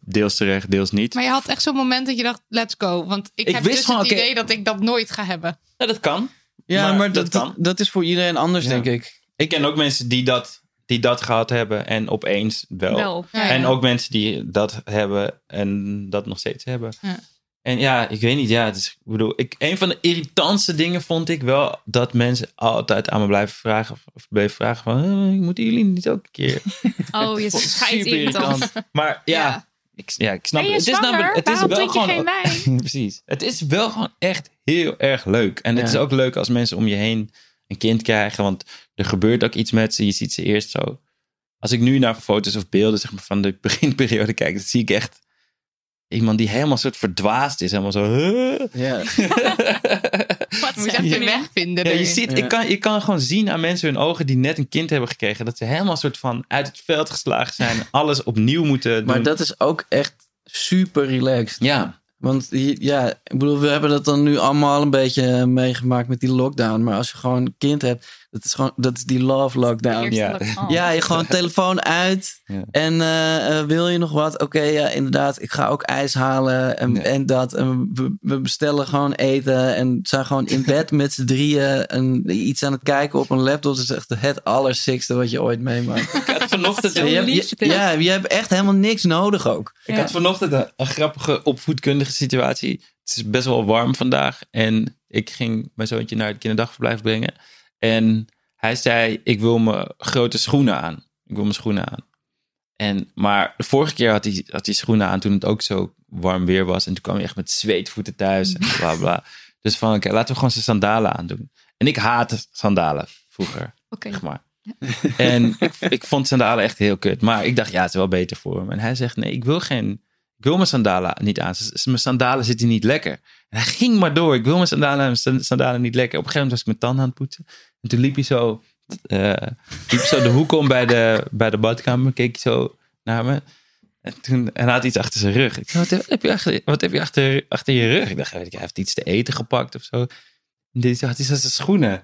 deels terecht, deels niet. Maar je had echt zo'n moment dat je dacht, let's go. Want ik, Ik heb wist dus gewoon, het idee dat ik dat nooit ga hebben. Ja, dat kan. Ja, maar, Maar dat, dat dat, kan. dat is voor iedereen anders, Ja. denk ik. Ik ken ook mensen die dat, die dat gehad hebben en opeens wel. Wel. Ja, En ook mensen die dat hebben en dat nog steeds hebben. Ja. En ja, ik weet niet. Ja, het is, ik bedoel, ik, een van de irritantste dingen vond ik wel dat mensen altijd aan me blijven vragen. Of bleven vragen van, eh, moeten jullie niet ook een keer? [laughs] Oh, je [laughs] Super irritant. Maar [laughs] ja, Ja. Ik, ja, ik snap je het. is namelijk, het is wel gewoon, geen? Precies. Het is wel gewoon echt heel erg leuk. En het is ook leuk als mensen om je heen een kind krijgen. Want er gebeurt ook iets met ze. Je ziet ze eerst zo. Als ik nu naar foto's of beelden zeg maar, van de [laughs] beginperiode kijk, dan zie ik echt iemand die helemaal soort verdwaasd is. Helemaal zo. huh? Ja. [laughs] Wat Moet je echt weg vinden. Ja, je, ziet, Ja. ik kan, je kan gewoon zien aan mensen hun ogen die net een kind hebben gekregen. Dat ze helemaal soort van uit het veld geslagen zijn. [laughs] alles opnieuw moeten doen. Maar dat is ook echt super relaxed. ja, Want ja, ik bedoel, we hebben dat dan nu allemaal een beetje meegemaakt met die lockdown. Maar als je gewoon een kind hebt, dat is gewoon dat is die love lockdown. Ja. lockdown. Ja, je gewoon telefoon uit. Ja. En eh, eh, wil je nog wat? Oké, ja, inderdaad. Ik ga ook ijs halen en, Ja. en dat. En we, we bestellen gewoon eten. En zijn gewoon in bed met z'n drieën. En iets aan het kijken op een laptop. Dat is echt het allersikste wat je ooit meemaakt. Ik had vanochtend, Zo je, hebt, je- ja, je hebt echt helemaal niks nodig ook. ik had vanochtend een, een grappige opvoedkundige situatie. Het is best wel warm vandaag. En ik ging mijn zoontje naar het kinderdagverblijf brengen. En hij zei, ik wil mijn grote schoenen aan. Ik wil mijn schoenen aan. En, maar de vorige keer had hij, had hij schoenen aan toen het ook zo warm weer was. En toen kwam hij echt met zweetvoeten thuis en bla bla. [laughs] Dus van, oké, laten we gewoon zijn sandalen aandoen. En ik haatte sandalen vroeger, Oké. zeg maar. [laughs] En ik, ik vond sandalen echt heel kut. Maar ik dacht, ja, het is wel beter voor hem. En hij zegt, nee, ik wil geen... Ik wil mijn sandalen niet aan. Mijn sandalen zitten niet lekker. En hij ging maar door. Ik wil mijn sandalen, mijn san- sandalen niet lekker. Op een gegeven moment was ik mijn tanden aan het poetsen. En toen liep hij zo, eh, liep zo de hoek om bij de, bij de badkamer. Keek hij zo naar me. En toen en hij had iets achter zijn rug. Ik zei, wat heb, je, achter, wat heb je achter, achter je rug? Ik dacht, hij heeft iets te eten gepakt of zo. En dit had hij zijn schoenen.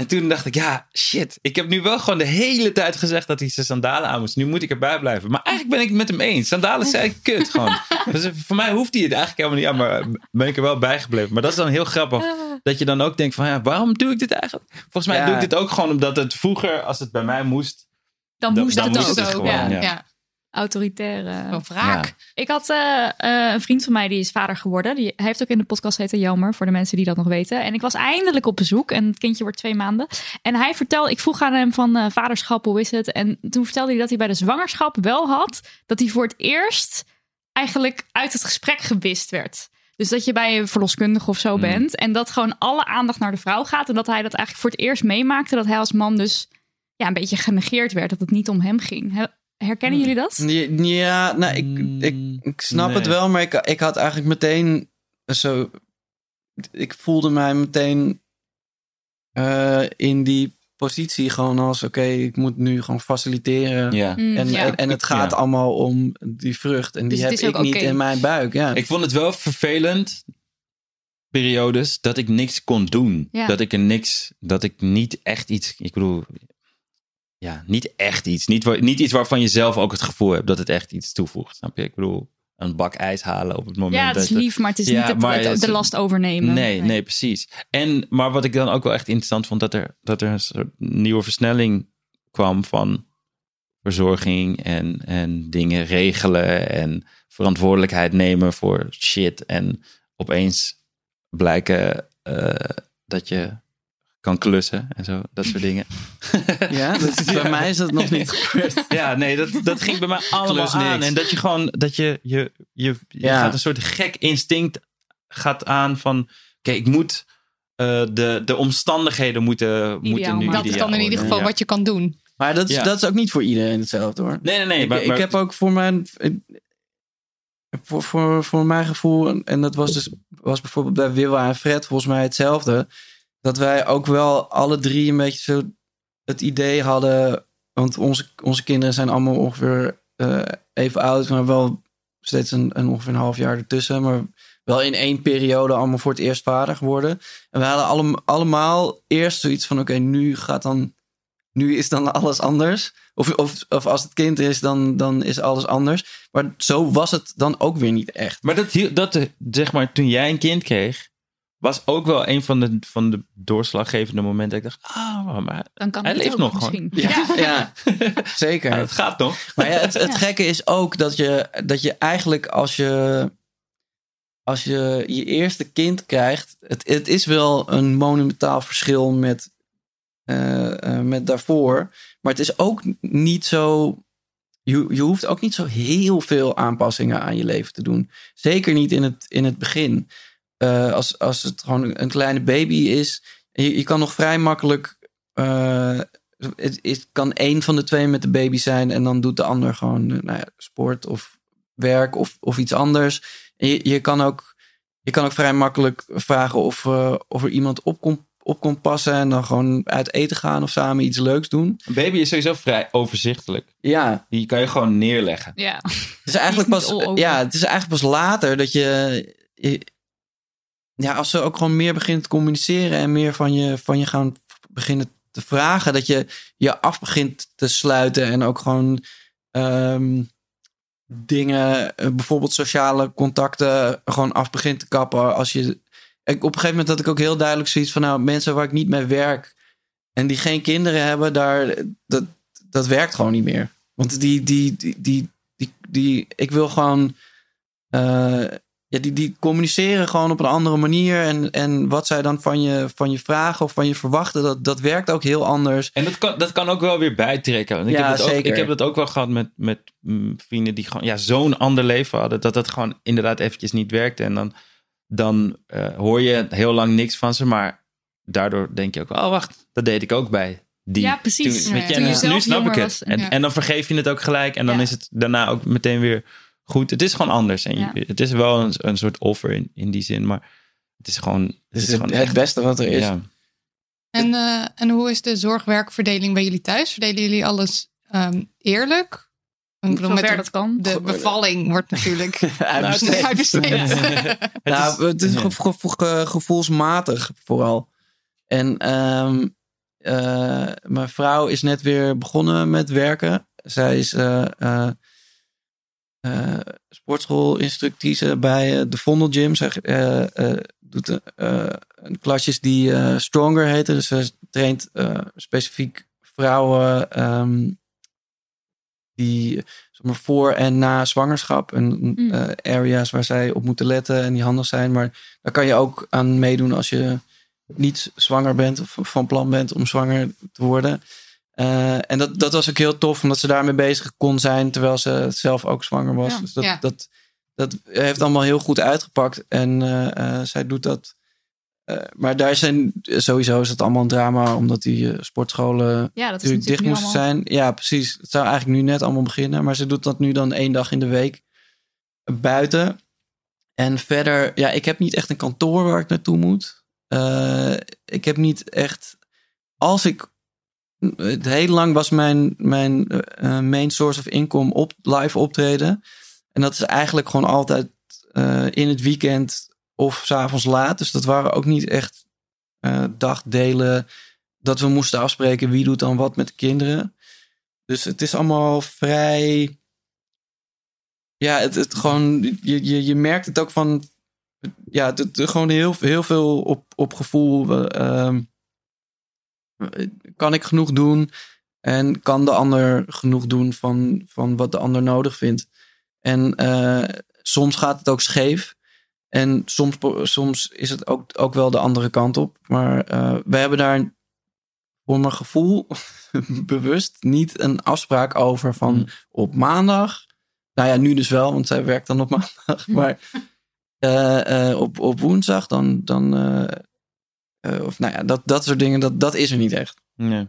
En toen dacht ik, ja, shit. Ik heb nu wel gewoon de hele tijd gezegd dat hij zijn sandalen aan moest. Nu moet ik erbij blijven. Maar eigenlijk ben ik het met hem eens. Sandalen zijn kut gewoon. [laughs] Dus voor mij hoeft hij het eigenlijk helemaal niet aan. Maar ben ik er wel bij gebleven. Maar dat is dan heel grappig. Dat je dan ook denkt van, ja, waarom doe ik dit eigenlijk? Volgens mij Ja. doe ik dit ook gewoon omdat het vroeger, als het bij mij moest. Dan Dan- moest dan het moest ook. het gewoon, ja. ja. Autoritaire. Gewoon wraak. Ja. Ik had eh, eh, een vriend van mij die is vader geworden. Die hij heeft ook in de podcast heten Jammer, voor de mensen die dat nog weten. En ik was eindelijk op bezoek en het kindje wordt twee maanden. En hij vertelde, ik vroeg aan hem van eh, vaderschap, hoe is het? En toen vertelde hij dat hij bij de zwangerschap wel had dat hij voor het eerst eigenlijk uit het gesprek gewist werd. Dus dat je bij een verloskundige of zo Mm. bent en dat gewoon alle aandacht naar de vrouw gaat. En dat hij dat eigenlijk voor het eerst meemaakte, dat hij als man dus ja, een beetje genegeerd werd, dat het niet om hem ging. He- Herkennen jullie dat? Ja, Ja, nou, ik, ik, ik snap Nee. het wel, maar ik, ik had eigenlijk meteen zo. Ik voelde mij meteen eh, in die positie gewoon als: oké, ik moet nu gewoon faciliteren. Ja. Mm, En, ja. en, en het gaat Ja. allemaal om die vrucht. En die Dus heb ik niet in mijn buik. Ja. Ik vond het wel vervelend, periodes, dat ik niks kon doen. Ja. Dat ik er niks, dat ik niet echt iets, ik bedoel, ja, niet echt iets. Niet, niet iets waarvan je zelf ook het gevoel hebt dat het echt iets toevoegt. Snap je? Ik bedoel, een bak ijs halen op het moment Ja, het is lief, maar het is Ja, niet het, maar het- het- de last overnemen. Nee, nee, precies. En, maar wat ik dan ook wel echt interessant vond, dat er, dat er een soort nieuwe versnelling kwam van verzorging en, en dingen regelen en verantwoordelijkheid nemen voor shit. En opeens blijken eh, dat je kan klussen en zo, dat soort dingen. [laughs] Ja, dat is, bij mij is dat nog niet gebeurd. Ja, nee, dat, dat ging bij mij allemaal aan. niks. En dat je gewoon, dat je, je, je, je Ja. gaat een soort gek instinct gaat aan van, oké, ik moet, eh, de, de omstandigheden moeten, moeten nu maar Dat is dan in ieder geval Ja. wat je kan doen. Maar dat is, Ja. dat is ook niet voor iedereen hetzelfde hoor. Nee, nee, nee. ik, maar, ik heb ook voor mijn, voor, voor, voor mijn gevoel, en dat was dus was bijvoorbeeld bij Wilwa en Fred volgens mij hetzelfde, dat wij ook wel alle drie een beetje zo het idee hadden, want onze, onze kinderen zijn allemaal ongeveer eh, even oud, maar wel steeds een, ongeveer een half jaar ertussen, maar wel in één periode allemaal voor het eerst vader geworden. En we hadden allem, allemaal eerst zoiets van, oké, nu gaat dan nu is dan alles anders. Of, of, of als het kind is, dan, dan is alles anders. Maar zo was het dan ook weer niet echt. maar dat, dat, eh, zeg maar, toen jij een kind kreeg, was ook wel een van de, van de doorslaggevende momenten. Dat ik dacht, ah, maar Dan kan hij het leeft nog gewoon. misschien. Ja, ja [laughs] zeker. Ja, het gaat nog. Maar ja, het, het Ja. gekke is ook dat je, dat je eigenlijk als je, als je je eerste kind krijgt, het, het is wel een monumentaal verschil met, eh, eh, met daarvoor. Maar het is ook niet zo. Je, je hoeft ook niet zo heel veel aanpassingen aan je leven te doen. Zeker niet in het, in het begin. Eh, als, als het gewoon een kleine baby is. Je, je kan nog vrij makkelijk. eh, het, het kan één van de twee met de baby zijn. En dan doet de ander gewoon eh, nou ja, sport of werk of, of iets anders. Je, je, kan ook, je kan ook vrij makkelijk vragen of, eh, of er iemand op komt op kon passen en dan gewoon uit eten gaan of samen iets leuks doen. Een baby is sowieso vrij overzichtelijk. Ja, Die kan je gewoon neerleggen. Ja. het is eigenlijk is pas, ja, het is eigenlijk pas later dat je je- ja, als ze ook gewoon meer beginnen te communiceren en meer van je, van je gaan beginnen te vragen, dat je je af begint te sluiten en ook gewoon ehm, dingen, eh, bijvoorbeeld sociale contacten, gewoon af begint te kappen. Als je, ik, op een gegeven moment had ik ook heel duidelijk zoiets van, nou, mensen waar ik niet mee werk en die geen kinderen hebben, daar, dat, dat werkt gewoon niet meer. Want die, die, die, die, die, die ik wil gewoon, eh, ja, die, die communiceren gewoon op een andere manier. En, en wat zij dan van je, van je vragen of van je verwachten, dat, dat werkt ook heel anders. En dat kan, dat kan ook wel weer bijtrekken. Want Ik, Ja, heb dat ook, zeker. ik heb dat ook wel gehad met, met mm, vrienden die gewoon ja, zo'n ander leven hadden. Dat dat gewoon inderdaad eventjes niet werkte. En dan, dan eh, hoor je heel lang niks van ze. Maar daardoor denk je ook, oh wacht, dat deed ik ook bij die. Ja, precies. Toen, je, en nu- snap ik het. was. En, en dan vergeef je het ook gelijk. En dan Ja. is het daarna ook meteen weer goed. Het is gewoon anders. En je- Ja. het is wel een, een soort offer in, in die zin. Maar het is gewoon... Het Het is is het, gewoon het echt- beste wat er is. Ja. En, eh, en hoe is de zorgwerkverdeling bij jullie thuis? Verdelen jullie alles ehm, eerlijk? Ik bedoel, met dat kan. De bevalling wordt natuurlijk [laughs] Uitbesteed. uitbesteed. [laughs] nou, het is gevo- gevo- ge- gevoelsmatig vooral. En ehm, eh, mijn vrouw is net weer begonnen met werken. Zij is eh, eh, eh, sportschoolinstructrice bij eh, de Vondel Gym. Zij eh, doet klasjes die Stronger heten. Dus ze traint specifiek vrouwen ehm, die zeg maar, voor en na zwangerschap en Mm. areas waar zij op moeten letten en die handig zijn. Maar daar kan je ook aan meedoen als je niet zwanger bent of van plan bent om zwanger te worden. Eh, en dat, dat was ook heel tof, omdat ze daarmee bezig kon zijn terwijl ze zelf ook zwanger was. Ja, dus dat, ja. dat, dat heeft allemaal heel goed uitgepakt. En eh, eh, zij doet dat. maar daar zijn sowieso is het allemaal een drama, omdat die sportscholen Ja, dat is natuurlijk dicht moesten allemaal- zijn. Ja, precies. Het zou eigenlijk nu net allemaal beginnen. Maar ze doet dat nu dan één dag in de week buiten. En verder, ja, ik heb niet echt een kantoor waar ik naartoe moet. Ik heb niet echt. Als ik. Heel lang was mijn, mijn eh, eh, main source of income op live optreden. En dat is eigenlijk gewoon altijd eh, in het weekend of s'avonds laat. Dus dat waren ook niet echt dagdelen dat we moesten afspreken wie doet dan wat met de kinderen. Dus het is allemaal vrij. Ja, het, het gewoon. Je, je, je merkt het ook van. Ja, het, gewoon heel, heel veel op, op gevoel. Kan ik genoeg doen? En kan de ander genoeg doen van, van wat de ander nodig vindt? En eh, soms gaat het ook scheef. En soms, soms is het ook, ook wel de andere kant op. Maar eh we hebben daar voor mijn gevoel [laughs] bewust niet een afspraak over van op maandag. Nou ja, nu dus wel, want zij werkt dan op [laughs] maandag. Maar eh, op, op woensdag dan. dan eh, of nou ja, dat, dat soort dingen, dat, dat is er niet echt. Nee.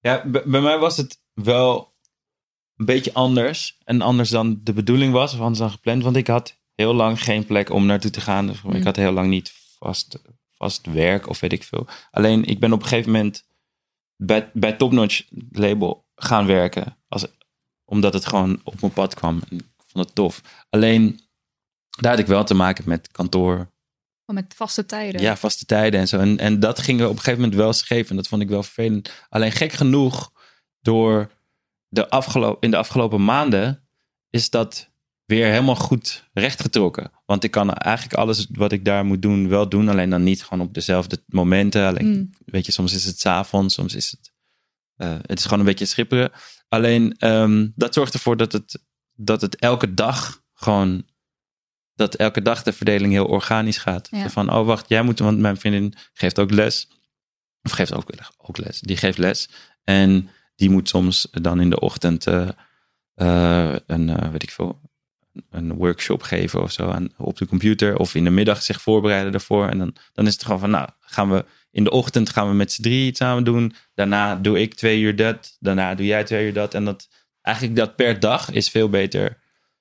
Ja, bij mij was het wel een beetje anders. En anders dan de bedoeling was, of anders dan gepland. Want ik had heel lang geen plek om naartoe te gaan. Dus Mm. Ik had heel lang niet vast, vast werk of weet ik veel. Alleen ik ben op een gegeven moment bij, bij Topnotch label gaan werken. Als, omdat het gewoon op mijn pad kwam. En ik vond het tof. Alleen daar had ik wel te maken met kantoor, met vaste tijden. ja, vaste tijden en zo. En, en dat ging op een gegeven moment wel scheef. En dat vond ik wel vervelend. Alleen gek genoeg, door de afgelo- in de afgelopen maanden is dat weer helemaal goed rechtgetrokken. Want ik kan eigenlijk alles wat ik daar moet doen, wel doen. Alleen dan niet gewoon op dezelfde momenten. Alleen, Mm. weet je, soms is het 's avonds, soms is het... eh, het is gewoon een beetje schipperen. Alleen ehm, dat zorgt ervoor dat het, dat het elke dag gewoon dat elke dag de verdeling heel organisch gaat. Ja. Van, oh wacht, jij moet, want mijn vriendin geeft ook les. Of geeft ook, ook les. Die geeft les. En die moet soms dan in de ochtend eh, eh, een, eh, weet ik veel, een workshop geven of zo aan, op de computer. Of in de middag zich voorbereiden daarvoor. En dan, dan is het gewoon van, nou, gaan we in de ochtend gaan we met z'n drie iets samen doen. Daarna doe ik twee uur dat. Daarna doe jij twee uur dat. En dat eigenlijk dat per dag is veel beter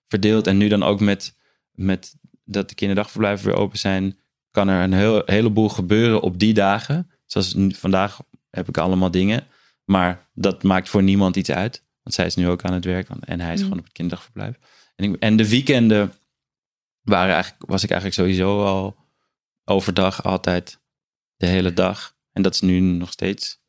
verdeeld. En nu dan ook met, met dat de kinderdagverblijven weer open zijn, kan er een heel, heleboel gebeuren op die dagen. Zoals vandaag heb ik allemaal dingen. Maar dat maakt voor niemand iets uit. Want zij is nu ook aan het werk. En hij is Mm. gewoon op het kinderdagverblijf. En, ik, en de weekenden waren eigenlijk, was ik eigenlijk sowieso al overdag altijd de hele dag. En dat is nu nog steeds.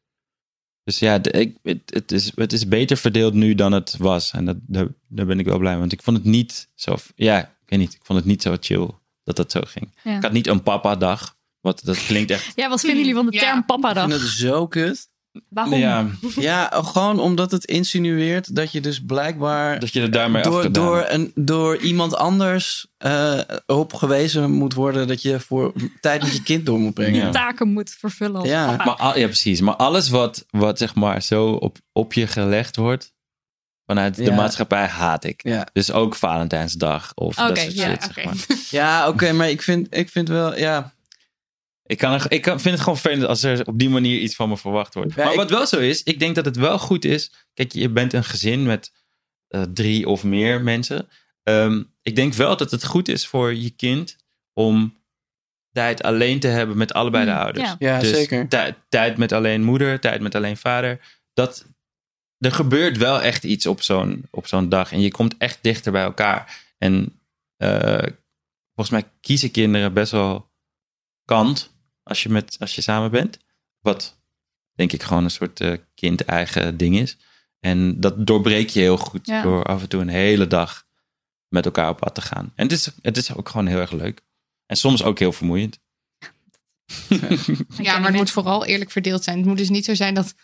Dus ja, de- ik, het, het, is, het is beter verdeeld nu dan het was. En dat, daar, daar ben ik wel blij mee. Want ik vond het niet zo... Ja, weet niet. Ik vond het niet zo chill dat dat zo ging. Ja. Ik had niet een papa-dag. Wat, dat klinkt echt... Ja, wat vinden jullie van de Ja. term papa Ik vind het zo kut. Waarom? Ja, Ja, gewoon omdat het insinueert dat je dus blijkbaar dat je er daarmee door, afgedaan door, een, door iemand anders eh op gewezen moet worden dat je voor tijd met je kind door moet brengen. Ja. Taken moet vervullen als Ja. papa. Maar, al- ja, precies. Maar alles wat, wat zeg maar zo op, op je gelegd wordt vanuit de Ja. maatschappij haat ik. Ja, Dus ook Valentijnsdag of dat soort ja, shit, zeg oké. maar. [laughs] ja oké, maar ik vind, ik vind wel, ja. Ik, kan, er- ik kan- vind het gewoon vervelend als er op die manier iets van me verwacht wordt. Ja, maar ik- wat wel zo is, ik denk dat het wel goed is. Kijk, je bent een gezin met eh, drie of meer mensen. Ehm, ik denk wel dat het goed is voor je kind om tijd alleen te hebben met allebei de Mm, ouders. ja. Ja, Dus zeker. tij- tijd met alleen moeder, tijd met alleen vader. Dat, er gebeurt wel echt iets op zo'n, op zo'n dag. En je komt echt dichter bij elkaar. En eh, volgens mij kiezen kinderen best wel kant als je, met, als je samen bent. Wat denk ik gewoon een soort eh, kind-eigen ding is. En dat doorbreek je heel goed Ja. door af en toe een hele dag met elkaar op pad te gaan. En het is, het is ook gewoon heel erg leuk. En soms ook heel vermoeiend. Ja, maar het moet vooral eerlijk verdeeld zijn. Het moet dus niet zo zijn dat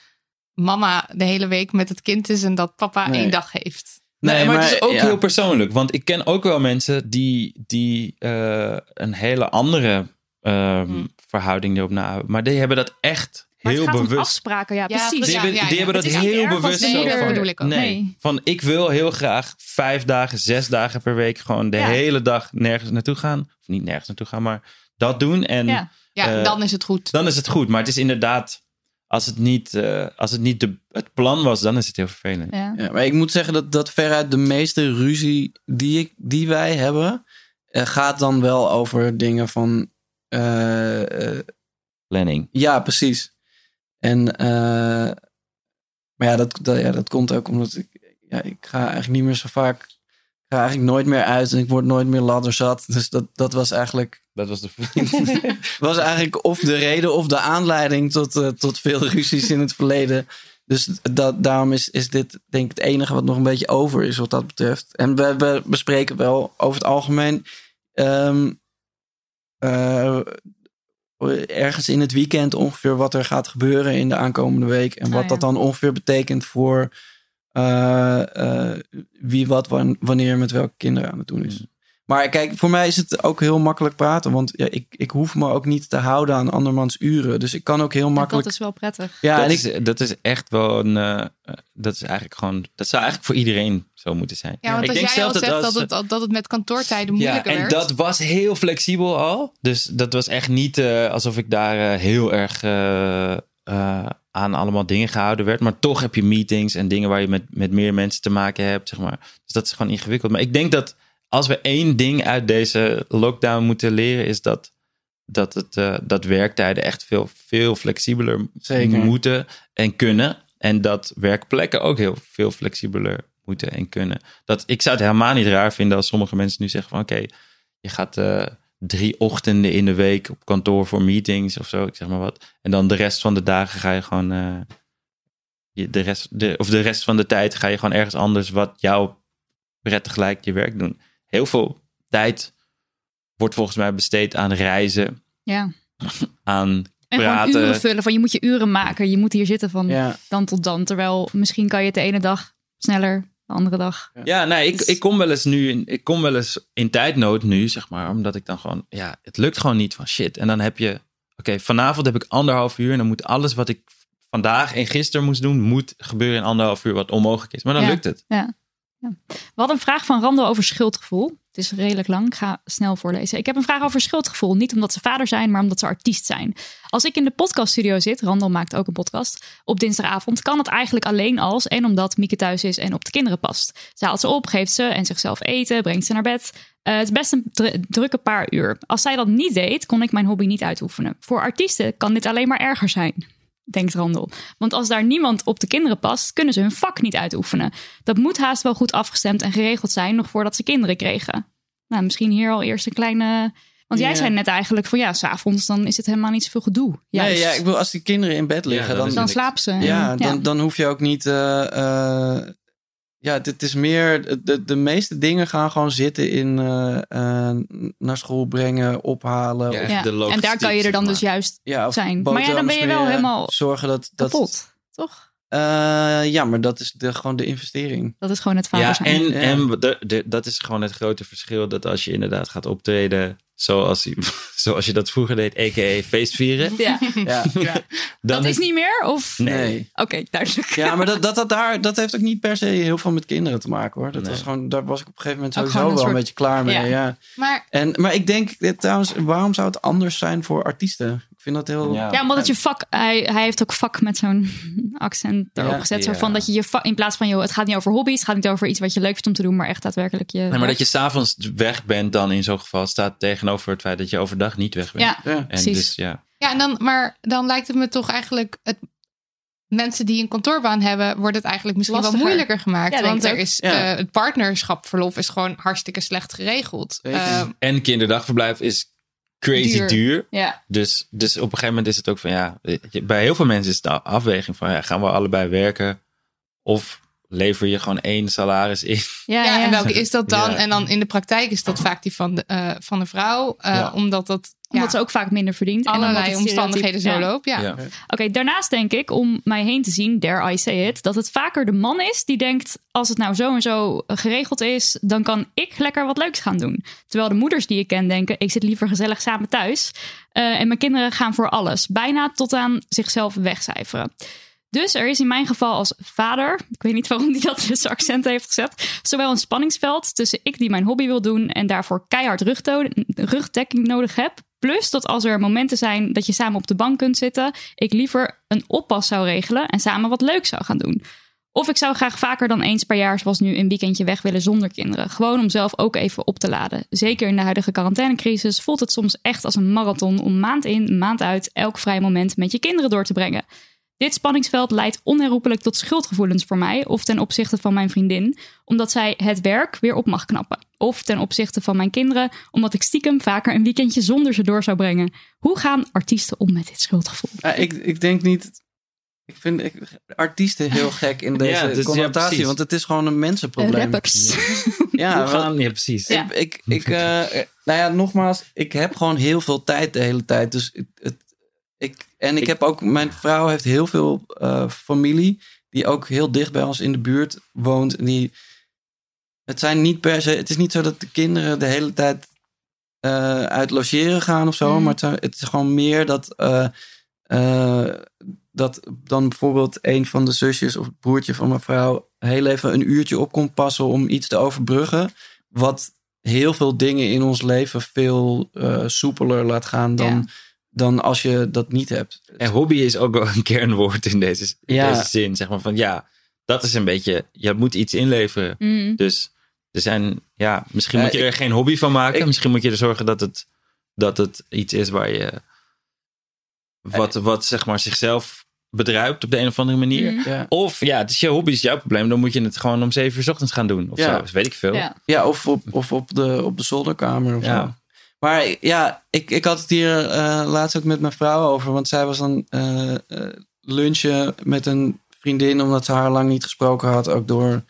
mama de hele week met het kind is en dat papa Nee. één dag heeft. Nee, maar, het is ook ja. heel persoonlijk. Want ik ken ook wel mensen die, die eh, een hele andere ehm, Hm. verhouding erop na Maar die hebben dat echt Maar heel het gaat om bewust. afspraken, ja, Ja, precies. Die hebben, ja, die ja. hebben dat heel bewust de zo van, bedoel ik ook. Nee. Nee. Van ik wil heel graag vijf dagen, zes dagen per week gewoon de Ja. hele dag nergens naartoe gaan. Of niet nergens naartoe gaan, maar dat doen. En Ja. Ja, Eh, dan is het goed. dan is het goed. Maar het is inderdaad, als het niet, eh, als het, niet de, het plan was, dan is het heel vervelend. Ja. Ja, maar ik moet zeggen dat, dat veruit de meeste ruzie die, ik, die wij hebben, eh, gaat dan wel over dingen van. eh, eh, Planning. ja, precies. En, eh, maar ja dat, dat, ja, dat komt ook omdat ik, ja, ik ga eigenlijk niet meer zo vaak. Ik ga eigenlijk nooit meer uit en ik word nooit meer ladderzat. Dus dat, dat was eigenlijk Dat was de [laughs] was eigenlijk of de reden of de aanleiding tot, eh, tot veel ruzies in het verleden. Dus dat, daarom is, is dit denk ik het enige wat nog een beetje over is wat dat betreft. En we, we bespreken wel over het algemeen ehm, eh, ergens in het weekend ongeveer wat er gaat gebeuren in de aankomende week. En Ah, wat ja. dat dan ongeveer betekent voor wie wat wan- wanneer met welke kinderen aan het doen is. Maar kijk, voor mij is het ook heel makkelijk praten. Want ja, ik, ik hoef me ook niet te houden aan andermans uren. Dus ik kan ook heel makkelijk. Dat is wel prettig. ja, dat, en ik, is, dat is echt wel een. eh, eh, dat is eigenlijk gewoon. Dat zou eigenlijk voor iedereen zo moeten zijn. Ja, want ik als denk jij al zelf zegt dat, het, dat het met kantoortijden Ja, moeilijker en werd. dat was heel flexibel al. Dus dat was echt niet eh, alsof ik daar eh, heel erg eh, eh, aan allemaal dingen gehouden werd. Maar toch heb je meetings en dingen waar je met, met meer mensen te maken hebt, zeg maar. Dus dat is gewoon ingewikkeld. Maar ik denk dat als we één ding uit deze lockdown moeten leren, is dat, dat, het, eh, dat werktijden echt veel, veel flexibeler Zeker. moeten en kunnen. En dat werkplekken ook heel veel flexibeler moeten en kunnen. Dat, ik zou het helemaal niet raar vinden als sommige mensen nu zeggen van oké, je gaat eh, drie ochtenden in de week op kantoor voor meetings of zo, ik zeg maar wat. En dan de rest van de dagen ga je gewoon, eh, je, de rest, de, of de rest van de tijd ga je gewoon ergens anders wat jou prettig lijkt je werk doen. Heel veel tijd wordt volgens mij besteed aan reizen, Ja. aan En gewoon praten. uren vullen. Van je moet je uren maken. Je moet hier zitten van ja, dan tot dan. Terwijl misschien kan je het de ene dag sneller, de andere dag. Ja, nee, ik, Dus- ik kom wel eens nu in, ik kom wel eens in tijdnood nu, zeg maar, omdat ik dan gewoon, ja, het lukt gewoon niet van shit. En dan heb je, oké, vanavond heb ik anderhalf uur en dan moet alles wat ik vandaag en gisteren moest doen, moet gebeuren in anderhalf uur, wat onmogelijk is. Maar dan Ja. lukt het. Ja. ja. We hadden een vraag van Rando over schuldgevoel. Het is redelijk lang. Ik ga snel voorlezen. Ik heb een vraag over schuldgevoel. Niet omdat ze vader zijn, maar omdat ze artiest zijn. Als ik in de podcaststudio zit, Randall maakt ook een podcast, op dinsdagavond kan het eigenlijk alleen als en omdat Mieke thuis is en op de kinderen past. Ze haalt ze op, geeft ze en zichzelf eten, brengt ze naar bed. Eh, het is best een dru- drukke paar uur. Als zij dat niet deed, kon ik mijn hobby niet uitoefenen. Voor artiesten kan dit alleen maar erger zijn denkt Randel. Want als daar niemand op de kinderen past, kunnen ze hun vak niet uitoefenen. Dat moet haast wel goed afgestemd en geregeld zijn nog voordat ze kinderen kregen. nou, misschien hier al eerst een kleine... Want jij Ja. zei net eigenlijk van ja, s'avonds dan is het helemaal niet zoveel gedoe. Nee, Juist. ja, ik bedoel, als die kinderen in bed liggen, dan dan, slapen ze. ja, dan, dan hoef je ook niet. eh, eh, ja, dit is meer. De, de meeste dingen gaan gewoon zitten in eh, eh, naar school brengen, ophalen. Ja, de en daar kan je er dan zeg dus juist ja, zijn. Maar ja, dan ben je wel helemaal zorgen dat. dat kapot, toch? Eh, ja, maar dat is de, gewoon de investering. Dat is gewoon het vader Ja, zijn. en, Ja. en de, de- dat is gewoon het grote verschil. Dat als je inderdaad gaat optreden zoals, [laughs] zoals je dat vroeger deed, a.k.a. feestvieren. Ja. Ja, [laughs] Dat is niet meer? Of? Nee. nee. Oké, duidelijk. Ja, maar dat, dat, dat, daar, dat heeft ook niet per se heel veel met kinderen te maken hoor. Dat Nee. was gewoon, daar was ik op een gegeven moment sowieso wel een beetje klaar mee. Ja. Ja. Maar En, maar ik denk eh, trouwens, waarom zou het anders zijn voor artiesten? Ik vind dat heel. Ja. Ja, omdat het je vak, hij, hij heeft ook vak met zo'n [laughs] accent erop Ja. gezet. Zo van dat je je vak, in plaats van, joh, het gaat niet over hobby's, het gaat niet over iets wat je leuk vindt om te doen, maar echt daadwerkelijk je. Nee, maar dat je s'avonds weg bent dan in zo'n geval staat tegenover het feit dat je overdag niet weg bent. Ja, Ja. en precies. dus ja. Ja, en dan, maar dan lijkt het me toch eigenlijk. Het, mensen die een kantoorbaan hebben, wordt het eigenlijk misschien Lastiger. wel moeilijker gemaakt. Ja, want er is, Ja. eh, het partnerschapverlof is gewoon hartstikke slecht geregeld. Zeker. Eh, En kinderdagverblijf is crazy Duur. duur. Ja. Dus, dus op een gegeven moment is het ook van ja, bij heel veel mensen is het de afweging van ja, gaan we allebei werken of lever je gewoon één salaris in? Ja, ja, ja. en welke is dat dan? Ja. En dan in de praktijk is dat vaak die van de, eh, van de vrouw. eh, Ja. Omdat dat Omdat ze ook vaak minder verdient. en omdat allerlei het omstandigheden zo stereotype- Ja. loopt. Ja. Ja. Oké, daarnaast denk ik, om mij heen te zien, dare I say it, dat het vaker de man is die denkt, als het nou zo en zo geregeld is, dan kan ik lekker wat leuks gaan doen. Terwijl de moeders die ik ken denken, ik zit liever gezellig samen thuis. Eh, en mijn kinderen gaan voor alles, bijna tot aan zichzelf wegcijferen. Dus er is in mijn geval als vader, ik weet niet waarom hij dat tussen accent heeft gezet, zowel een spanningsveld tussen ik die mijn hobby wil doen en daarvoor keihard rugdekking nodig heb. Plus dat als er momenten zijn dat je samen op de bank kunt zitten, ik liever een oppas zou regelen en samen wat leuks zou gaan doen. Of ik zou graag vaker dan eens per jaar, zoals nu, een weekendje weg willen zonder kinderen. Gewoon om zelf ook even op te laden. Zeker in de huidige quarantainecrisis voelt het soms echt als een marathon om maand in, maand uit elk vrij moment met je kinderen door te brengen. Dit spanningsveld leidt onherroepelijk tot schuldgevoelens voor mij of ten opzichte van mijn vriendin, omdat zij het werk weer op mag knappen. Of ten opzichte van mijn kinderen, omdat ik stiekem vaker een weekendje zonder ze door zou brengen. Hoe gaan artiesten om met dit schuldgevoel? Ja, ik, ik denk niet. Ik vind ik, artiesten heel [laughs] gek in deze Ja, dus connotatie, want het is gewoon een mensenprobleem. Rappers. Ja, [laughs] gaan, ja, precies. Ik, ik, eh, nou ja, nogmaals, ik heb gewoon heel veel tijd de hele tijd. Dus het, het- ik, en ik, Ik- heb ook, mijn vrouw heeft heel veel eh, familie die ook heel dicht bij ons in de buurt woont. En die, het zijn niet per se, het is niet zo dat de kinderen de hele tijd eh, uit logeren gaan of zo, Mhm. maar het, zijn- het is gewoon meer dat. eh, eh, dat dan bijvoorbeeld een van de zusjes of het broertje van mijn vrouw heel even een uurtje op komt passen om iets te overbruggen. Wat heel veel dingen in ons leven veel eh, soepeler laat gaan dan, Ja. Dan als je dat niet hebt. En hobby is ook wel [laughs] een kernwoord in deze, in Ja. deze zin. Zeg maar van ja, dat is een beetje, je moet iets inleveren. Mm. Dus er zijn, ja, misschien moet je ik- er geen hobby van maken. ik- misschien moet je er zorgen dat het, dat het iets is waar je, wat, wat zeg maar zichzelf bedruipt op de een of andere manier. Mm. Ja. Of ja, het is je hobby, is jouw probleem. Dan moet je het gewoon om zeven uur 's ochtends gaan doen. Of Ja. zo, dus weet ik veel. Ja. Ja, of op, of op, de, op de zolderkamer of Ja. zo. Maar ja, ik, ik had het hier eh, laatst ook met mijn vrouw over. Want zij was dan eh, lunchen met een vriendin. Omdat ze haar lang niet gesproken had. Ook door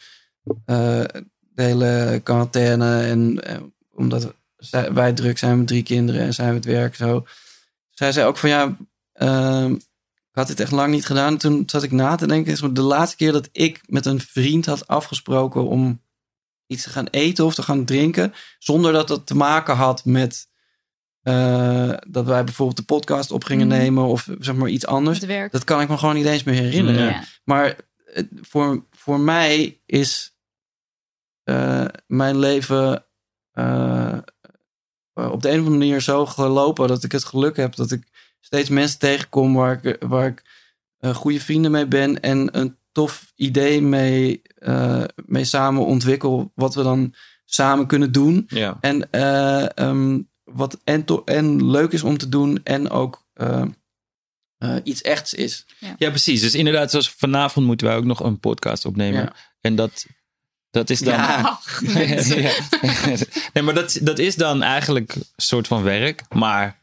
de hele quarantaine. En omdat zij, wij druk zijn met drie kinderen. En zij met werk zo. Zij zei ook van ja... ehm, ik had dit echt lang niet gedaan. Toen zat ik na te denken. Het de laatste keer dat ik met een vriend had afgesproken om iets te gaan eten of te gaan drinken. Zonder dat dat te maken had met eh, dat wij bijvoorbeeld de podcast op gingen Mhm. nemen of zeg maar iets anders. Dat kan ik me gewoon niet eens meer herinneren. Ja. Maar het- voor, voor mij is eh, mijn leven eh, op de een of andere manier zo gelopen dat ik het geluk heb dat ik steeds mensen tegenkom waar ik, waar ik eh, goede vrienden mee ben en een tof idee mee, eh, mee samen ontwikkel, wat we dan samen kunnen doen. Ja. En eh, ehm, wat en, to- en leuk is om te doen en ook eh, eh, iets echts is. Ja, precies. Dus inderdaad, zoals vanavond moeten wij ook nog een podcast opnemen. Ja. En dat, Dat is dan. Ja. [laughs] Ja. nee, maar dat, dat is dan eigenlijk een soort van werk. Maar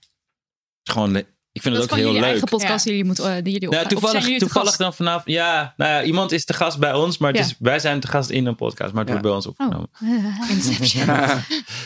gewoon, ik vind Dat het is ook heel jullie leuk. eigen podcast die jullie, moet, eh, die jullie Nou, opnemen. Of zijn toevallig jullie toevallig dan vanaf. Ja, nou ja, iemand is te gast bij ons, maar het Ja. is, wij zijn te gast in een podcast, maar het wordt bij ons opgenomen. Oh, [laughs] Inception. [laughs]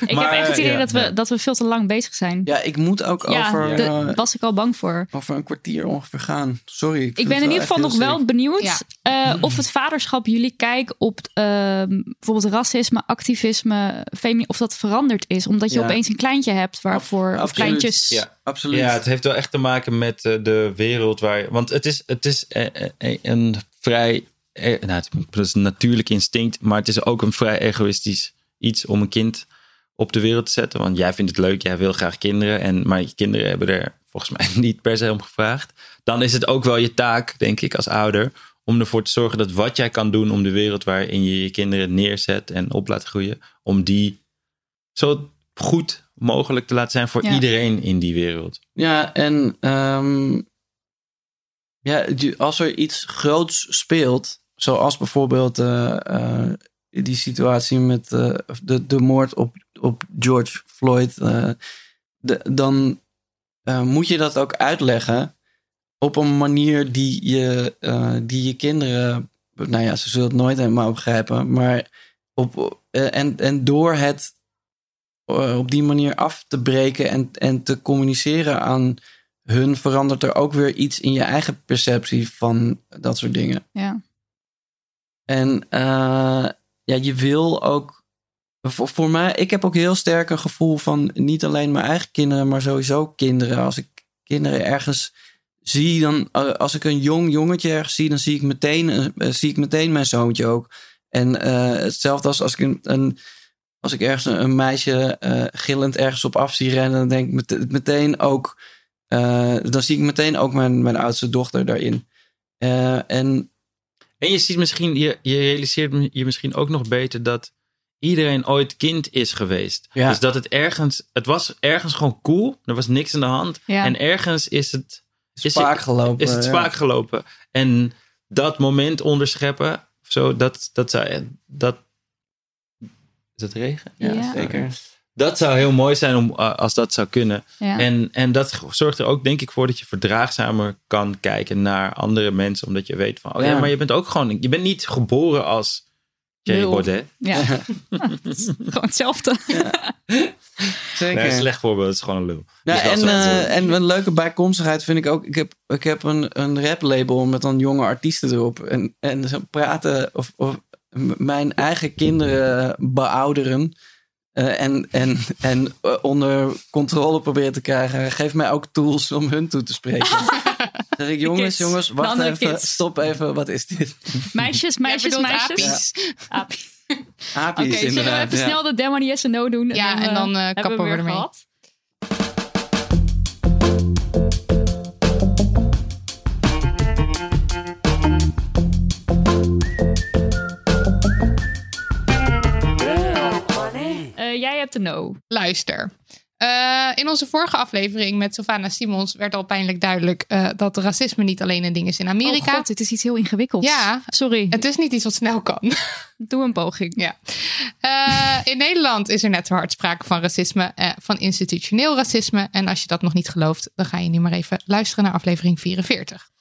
Ik Maar, heb echt het idee ja, dat, we, ja. dat we veel te lang bezig zijn. Ja, ik moet ook Ja, over, daar eh, was ik al bang voor. over een kwartier ongeveer gaan. Sorry. Ik, Ik ben in ieder geval nog wel benieuwd eh, of het vaderschap jullie kijk op ehm, bijvoorbeeld racisme, activisme, of dat veranderd is. Omdat je Ja. opeens een kleintje hebt waarvoor, of kleintjes. Absoluut. Ja, het heeft wel echt te maken met eh, de wereld waar. Want het is, het is eh, eh, een vrij. nou, het is een natuurlijk instinct, maar het is ook een vrij egoïstisch iets om een kind op de wereld te zetten. Want jij vindt het leuk, jij wil graag kinderen. En, maar je kinderen hebben er volgens mij [laughs] niet per se om gevraagd. Dan is het ook wel je taak, denk ik, als ouder. Om ervoor te zorgen dat wat jij kan doen om de wereld waarin je je kinderen neerzet en op laat groeien. Om die zo goed mogelijk te laten zijn voor Ja. iedereen in die wereld. Ja, en ehm, ja, als er iets groots speelt, zoals bijvoorbeeld eh, eh, die situatie met eh, de, de moord op, op George Floyd, eh, de, dan eh, moet je dat ook uitleggen op een manier die je, eh, die je kinderen, nou ja, ze zullen het nooit helemaal begrijpen, maar op, eh, en, en door het eh, op die manier af te breken en, en te communiceren aan hun, verandert er ook weer iets in je eigen perceptie van dat soort dingen. Ja. En eh, ja, je wil ook. Voor, voor mij, ik heb ook heel sterk een gevoel van niet alleen mijn eigen kinderen, maar sowieso kinderen. Als ik kinderen ergens zie, dan eh, als ik een jong jongetje ergens zie, dan zie ik meteen, zie ik meteen mijn zoontje ook. En hetzelfde als als ik een, een als ik ergens een, een meisje eh, gillend ergens op af zie rennen, dan denk ik mete- meteen ook, eh, dan zie ik meteen ook mijn, mijn oudste dochter daarin. Eh, en En je ziet misschien, je, je realiseert je misschien ook nog beter dat iedereen ooit kind is geweest. Ja. Dus dat het ergens, het was ergens gewoon cool. Er was niks aan de hand. Ja. En ergens is het is spaak gelopen, Is het ja. spaak gelopen. En dat moment onderscheppen, of zo, dat, dat zou, dat, is het regen? Ja, Ja. zeker. Dat zou heel mooi zijn om, uh, als dat zou kunnen. Ja. En, en dat zorgt er ook denk ik voor dat je verdraagzamer kan kijken naar andere mensen. Omdat je weet van, oh ja, Ja. maar je bent ook gewoon, je bent niet geboren als Lul. Baudet. Ja. [laughs] [laughs] Gewoon hetzelfde. [laughs] Zeker. Nee, een slecht voorbeeld, het is gewoon een lul. Ja, Dus dat en, eh, en een leuke bijkomstigheid vind ik ook. Ik heb, ik heb een, een rap label met dan jonge artiesten erop. En, en ze praten of, of mijn eigen kinderen beouderen. eh, en en, en eh, onder controle proberen te krijgen. Geef mij ook tools om hun toe te spreken. [laughs] zeg ik, jongens, kids. jongens, wacht even. kids. Stop even, wat is dit? Meisjes, meisjes, meisjes. Apies. [laughs] Apies, Oké, zullen we even ja. snel de Demon Yes en No doen? Ja, en dan, eh, kappen we weer ermee. gehad. Jij hebt de No. Luister. Eh, in onze vorige aflevering met Sylvana Simons werd al pijnlijk duidelijk eh, dat racisme niet alleen een ding is in Amerika. Oh god, dit is iets heel ingewikkelds. Ja, sorry. Het is niet iets wat snel kan. [laughs] Doe een poging. Ja. Eh, in Nederland is er net zo hard sprake van racisme, van institutioneel racisme. En als je dat nog niet gelooft, dan ga je nu maar even luisteren naar aflevering 44.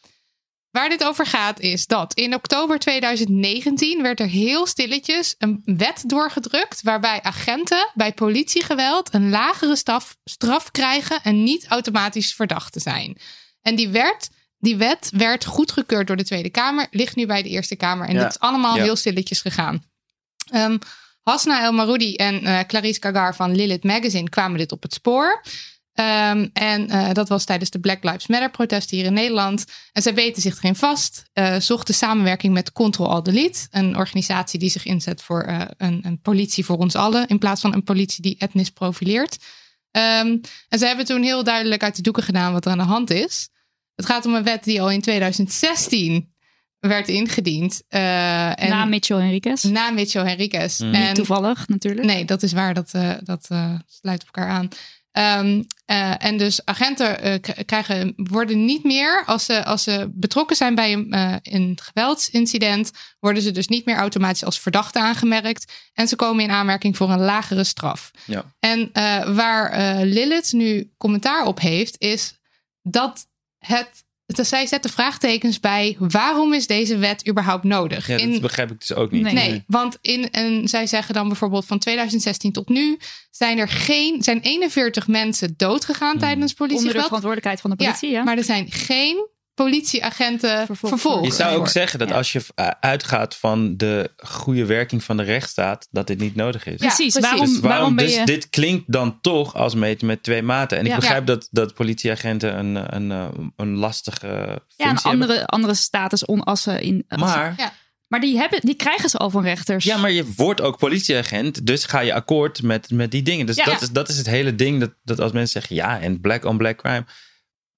Waar dit over gaat is dat in oktober 2019 werd er heel stilletjes een wet doorgedrukt waarbij agenten bij politiegeweld een lagere staf, straf krijgen en niet automatisch verdacht te zijn. En die, werd, die wet werd goedgekeurd door de Tweede Kamer, ligt nu bij de Eerste Kamer en Ja. dit is allemaal Ja. heel stilletjes gegaan. Ehm, Hasna El Maroudi en eh, Clarice Kagar van Lilith Magazine kwamen dit op het spoor. Ehm, en eh, dat was tijdens de Black Lives Matter protesten hier in Nederland. En zij beten zich erin vast, eh, zochten samenwerking met Control All Delete, een organisatie die zich inzet voor eh, een, een politie voor ons allen, in plaats van een politie die etnisch profileert. Ehm, en ze hebben toen heel duidelijk uit de doeken gedaan wat er aan de hand is. Het gaat om een wet die al in 2016 werd ingediend. eh, en Na Mitchell Henriquez. na Mitchell Henriquez. Niet En toevallig natuurlijk. Nee, dat is waar. Dat, eh, dat eh, sluit op elkaar aan. Ehm, eh, en dus agenten eh, krijgen, worden niet meer, als ze, als ze betrokken zijn bij een, eh, een geweldsincident, worden ze dus niet meer automatisch als verdachte aangemerkt. En ze komen in aanmerking voor een lagere straf. Ja. En waar Lilith nu commentaar op heeft, is dat het. Dat zij zetten vraagtekens bij waarom is deze wet überhaupt nodig? Ja, dat In- begrijp ik dus ook niet. Nee, want in, en zij zeggen dan bijvoorbeeld van 2016 tot nu zijn er geen, zijn 41 mensen doodgegaan tijdens Onder de verantwoordelijkheid van de politie, ja. Maar er zijn geen politieagenten vervolgd. Je zou ook zeggen dat als je uh, uitgaat van de goede werking van de rechtsstaat, dat dit niet nodig is. Precies, waarom- dus waarom ben dus je- dit klinkt dan toch als meten met twee maten. En ik Ja. begrijp dat, dat politieagenten een, een, een, een lastige Ja, een hebben. andere, andere status onassen in. Maar- Ja. Maar die, hebben, die krijgen ze al van rechters. Ja, maar je wordt ook politieagent, dus ga je akkoord met, met die dingen. Dus Ja. dat, is, dat is het hele ding, dat, dat als mensen zeggen, ja, en black on black crime.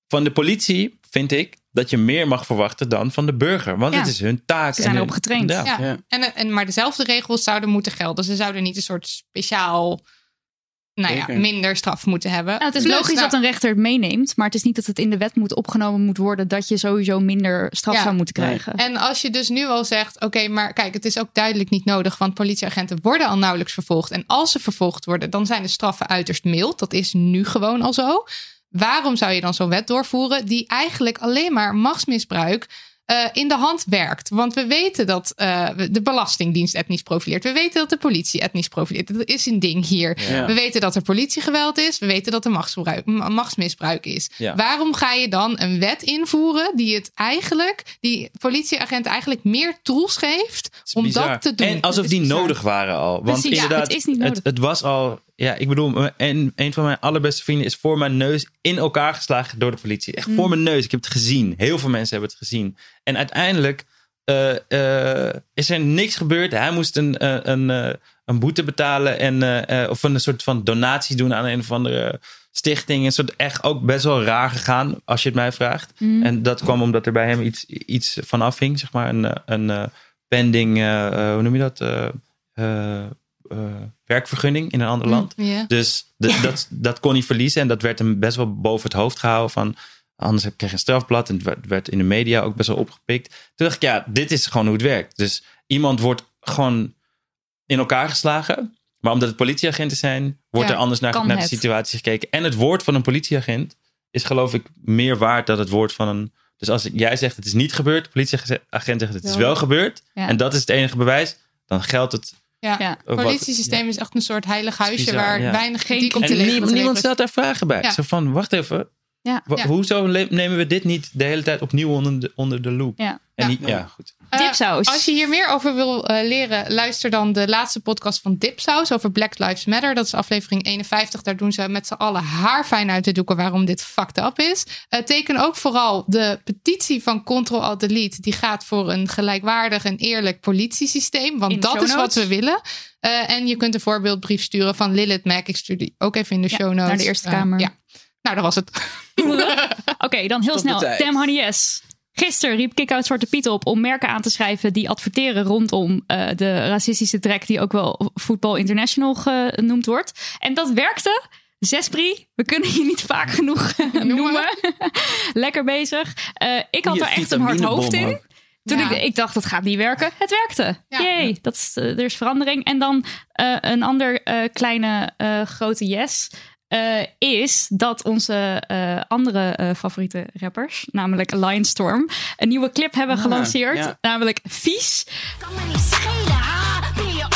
Van de politie vind ik dat je meer mag verwachten dan van de burger. Want Ja. het is hun taak. Ze zijn en erop hun- getraind. Ja. Ja. En, en, maar dezelfde regels zouden moeten gelden. Ze zouden niet een soort speciaal, nou ja, Zeker. minder straf moeten hebben. Nou, het is Plus, logisch nou, dat een rechter het meeneemt, maar het is niet dat het in de wet moet opgenomen moet worden dat je sowieso minder straf Ja. zou moeten krijgen. En als je dus nu al zegt, oké, maar kijk, het is ook duidelijk niet nodig, want politieagenten worden al nauwelijks vervolgd. En als ze vervolgd worden, dan zijn de straffen uiterst mild. Dat is nu gewoon al zo. Waarom zou je dan zo'n wet doorvoeren die eigenlijk alleen maar machtsmisbruik eh, in de hand werkt? Want we weten dat eh, de Belastingdienst etnisch profileert. We weten dat de politie etnisch profileert. Dat is een ding hier. Ja. We weten dat er politiegeweld is. We weten dat er machtsgebruik- ma- machtsmisbruik is. Ja. Waarom ga je dan een wet invoeren die het eigenlijk, die politieagent eigenlijk meer tools geeft om Bizar. dat te doen? En alsof die bizar. nodig waren al. Want Precies, ja, inderdaad, het is niet nodig. Het, het was al. Ja, ik bedoel, en een van mijn allerbeste vrienden is voor mijn neus in elkaar geslagen door de politie. Echt Mm. voor mijn neus. Ik heb het gezien. Heel veel mensen hebben het gezien. En uiteindelijk eh, eh, is er niks gebeurd. Hij moest een, eh, een, eh, een boete betalen en, eh, eh, of een soort van donatie doen aan een of andere stichting. Een soort echt ook best wel raar gegaan, als je het mij vraagt. Mm. En dat kwam omdat er bij hem iets, iets van afhing, zeg maar. Een, eh, een eh, pending, eh, eh, hoe noem je dat? Eh, werkvergunning in een ander Mm, land. Dus de- dat, dat kon hij verliezen. En dat werd hem best wel boven het hoofd gehouden. Van, anders kreeg je een strafblad. En het werd, in de media ook best wel opgepikt. Toen dacht ik, ja, dit is gewoon hoe het werkt. Dus iemand wordt gewoon in elkaar geslagen. Maar omdat het politieagenten zijn, wordt Ja, er anders naar, de situatie gekeken. En het woord van een politieagent is geloof ik meer waard dan het woord van een... Dus als jij zegt het is niet gebeurd, de politieagent zegt het is Wel. wel gebeurd. Ja. En dat is het enige bewijs. Dan geldt het Ja, Ja. het politiesysteem is echt een soort heilig huisje bizar, waar ja. weinig kritiek op en te leveren. niemand, stelt daar vragen bij. Ja. Zo van, wacht even. Ja. Ja. Hoezo nemen we dit niet de hele tijd opnieuw onder de, onder de loep? Ja. En Ja. niet, ja, goed. Eh, Dipsaus. als je hier meer over wil eh, leren, luister dan de laatste podcast van Dipsaus over Black Lives Matter. Dat is aflevering 51. Daar doen ze met z'n allen haarfijn uit de doeken waarom dit fucked up is. Eh, teken ook vooral de petitie van Control Alt Delete. Die gaat voor een gelijkwaardig en eerlijk politiesysteem. Want dat is wat we willen. Eh, en je kunt een voorbeeldbrief sturen van Lilith Mac. Ik stuur die ook even in de Ja, show notes. naar de Eerste Kamer. ja. Nou, dat was het. [laughs] [laughs] Oké, dan heel snel. Tam Honey S. Gisteren riep Kick-Out Zwarte Piet op om merken aan te schrijven die adverteren rondom eh, de racistische trek die ook wel Football International genoemd wordt. En dat werkte. Zespri, we kunnen je niet vaak genoeg noemen. [laughs] Lekker bezig. Eh, ik had Je er echt een hard hoofd in. Toen Ja. ik, ik dacht, dat gaat niet werken. Het werkte. Ja. Jee, dat is, eh, er is verandering. En dan eh, een ander eh, kleine eh, grote yes. Eh, is dat onze eh, andere eh, favoriete rappers, namelijk Lionstorm, een nieuwe clip hebben Ah, gelanceerd. ja. Namelijk Vies. Kan me niet schelen, ha? Ben je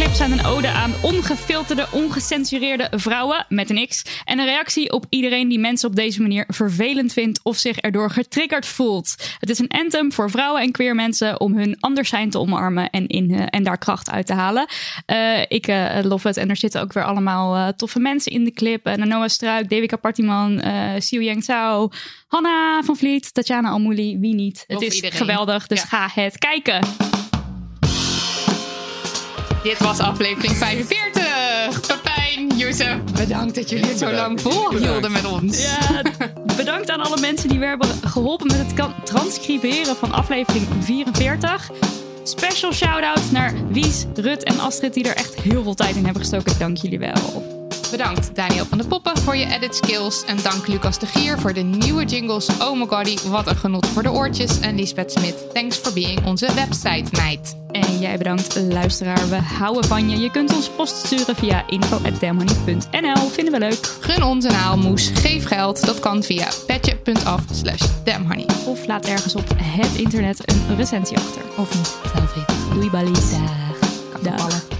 het nummer en de clip zijn een ode aan ongefilterde, ongecensureerde vrouwen met een X. En een reactie op iedereen die mensen op deze manier vervelend vindt of zich erdoor getriggerd voelt. Het is een anthem voor vrouwen en queer mensen om hun anders zijn te omarmen en, in, eh, en daar kracht uit te halen. Eh, ik eh love het. En er zitten ook weer allemaal toffe mensen in de clip. Uh, Noah Struik, Devika Partiman, eh Siu Yang Zhao, Hanna van Vliet, Tatjana Almouli, wie niet. Het Of is iedereen. geweldig, dus Ja. ga het kijken. Dit was aflevering 45. Pepijn, Jozef, bedankt dat jullie het zo lang volhielden met ons. Ja, bedankt aan alle mensen die we hebben geholpen met het transcriberen van aflevering 44. Special shout-out naar Wies, Rut en Astrid die er echt heel veel tijd in hebben gestoken. Dank jullie wel. Bedankt Daniel van de Poppen voor je edit skills. En dank Lucas de Gier voor de nieuwe jingles. Oh my goddy, wat een genot voor de oortjes. En Lisbeth Smit, thanks for being onze website meid. En jij bedankt, luisteraar. We houden van je. Je kunt ons post sturen via info.damhoney.nl. Vinden we leuk. Gun ons een haalmoes, geef geld. Dat kan via petje.af slash damhoney. Of laat ergens op het internet een recensie achter. Of niet, zelf weten. Doei ballies. Dag. Dag.